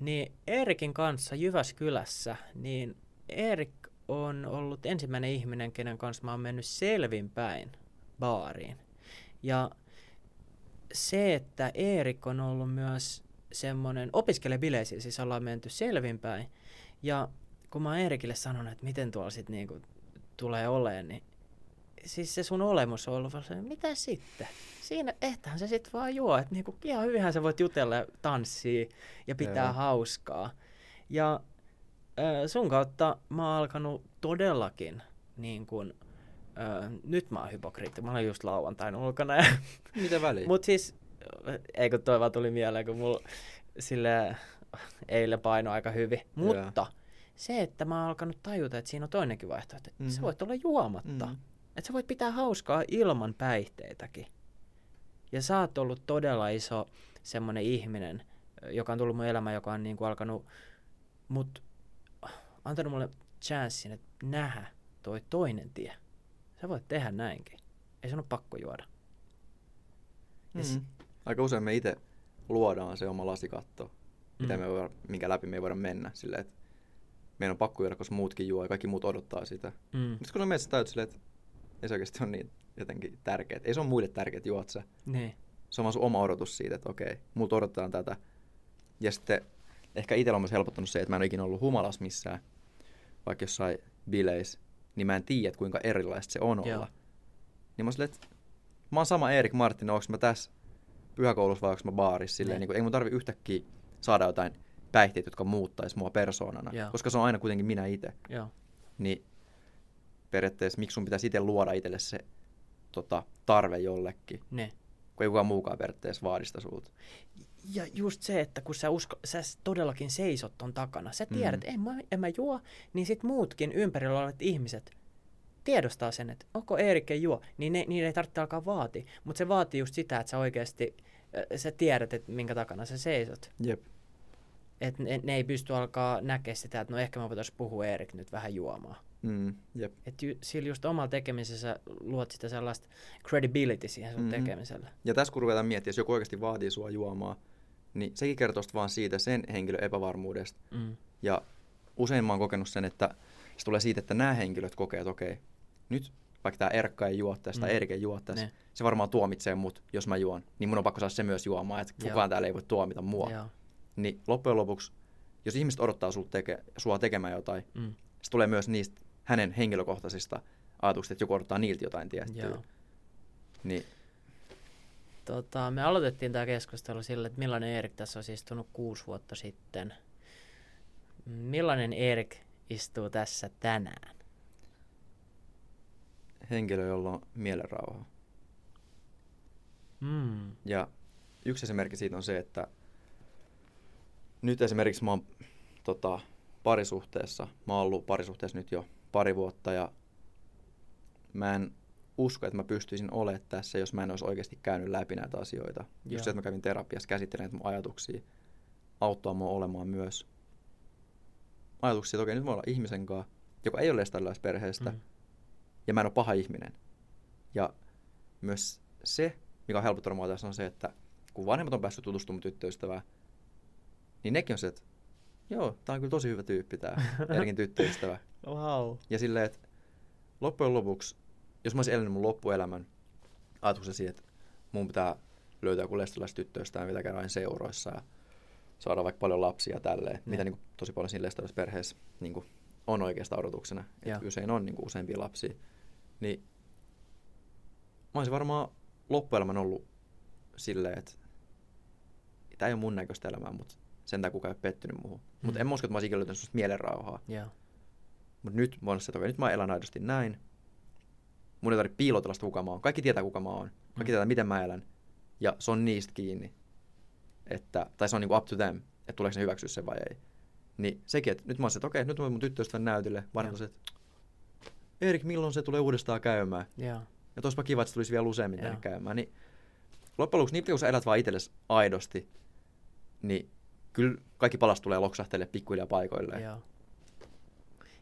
Niin Eerikin kanssa Jyväskylässä, niin Erik on ollut ensimmäinen ihminen, kenen kanssa mä oon mennyt selvinpäin baariin. Ja se, että Erik on ollut myös semmoinen opiskelebileisiin, siis ollaan menty selvinpäin. Ja kun mä oon Eerikille sanonut, että miten tuolla sit niinku tulee oleen, niin siis se sun olemus on ollut vaan mitä sitten? Siinä ehtähän se sitten vaan juo, että niinku ihan hyvinhän sä voit jutella ja tanssia ja pitää
Joo.
hauskaa. Ja ö, sun kautta mä oon alkanut todellakin niin kun, ö, nyt mä oon hypokriitti. Mä olen just lauantain ulkona. Ja,
Mitä väliä?
mut siis, eikö toi vaan tuli mieleen, kun mulla sille eilen paino aika hyvin. Mutta se, että mä oon alkanut tajuta, että siinä on toinenkin vaihtoehto. Mm-hmm. Sä
Mhm.
voit olla juomatta.
Mm.
Että sä voit pitää hauskaa ilman päihteitäkin. Ja sä oot ollut todella iso semmonen ihminen, joka on tullut mun elämään, joka on niinku alkanut mut antanut mulle chanssin, että nähdä toi toinen tie. Sä voit tehdä näinkin. Ei sun ole pakko juoda. S-
Mm. Aika usein me itse luodaan se oma lasikatto, mitä
Mm.
me voida, minkä läpi me ei voida mennä. Silleen, että meidän on pakko juoda, koska muutkin juo ja kaikki muut odottaa sitä.
Mm.
Mutta kun on mielessä täytyy silleen, että ei se oikeasti ole niin jotenkin tärkeää. Ei se ole muille tärkeää, että juot sä.
Niin.
Se on vaan sun oma odotus siitä, että okei, multa odotetaan tätä. Ja sitten ehkä itsellä on myös helpottanut se, että mä en ole ikinä ollut humalas missään, vaikka jossain bileissä, niin mä en tiedä, kuinka erilaista se on olla.
Joo.
Niin mä silleen, että mä oon sama Erik Martin, onko mä tässä pyhäkoulussa vai onko mä baarissa. Silleen,
Niin.
niin kuin, ei mun tarvi yhtäkkiä saada jotain päihteitä, jotka muuttaisi mua persoonana,
Joo.
koska se on aina kuitenkin minä itse. Niin periaatteessa miksi sun pitäisi itse luoda itselle se tota, tarve jollekin,
Ne.
kun ei kukaan muukaan periaatteessa vaadi sitä sulta.
Ja just se, että kun sä, usko, sä todellakin seisot ton takana, sä tiedät,
Mm.
en, mä, en mä juo, niin sit muutkin ympärillä olevat ihmiset tiedostaa sen, että onko Erik ei juo, niin ne, niin ei tarvitse alkaa vaatia. Mutta se vaatii just sitä, että sä oikeasti, sä tiedät, että minkä takana sä seisot.
Jep.
Että ne, ne, ei pysty alkaa näkeä sitä, että no ehkä mä voitaisiin puhua Erik nyt vähän juomaan.
Mm, jep.
Että ju, sillä just omalla tekemisessä luot sitä sellaista credibility siihen sun mm-hmm. tekemiselle.
Ja tässä kun ruvetaan miettimään, jos joku oikeasti vaatii sua juomaan, niin sekin kertoo vaan siitä sen henkilön epävarmuudesta.
Mm.
Ja usein mä oon kokenut sen, että se tulee siitä, että nämä henkilöt kokee, että okei, nyt vaikka tämä Erkka ei juo tästä,
Mm.
Erik ei juo tästä,
Ne.
se varmaan tuomitsee mut, jos mä juon. Niin mun on pakko saada se myös juomaan, että
Joo.
kukaan täällä ei voi tuomita mua.
Joo.
Niin loppujen lopuksi, jos ihmiset odottaa sulta teke, sua tekemään jotain,
Mm.
se tulee myös niistä hänen henkilökohtaisista ajatuksista, että joku odottaa niiltä jotain tiettyä.
Joo.
Niin
Tota, me aloitettiin tämä keskustelu sillä, että millainen Erik tässä olisi istunut kuusi vuotta sitten. Millainen Erik istuu tässä tänään?
henkilö, jolla on mielenrauha.
Mm.
Ja yksi esimerkki siitä on se, että nyt esimerkiksi mä oon tota, parisuhteessa. Mä oon ollut parisuhteessa nyt jo pari vuotta ja mä en usko, että mä pystyisin olemaan tässä, jos mä en olisi oikeasti käynyt läpi näitä asioita. Just
Joo.
se, että mä kävin terapiassa, käsittelen näitä mun ajatuksia, auttaa mua olemaan myös ajatuksia, että okei, nyt mä olla ihmisen kanssa, joka ei ole edes tällaisesta perheestä,
Mm.
ja mä en ole paha ihminen. Ja myös se, mikä on helpottanut mua tässä, on se, että kun vanhemmat on päässyt tutustumaan tyttöystävään, niin nekin on se, että joo, tää on kyllä tosi hyvä tyyppi tää Erikin tyttöystävä.
Wow.
Ja silleen, että loppujen lopuksi, jos mä olisin elänyt mun loppuelämän ajatuksen siitä, että mun pitää löytää joku lestalaistyttöystävä, mitä käydään seuroissa ja saada vaikka paljon lapsia ja tälleen,
Ne.
mitä niin kuin, tosi paljon siinä lestalaisperheessä niin kuin, on oikeastaan odotuksena, että usein on niin kuin, useampia lapsia, niin mä olisin varmaan loppuelämän ollut silleen, että tämä ei ole mun näköistä elämää, mutta sen takia kukaan ei ole pettynyt muuhun. Mm. Mutta en mä usko, että mä olisin löytänyt semmoista mielenrauhaa.
Joo.
Mutta nyt mä oon se, että okei, nyt mä elän aidosti näin. Mun ei tarvitse piilotella sitä, kuka mä oon. Kaikki tietää, kuka mä oon. Kaikki
Mm.
tietää, miten mä elän. Ja se on niistä kiinni. Että, tai se on niinku up to them, että tuleeko ne hyväksyä sen vai ei. Niin sekin, että nyt mä oon se, että okei, nyt mä mun tyttöystävän näytille. Se, että Erik, milloin se tulee uudestaan käymään?
Joo.
Ja toispa kiva, että se tulisi vielä useammin
Joo.
käymään. Niin loppujen lopuksi, niin kun sä elät vaan itsellesi aidosti, niin kyllä kaikki palas tulee loksahtelee pikkuhiljaa paikoilleen.
Joo.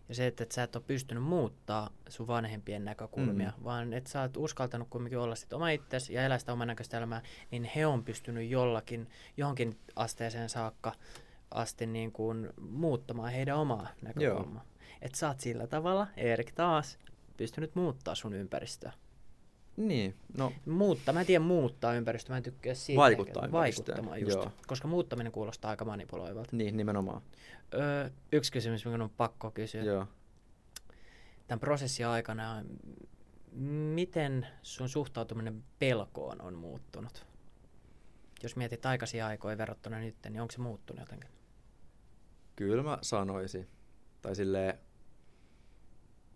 Ja se, että et sä et ole pystynyt muuttaa sun vanhempien näkökulmia,
Mm.
mm. vaan että sä oot uskaltanut kumminkin olla sit oma itsesi ja elää sitä oman näköistä elämää, niin he on pystynyt jollakin, johonkin asteeseen saakka asti niin kuin muuttamaan heidän omaa näkökulmaa. Että sä oot sillä tavalla, Erik taas, pystynyt muuttaa sun ympäristöä.
Niin, no
Muuttaa, mä en tiedä muuttaa ympäristöä, mä en tykkää siitä.
Vaikuttaa
eikä- Vaikuttamaan just,
joo.
koska muuttaminen kuulostaa aika manipuloivalta.
niin nimenomaan.
Öö, yksi kysymys, mikä on pakko kysyä.
Joo.
Tämän prosessin aikana, miten sun suhtautuminen pelkoon on muuttunut? Jos mietit aikaisia aikoja verrattuna nyt, niin onko se muuttunut jotenkin?
Kyllä mä sanoisin. Tai silleen,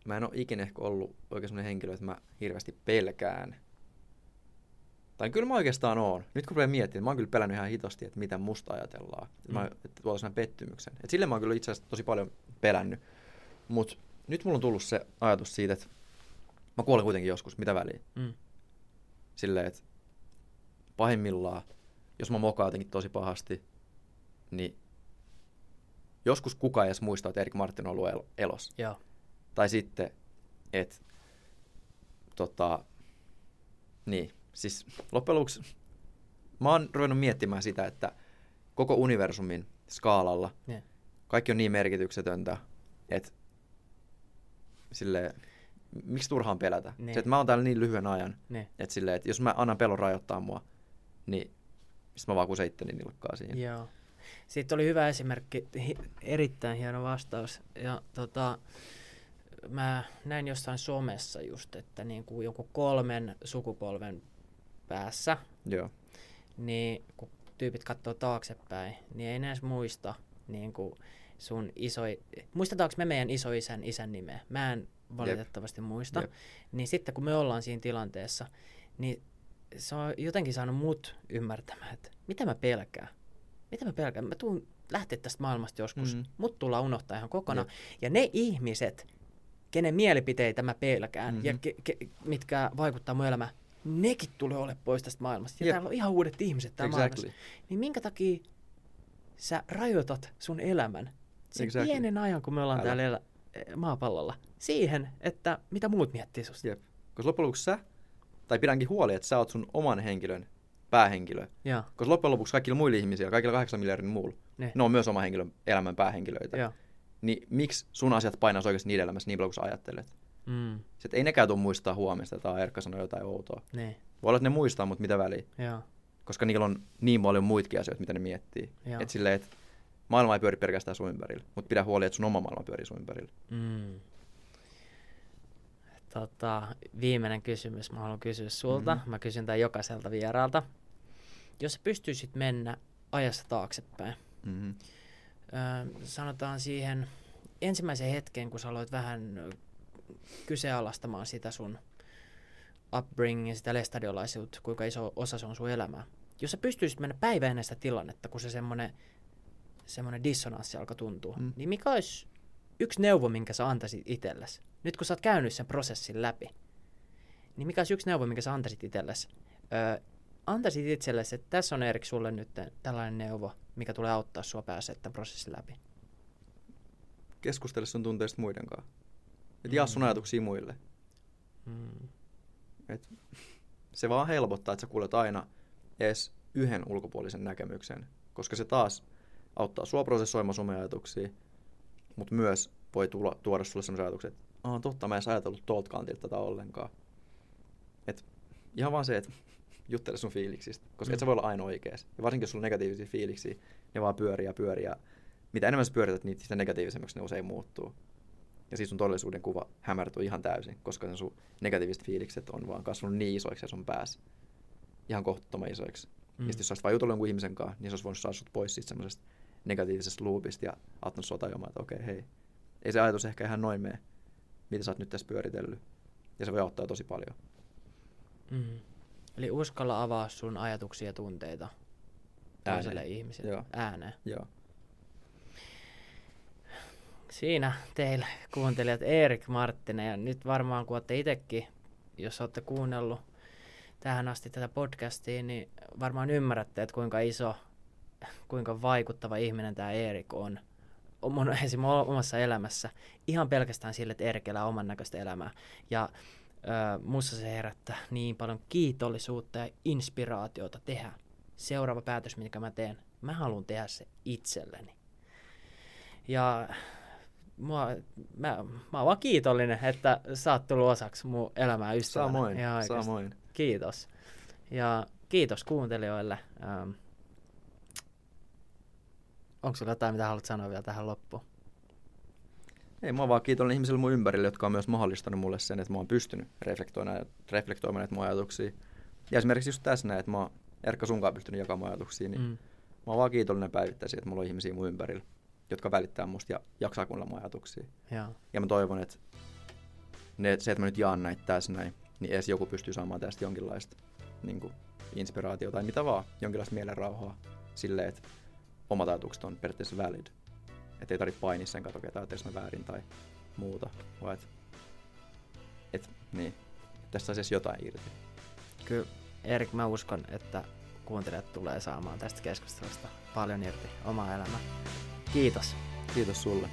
mä en ole ikinä ehkä ollut oikein sellainen henkilö, että mä hirveästi pelkään. Tai kyllä mä oikeastaan oon. Nyt kun rupean miettimään, mä oon kyllä pelännyt ihan hitosti, että mitä musta ajatellaan. Mm. Mä, että tuolla pettymyksen. Et sille mä oon kyllä itse asiassa tosi paljon pelännyt. Mutta nyt mulla on tullut se ajatus siitä, että mä kuolen kuitenkin joskus, mitä väliä.
Mm.
Silleen, että pahimmillaan, jos mä mokaan jotenkin tosi pahasti, niin joskus kukaan edes muista, että Erik Martin on ollut el- elossa.
Joo.
Tai sitten, että tota, niin, siis loppujen lopuksi mä oon ruvennut miettimään sitä, että koko universumin skaalalla
Ne.
kaikki on niin merkityksetöntä, että sille miksi turhaan pelätä?
Niin.
Se, että mä oon täällä niin lyhyen ajan,
Ne.
että silleen, että jos mä annan pelon rajoittaa mua, niin sit mä vaan kuseittelin nilkkaa siinä.
Joo. Sitten oli hyvä esimerkki, erittäin hieno vastaus. Ja tota, mä näin jossain somessa just, että niin kuin joku kolmen sukupolven päässä,
Joo.
niin kun tyypit katsoo taaksepäin, niin ei edes muista niin kuin sun iso... Muistetaanko me meidän isoisän isän nimeä? Mä en valitettavasti muista.
Jep.
Niin sitten kun me ollaan siinä tilanteessa, niin se on jotenkin saanut mut ymmärtämään, että mitä mä pelkään. Mitä mä pelkään? Mä tuun lähteä tästä maailmasta joskus.
Mhm.
Mm. Mut tullaan unohtaa ihan kokonaan. Ja ne ihmiset, kenen mielipiteitä mä pelkään mm-hmm. ja
Mhm.
ke, ke, mitkä vaikuttaa mun elämään, nekin tulee ole pois tästä maailmasta. Ja
Jep.
täällä on ihan uudet ihmiset täällä
Exactly.
maailmassa. Niin minkä takia sä rajoitat sun elämän sen
Exactly.
pienen ajan, kun me ollaan
Älä.
täällä elä, eh, maapallolla, siihen, että mitä muut miettii susta.
Jep. Koska loppujen lopuksi sä, tai pidänkin huoli, että sä oot sun oman henkilön päähenkilö.
Joo,
Koska loppujen lopuksi kaikilla muilla ihmisillä, kaikilla kahdeksan miljardin muulla,
Ne.
ne on myös oma henkilön elämän päähenkilöitä.
joo.
Niin miksi sun asiat painaisi oikeasti niiden elämässä niin paljon kuin sä ajattelet?
Mm,
Sitten ei nekään tule muistaa huomista, tai Erkka sanoi jotain outoa.
ne,
Voi olla, että ne muistaa, mutta mitä väliä?
joo,
Koska niillä on niin paljon muitakin asioita, mitä ne miettii. Että silleen, että maailma ei pyöri pelkästään sun ympärillä, mutta pidä huoli, että sun oma maailma pyörii sun ympärillä.
mm. Tota, viimeinen kysymys mä haluan kysyä sulta.
Mhm.
Mm-hmm. Mä kysyn tämän jokaiselta vieraalta. Jos sä pystyisit mennä ajassa taaksepäin,
Mm-hmm.
Sanotaan siihen ensimmäiseen hetkeen, kun sä aloit vähän kyseenalaistamaan sitä sun upbringing, sitä lestadiolaisuutta, kuinka iso osa se on sun elämää. Jos sä pystyisit mennä päivä ennen sitä tilannetta, kun se semmoinen semmoinen dissonanssi alkoi tuntua,
mm.
niin mikä olisi yksi neuvo, minkä sä antaisit itsellesi? Nyt kun sä oot käynyt sen prosessin läpi, niin mikä olisi yksi neuvo, minkä sä antaisit itsellesi? Öö, antaisit itsellesi, että tässä on Erik sulle nyt tällainen neuvo, mikä tulee auttaa sua pääsee tämän prosessin läpi.
Keskustele sun tunteista muiden kanssa. Et jaa sun
Mm.
ajatuksia muille.
Mm.
Et se vaan helpottaa, että sä kuulet aina edes yhden ulkopuolisen näkemyksen, koska se taas auttaa sua prosessoimaan sun ajatuksia, mutta myös voi tulla, tuoda sulle sellaisia ajatuksia, että totta, mä en edes ajatellut tuolta kantilta tätä ollenkaan. Et ihan vaan se, että juttele sun fiiliksistä, koska mm. et sä voi olla aina oikeas. Ja varsinkin jos sulla on negatiivisia fiiliksiä, ne vaan pyörii ja pyörii. Ja mitä enemmän sä pyörität niitä, sitä negatiivisemmaksi ne usein muuttuu. Ja siis sun todellisuuden kuva hämärtyy ihan täysin, koska ne sun negatiiviset fiilikset on vaan kasvanut niin isoiksi sun päässä. Ihan kohtuuttoman isoiksi. Mm. Ja sit jos sä olisit vaan jutellut jonkun ihmisen kanssa, niin se olisi voinut saada sut pois siitä semmoisesta negatiivisesta loopista ja auttanut sua tajumaan, että okei, okay, hei, ei se ajatus ehkä ihan noin mene, mitä sä oot nyt tässä pyöritellyt. Ja se voi auttaa tosi paljon.
Mm. Eli uskalla avaa sun ajatuksia ja tunteita toiselle ihmiselle
Joo.
ääneen.
Joo.
Siinä teille kuuntelijat Erik Marttinen ja nyt varmaan kun olette itsekin, jos olette kuunnellut tähän asti tätä podcastia, niin varmaan ymmärrätte, että kuinka iso, kuinka vaikuttava ihminen tämä Erik on. Mun omassa elämässä. Ihan pelkästään sille, että Erik elää oman näköistä elämää. Ja ö, musta se herättää niin paljon kiitollisuutta ja inspiraatiota tehdä seuraava päätös, minkä mä teen. Mä haluan tehdä se itselleni. Ja mua, mä, mä oon vaan kiitollinen, että sä oot tullut osaksi mun elämää ystävänä.
Samoin,
oikeesti.
samoin.
Kiitos. Ja kiitos kuuntelijoille. Ähm, onko sulla jotain, mitä haluat sanoa vielä tähän loppuun?
Ei, mä oon vaan kiitollinen ihmisille mun ympärille, jotka on myös mahdollistanut mulle sen, että mä oon pystynyt reflektoimaan, reflektoimaan näitä mun ajatuksia. Ja esimerkiksi just tässä näin, että mä oon Erkka sunkaan pystynyt jakamaan ajatuksia, niin
mm.
Mä oon vaan kiitollinen päivittäisiin, että mulla on ihmisiä mun ympärillä, jotka välittää musta ja jaksaa kuunnella mun ajatuksia.
Joo.
Ja mä toivon, että ne, se, että mä nyt jaan näitä tässä näin, niin edes joku pystyy saamaan tästä jonkinlaista niin kuin, inspiraatiota tai mitä vaan, jonkinlaista mielenrauhaa silleen, että omat ajatukset on periaatteessa valid. Että ei tarvitse painia sen kato, että ajattelisin mä väärin tai muuta, vaan että et, niin, tästä saisi edes jotain irti.
Kyllä, Erik, mä uskon, että kuuntelijat tulee saamaan tästä keskustelusta paljon irti omaa elämää. Kiitos.
Kiitos sulle.